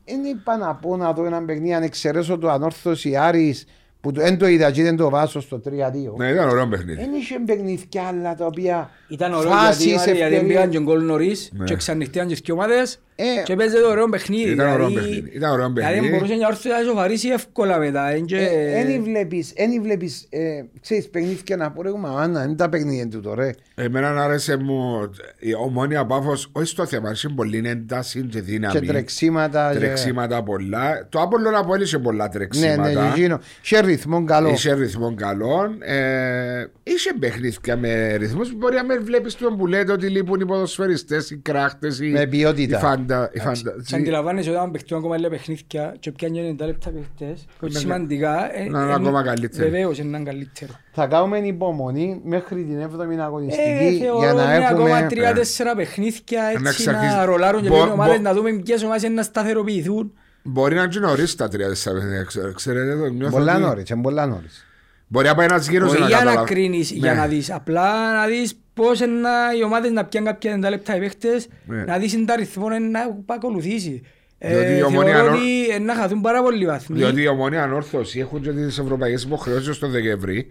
δεν είπα να πω να δω ένα παιχνίδι αν εξαιρέσω το ανόρθωση Άρης που το- δεν το είδα και δεν το βάσω στο 3-2. Ναι, ήταν ωραίο παιχνίδι. Δεν είχε παιχνίδια άλλα τα οποία Ήταν ωραίο φάσεις, γιατί, γιατί ευκαιρίες. πήγαν και γκολ νωρίς Ναι. και ξανοιχτήκαν και δύο ομάδες Ε, και παίζεται ωραίο παιχνίδι. Ήταν ωραίο δηλαδή- παιχνίδι. Ήταν ωραίο Δηλαδή παιχνίδι. μπορούσε μια όρθια να σοβαρήσει εύκολα μετά. είναι και- Δεν βλέπεις, δεν βλέπεις, ε, ξέρεις παιχνίδια να πω ρε μαμάνα, είναι τα παιχνίδια του τώρα. Εμένα άρεσε μου η ομόνια πάφος, όχι στο θέμα, αρέσει πολύ ένταση και δύναμη. Και τρεξίματα. και- Τρεξίματα πολλά. Το Απόλλωνα που είχε πολλά Ναι, τρεξίματα. ναι, εκείνο. Και ρυθμό καλό. Είχε ρυθμό καλών. Ε, είχε παιχνίδια με ρυθμούς που μπορεί να μην βλέπεις τον που λέτε ότι λείπουν οι ποδοσφαιριστές, οι κράχτες, οι, Με ποιότητα. οι φαντα, οι Εντάξει, φαντα- Σε αντιλαμβάνεσαι όταν παιχτούν ακόμα λίγα παιχνίδια και πιάνει 90 λεπτά παιχτές, που είναι Ναι, σημαντικά, ε, να είναι ε, ακόμα καλύτερο. Βεβαίως είναι καλύτερο. Θα κάνουμε υπομονή μέχρι την 7η αγωνιστική Ε, για θεωρώ να είναι ακόμα έχουμε. τρία-τέσσερα παιχνίδια Να έτσι εξαρχίσει- να ρολάρουν και Μπο- λίγες ομάδες μπο- να δούμε ποιες ομάδες είναι να σταθεροποιηθούν. Μπορεί να είναι νωρίς τα τρία τέσσερα παιχνίδια, ξέρω- Ξέρετε το νιώθω Πολλά ότι- νωρίς, είναι πολλά νωρίς. Μπορεί να πάει ένας γύρος Όχι να για να καταλάβει. κρίνεις, για Ναι. να δεις. Απλά να δεις πώς είναι να- οι ομάδες να πιάνουν κάποια 90 λεπτά οι παίχτες, Ναι. να δεις την αριθμό να ακολουθήσει. Διότι η Ε, Ομόνια Θεωρώ νο- ότι ε, να χαθούν πάρα πολλοί βαθμοί. Διότι η ομόνια ανόρθωση έχουν και τις ευρωπαϊκές υποχρεώσεις τον Δεκέμβρη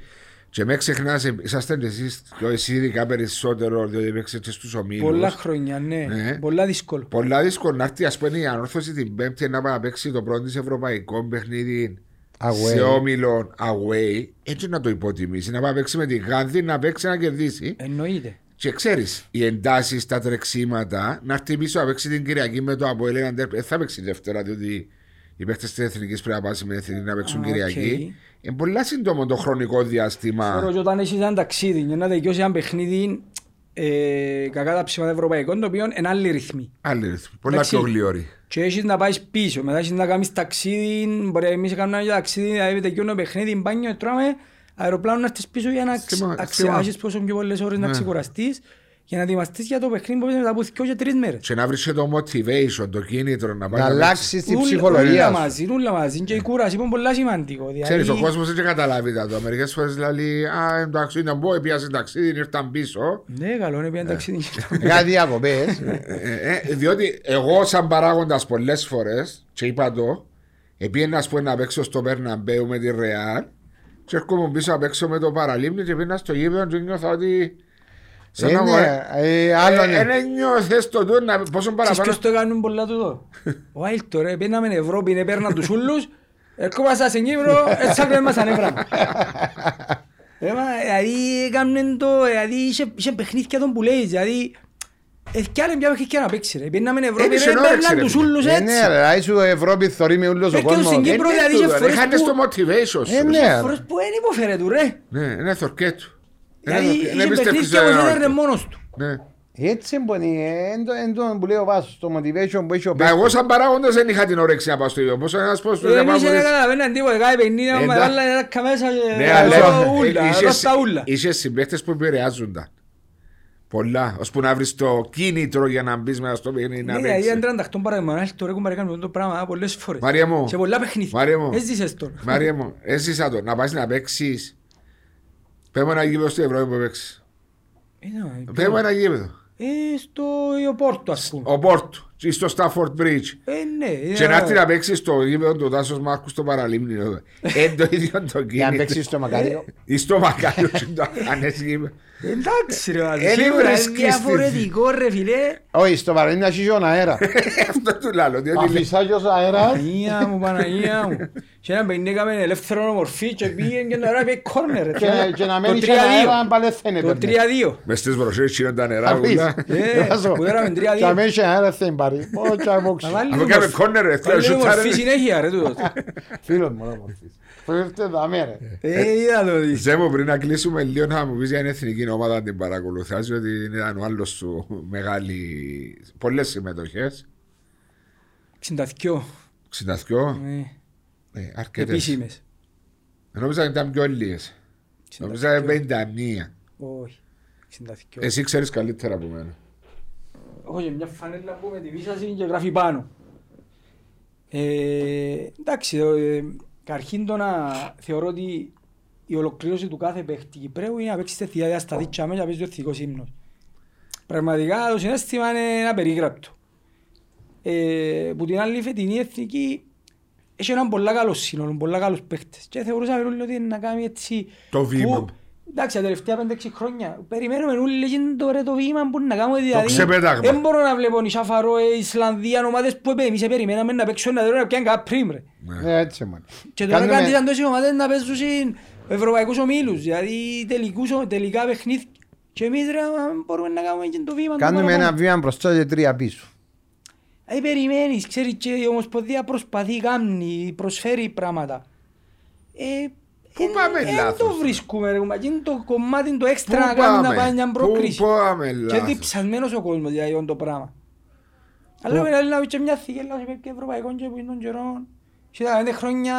και με ξεχνάς, ε, είσαστε και εσείς και εσύ ειδικά περισσότερο διότι παίξετε και στους ομίλους. Πολλά χρόνια, ναι. Ναι. Πολλά δύσκολο. Πολλά δύσκολο να έρθει ας πούμε η ανόρθωση την πέμπτη να πάει να παίξει το πρώτο της ευρωπαϊκό παιχνίδι Away. σε όμιλο away έτσι να το υποτιμήσει να πάει να παίξει με τη Γάνδη να παίξει να κερδίσει Εννοείται. και ξέρεις οι εντάσεις τα τρεξίματα να έρθει πίσω να παίξει την Κυριακή με το Αποέλ δεν θα παίξει Δευτέρα διότι οι παίχτες της Εθνικής πρέπει να πάνε με Εθνική να παίξουν Α, Κυριακή. Είναι πολλά σύντομο το χρονικό διάστημα. Τώρα και όταν έχεις ένα ταξίδι και να δικαιώσεις ένα παιχνίδι ε, κακά τα ψήματα ευρωπαϊκών, το οποίο είναι άλλη ρυθμή. Άλλη ρυθμή. Πολλά Εντάξει. πιο γλυόρη. Και έχεις να πάεις πίσω, μετά έχεις να κάνεις ταξίδι, μπορεί εμείς να κάνουμε ένα ταξίδι, δηλαδή τελειώνει το παιχνίδι, μπάνιο, τρώμε, αεροπλάνο να έρθεις πίσω για να Θυμά- ξε- θυμά. έχεις πόσο πιο πολλές ώρες να Ναι. Ξεκουραστείς για να ετοιμαστείς για το παιχνίδι που έχεις μετά από δύο και τρεις μέρες. Και να βρεις και το motivation, το κίνητρο να πάει Να παίξεις. αλλάξεις την Ούλα- ψυχολογία Ούλα σου. μαζί, ούλα μαζί και η κούραση είναι πολλά σημαντικό. Ξέρεις, ο Δηλαδή, κόσμος δεν καταλάβει τα το. Μερικές φορές λέει, α, εντάξει, να μπω, πιάσε ταξίδι, ήρθαν πίσω. Ναι, καλό είναι πια ταξίδι. Κάτι διακοπές. Ε, ε, διότι εγώ σαν παράγοντας πολλές φορές και είπα το επίαινα ας πούμε να παίξω στο Περναμπέου με τη Ρεάλ και έρχομαι πίσω να παίξω με το Παραλίμνη και πήγαινα στο γήπεδο και νιώθω ότι σαν να μου- Είναι, ε, άλλο Ε, είναι. ε, ναι, νιώθες το τούτο, να- πόσο Ξέρεις παραπάνω ποιος το κάνουν πολλά τούτο; Ο Άιλτο ρε, πήγαμε Ευρώπη, έπαιρναν τους ούλους, ερχόμαστε στην Κύπρο, έτσι άκρε μας ανέβραν. Ε, μα, Δηλαδή έκαναν το, δηλαδή είχε- είχε παιχνίδια τον που λέει, δηλαδή Ευκιάλε μια παιχνίδια να παίξει ρε, πήγαμε Ευρώπη Είναι ρε, συνόρεξη, έπαιρναν ρε, τους φίλε. ούλους Ε, έτσι. Ναι, ρε, είσαι Ευρώπη, θωρεί με όλος ο Έρχεται κόσμος. στην Ε, Κύπρο, ναι, δηλαδή, τούτο, είχε ρε, φορές είχατε που- στο motivation Ε, σου. ναι. Φορές που δεν υποφέρε του ρε. Ναι, είναι θορκέτου. Δηλαδή Είναι- είχε είναι πιστεύεις παιχνίδια που σε δεν έναν έρνε άλλο. μόνος του. Ναι. Έτσι μπορεί, εν το που λέει ο Βάσος, το motivation που έχει ο Μα εγώ παίκτης. σαν παράγοντας δεν είχα την όρεξη να πάω στο ίδιο. Πόσο ένας πώς του Εμείς διαπάνω δεν μπορείς- καταλαβαίναν τίποτα, κάθε παιχνίδι Ε, με εντάξει. βάλα ένα μέσα και Ναι, εδώ αλλά ούλα, ε, εδώ στα ούλα. είσαι συμπαίχτες που επηρεάζονταν. Πολλά. Ώσπου να βρεις το κίνητρο για να μπεις μέσα στο παιχνίδι να Ναι, δηλαδή παίξεις. αν τρανταχτών παραδείγμα, να το ρε κουμπάρε κάνουμε το πράγμα πολλές φορές. Μαρία μου. Σε πολλά παιχνίδια. Μαρία μου. Έζησες το. Μαρία μου, έζησα το. Να πας να παίξεις. Πες μου ένα γήπεδο στην Ευρώπη που παίξεις. Ε, Πες μου ένα γήπεδο. Ε, στο Ιωπόρτο ας πούμε. Ο Πόρτο. Ή στο Stafford Bridge. Ε, ναι. Και ε, να έρθει να παίξεις στο γήπεδο του Τάσος Μάρκου στο Παραλίμνιο. Είναι το ίδιο το Για να κίνητρο. παίξεις στο Μακάριο. Ή στο Μακάριο. και το ανές γήπεδο. Εντάξει ρε βάζω. Ε, Σίγουρα είναι βρίσκεις τη- διαφορετικό ρε φίλε. Όχι, στο παραλίμνη να έχει τον αέρα. Αυτό του λάλλω. διότι λέει- Αφισάγιος αέρας. Παναγία μου, Παναγία μου. Και ένα παιχνίδι έκαμε ελεύθερο ομορφή και πήγαινε και τώρα πήγε κόρνερ. Και- Και να μένει Το και ένα 3-2. αέρα πάλι δεν Το έπαιρνε. 3-2. Μες στις βροχές γίνονται τα νερά. Αφήσεις. ούλα. Ε, Βάζω. που érαμε 3-2. Και να μένει και ένα αέρα δεν πάρει. Ω, και να μόξει. Να βάλει Αφού λίγο κάμε μορφή. κόρνερ, ρε, Βάλει λίγο σουτάρε, μορφή ρε. συνέχεια ρε τούτος. Φίλος μου, ρε, μορφής. Φεύγετε δαμέ, ρε. Ε, είδα το δεις. Ζέ μου πριν να κλείσουμε λίγο να μου πεις για την εθνική ομάδα την παρακολουθάς διότι ήταν ο άλλος σου μεγάλη πολλές συμμετοχές 62. 62 ε, ε, αρκετές Επίσημες. Νόμιζα ότι ήταν πιο λίγες Νόμιζα 51 Όχι. 62. Εσύ ξέρεις καλύτερα από μένα Έχω και μια φανέλα που με τη βίσαση και γράφει πάνω. Ε, εντάξει, ε, καταρχήν το να θεωρώ ότι η ολοκλήρωση του κάθε παίχτη Κυπρέου είναι να παίξει στη θεία στα δίτσια μέσα και να παίζει ο εθνικός ύμνος. Πραγματικά το συνέστημα είναι απερίγραπτο. Ε, που την άλλη φετινή εθνική έχει έναν πολλά καλός σύνολο, πολλά καλούς παίχτες. Και θεωρούσαμε όλοι ότι είναι να κάνει έτσι... Το βήμα. που- Εντάξει, τα τελευταία 5-6 χρόνια περιμένουμε όλοι και το, ρε, το βήμα που να κάνουμε δηλαδή. ξεπέταγμα. Δεν μπορώ να βλέπω νησιά Φαρόε, Ισλανδία, ομάδες που εμείς περιμέναμε να παίξουν να δούμε να πιάνε κάτι πριν ρε. Ναι, έτσι μόνο. Και τώρα Κάνουμε- κάνουν σαν τόσες ομάδες να παίζουν σε ευρωπαϊκούς ομίλους, δηλαδή τελικούς, τελικά παιχνίδια. Και εμείς ρε μπορούμε να κάνουμε και το βήμα. το Κάνουμε παραπάνω. ένα βήμα μπροστά και τρία πίσω. Ε, περιμένεις, ξέρεις και η Ομοσπονδία προσπαθεί, κάνει, προσφέρει πράγματα. Ε, Πού εν- πάμε εν λάθος, το ρε. βρίσκουμε ρε, μα, και είναι το κομμάτι το Πού έξτρα να κάνει να πάμε, πάει μια πού πρόκριση. πάμε Και λάθος διψασμένος ο κόσμος δηλαδή είναι το πράγμα. Αλλά με άλλη να πει και μια θήκη, αλλά και ευρωπαϊκό και που είναι τον καιρό. Και τα πέντε χρόνια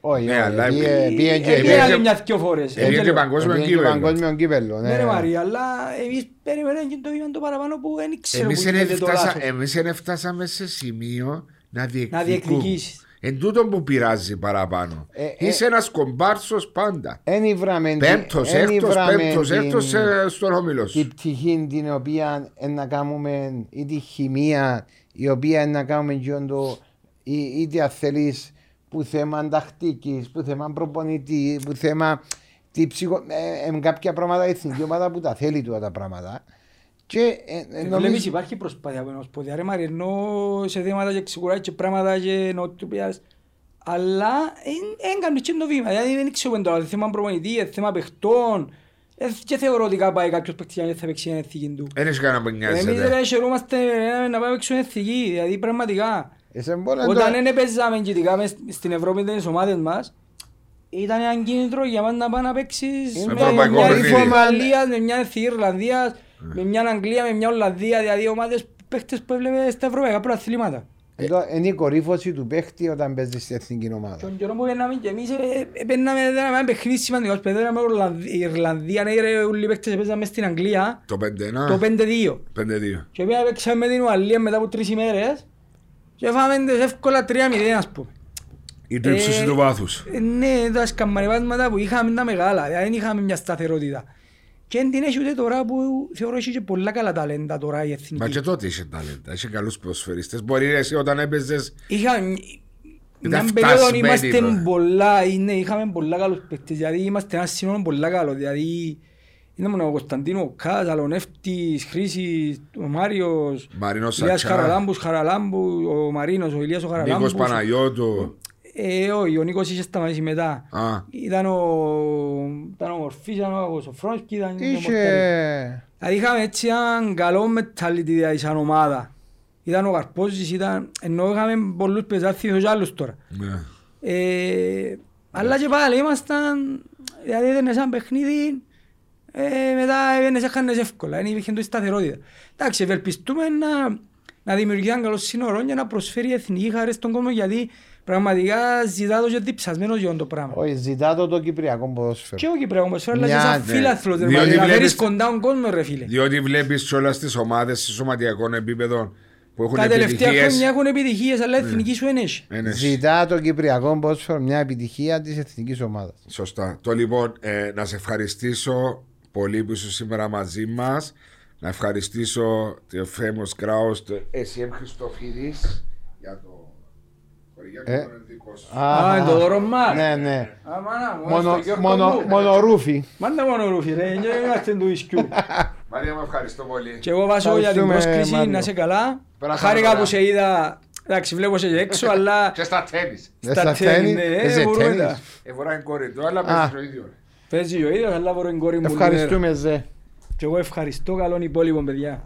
Όχι, Ναι, όχι, αλλά πήγε- επί- πήγε και- ε, πήγε- πήγε άλλη μια δυο φορές. Πήγε Ε, και και λέω, παγκόσμιο πήγε και κύπελλο. παγκόσμιο κύπελλο, Ναι ναι. ρε Μαρία, αλλά εμείς περιμένουμε και το βήμα το παραπάνω που δεν ξέρω Εμείς που δεν γίνεται το έφτασα- λάθος. εμείς δεν φτάσαμε σε σημείο να Να διεκδικούν διεκδικήσεις. Εν τούτο που πειράζει παραπάνω. Ε, ε, Είσαι ένας κομπάρσος πάντα. Εν ήβραμε την- Πέμπτος, εν έκτος, ήβραμε πέμπτος, την- έκτος ε, στον όμιλος. Την σου πτυχή την οποία εν να κάνουμε ή τη χημεία η οποία εν να κάνουμε και το ή- είτε αν θέλεις που θέμα τακτικής, που θέμα προπονητή, που θέμα τη ψυχο... ε, ε, κάποια πράγματα η εθνική ομάδα που τα θέλει του τα πράγματα και ε, ε, Ε, νομίζω Βλέπεις υπάρχει προσπάθεια από την Ομοσπονδία ρε Μάρη, ενώ σε θέματα και ξεκουράζει και πράγματα και νοοτροπίας. Αλλά δεν κάνεις και το βήμα, δηλαδή δεν ξέρω τώρα, θέμα προπονητή, ε, θέμα παιχτών. Ε, Και θεωρώ ότι κάπου πάει κάποιος παίκτης να θα παίξει την εθνική του. Δεν έχει κανένα που Εμείς νοιάζεται ρε χαιρόμαστε ε, να πάμε παίξουμε εθνική, δηλαδή πραγματικά. Είσαι πολλά Όταν το- δεν παίζαμε γενικά μες στην Ευρώπη τις ομάδες μας, ήταν ένα κίνητρο για μας να πάει να παίξεις Είναι με ευρωπαϊκό μια παιχνίδι. Ιρλανδίας, με μια εθνική Ιρλανδίας, με μια Αγγλία, με μια Ολλανδία, δηλαδή ομάδες παίχτες που έβλεπε στα ευρωπαϊκά πρωταθλήματα. Ε, το- Είναι η κορύφωση του παίχτη όταν παίζεις στην εθνική ομάδα. Τον καιρό που παίρναμε και εμείς, ε, ε, παίρναμε ένα παιχνίδι σημαντικός, παίρναμε Ολλανδία- η Ιρλανδία, ναι, ρε, όλοι οι παίκτες παίζαμε μες στην Αγγλία, Το 5-1. το 5-2. 5-2. Και πήγαμε παίξαμε με την Ουαλία μετά από τρεις ημέρες και φάμε τις εύκολα 3-0 ας πούμε. Η τρίψωση Ε, του βάθου. Ε, Ναι, τα σκαμμαριβάσματα που είχαμε τα μεγάλα, δηλαδή δεν είχαμε μια σταθερότητα. Και δεν την έχει ούτε τώρα που θεωρώ έχει και πολλά καλά ταλέντα τώρα η Μα εθνική. και τότε είχε ταλέντα. Είχε καλούς προσφερίστες. Μπορεί εσύ όταν έπαιζες. Είχα, μια φτασμένοι περίοδο είμαστε τώρα. πολλά, ναι, είχαμε πολλά καλούς παίκτες, δηλαδή είμαστε ένα σύνολο πολλά καλό, δηλαδή είναι μόνο ο Κωνσταντίνο, ο Κάς, Αλονεύτης, Χρήσης, ο Μάριος, Μαρίνος Ηλίας Σατσά. Χαραλάμπους, Χαραλάμπου, ο Μαρίνος, ο Ηλίας ο Νίκος Χαραλάμπους. Παναγιώτου. Ε, όχι, ο Νίκος είχε σταματήσει μετά. Α, Ήταν ο, ήταν ο Μορφής, ήταν ο Σοφρόνσκι, ήταν ο Μορτέλη. Είχε... Δηλαδή είχαμε έτσι έναν καλό mentality δηλαδή σαν ομάδα. Ήταν ο Καρπόζης, ήταν... ενώ είχαμε πολλούς πεζάθιους και άλλους τώρα. ναι. Ε, αλλά και πάλι ήμασταν, δηλαδή έδαινες ένα παιχνίδι, ε, μετά έβαινες έχανες εύκολα, δεν υπήρχε τόση σταθερότητα. Εντάξει, ευελπιστούμε να, να δημιουργηθεί ένα καλό σύνορο για να προσφέρει η εθνική χαρές στον κόσμο, γιατί πραγματικά ζητά το και διψασμένος για το πράγμα. Όχι, ζητά το το κυπριακό ποδόσφαιρο. Και ο Κυπριακό ποδοσφαίρο, αλλά και Μια, σαν ναι. φίλαθλος, ρε, Διότι δηλαδή, να βλέπεις- φέρεις κοντά τον κόσμο ρε φίλε. Διότι βλέπεις όλα τις ομάδες σε σωματιακών επίπεδων που έχουν Τα τελευταία χρόνια επιτυχίε. έχουν επιτυχίες, αλλά η εθνική σου είναι έχει. Ζητά το κυπριακό ποδόσφαιρο μια επιτυχία της εθνικής ομάδας. Σωστά. Το λοιπόν, ε, να σε ευχαριστήσω πολύ που είσαι σήμερα μαζί μας. Να ευχαριστήσω το Famous Kraus, το SM Χριστοφίδης για το χορηγία Ε. του δικό σου. Α, είναι το δώρο μας. Ναι, ναι. Α, μάνα μου, Μόνο, στο Γιώργος μόνο, μου. μόνο ρούφι. Μάντα μόνο ρούφι ρε, δεν είμαστε του ισκιού. Μαρία, με ευχαριστώ πολύ. Και εγώ βάζω για την Ευχαριστούμε, πρόσκληση Μάριο. να είσαι καλά. Περάσαμε Χάρηκα ωραία. που σε είδα, εντάξει βλέπω σε έξω, αλλά Και στα τέννη. Ε, στα στα τέννη, τέννη, ναι, παίζει μπορούμε τέννις. τα- Ε, φοράει κόρη του, αλλά Α. παίζει το ίδιος. ρε. Παίζει ο ίδιος, αλλά μπορώ η κόρη μου. Ευχαριστούμε, Ζε. Και εγώ ευχαριστώ, καλόν υπόλοιπο παιδιά.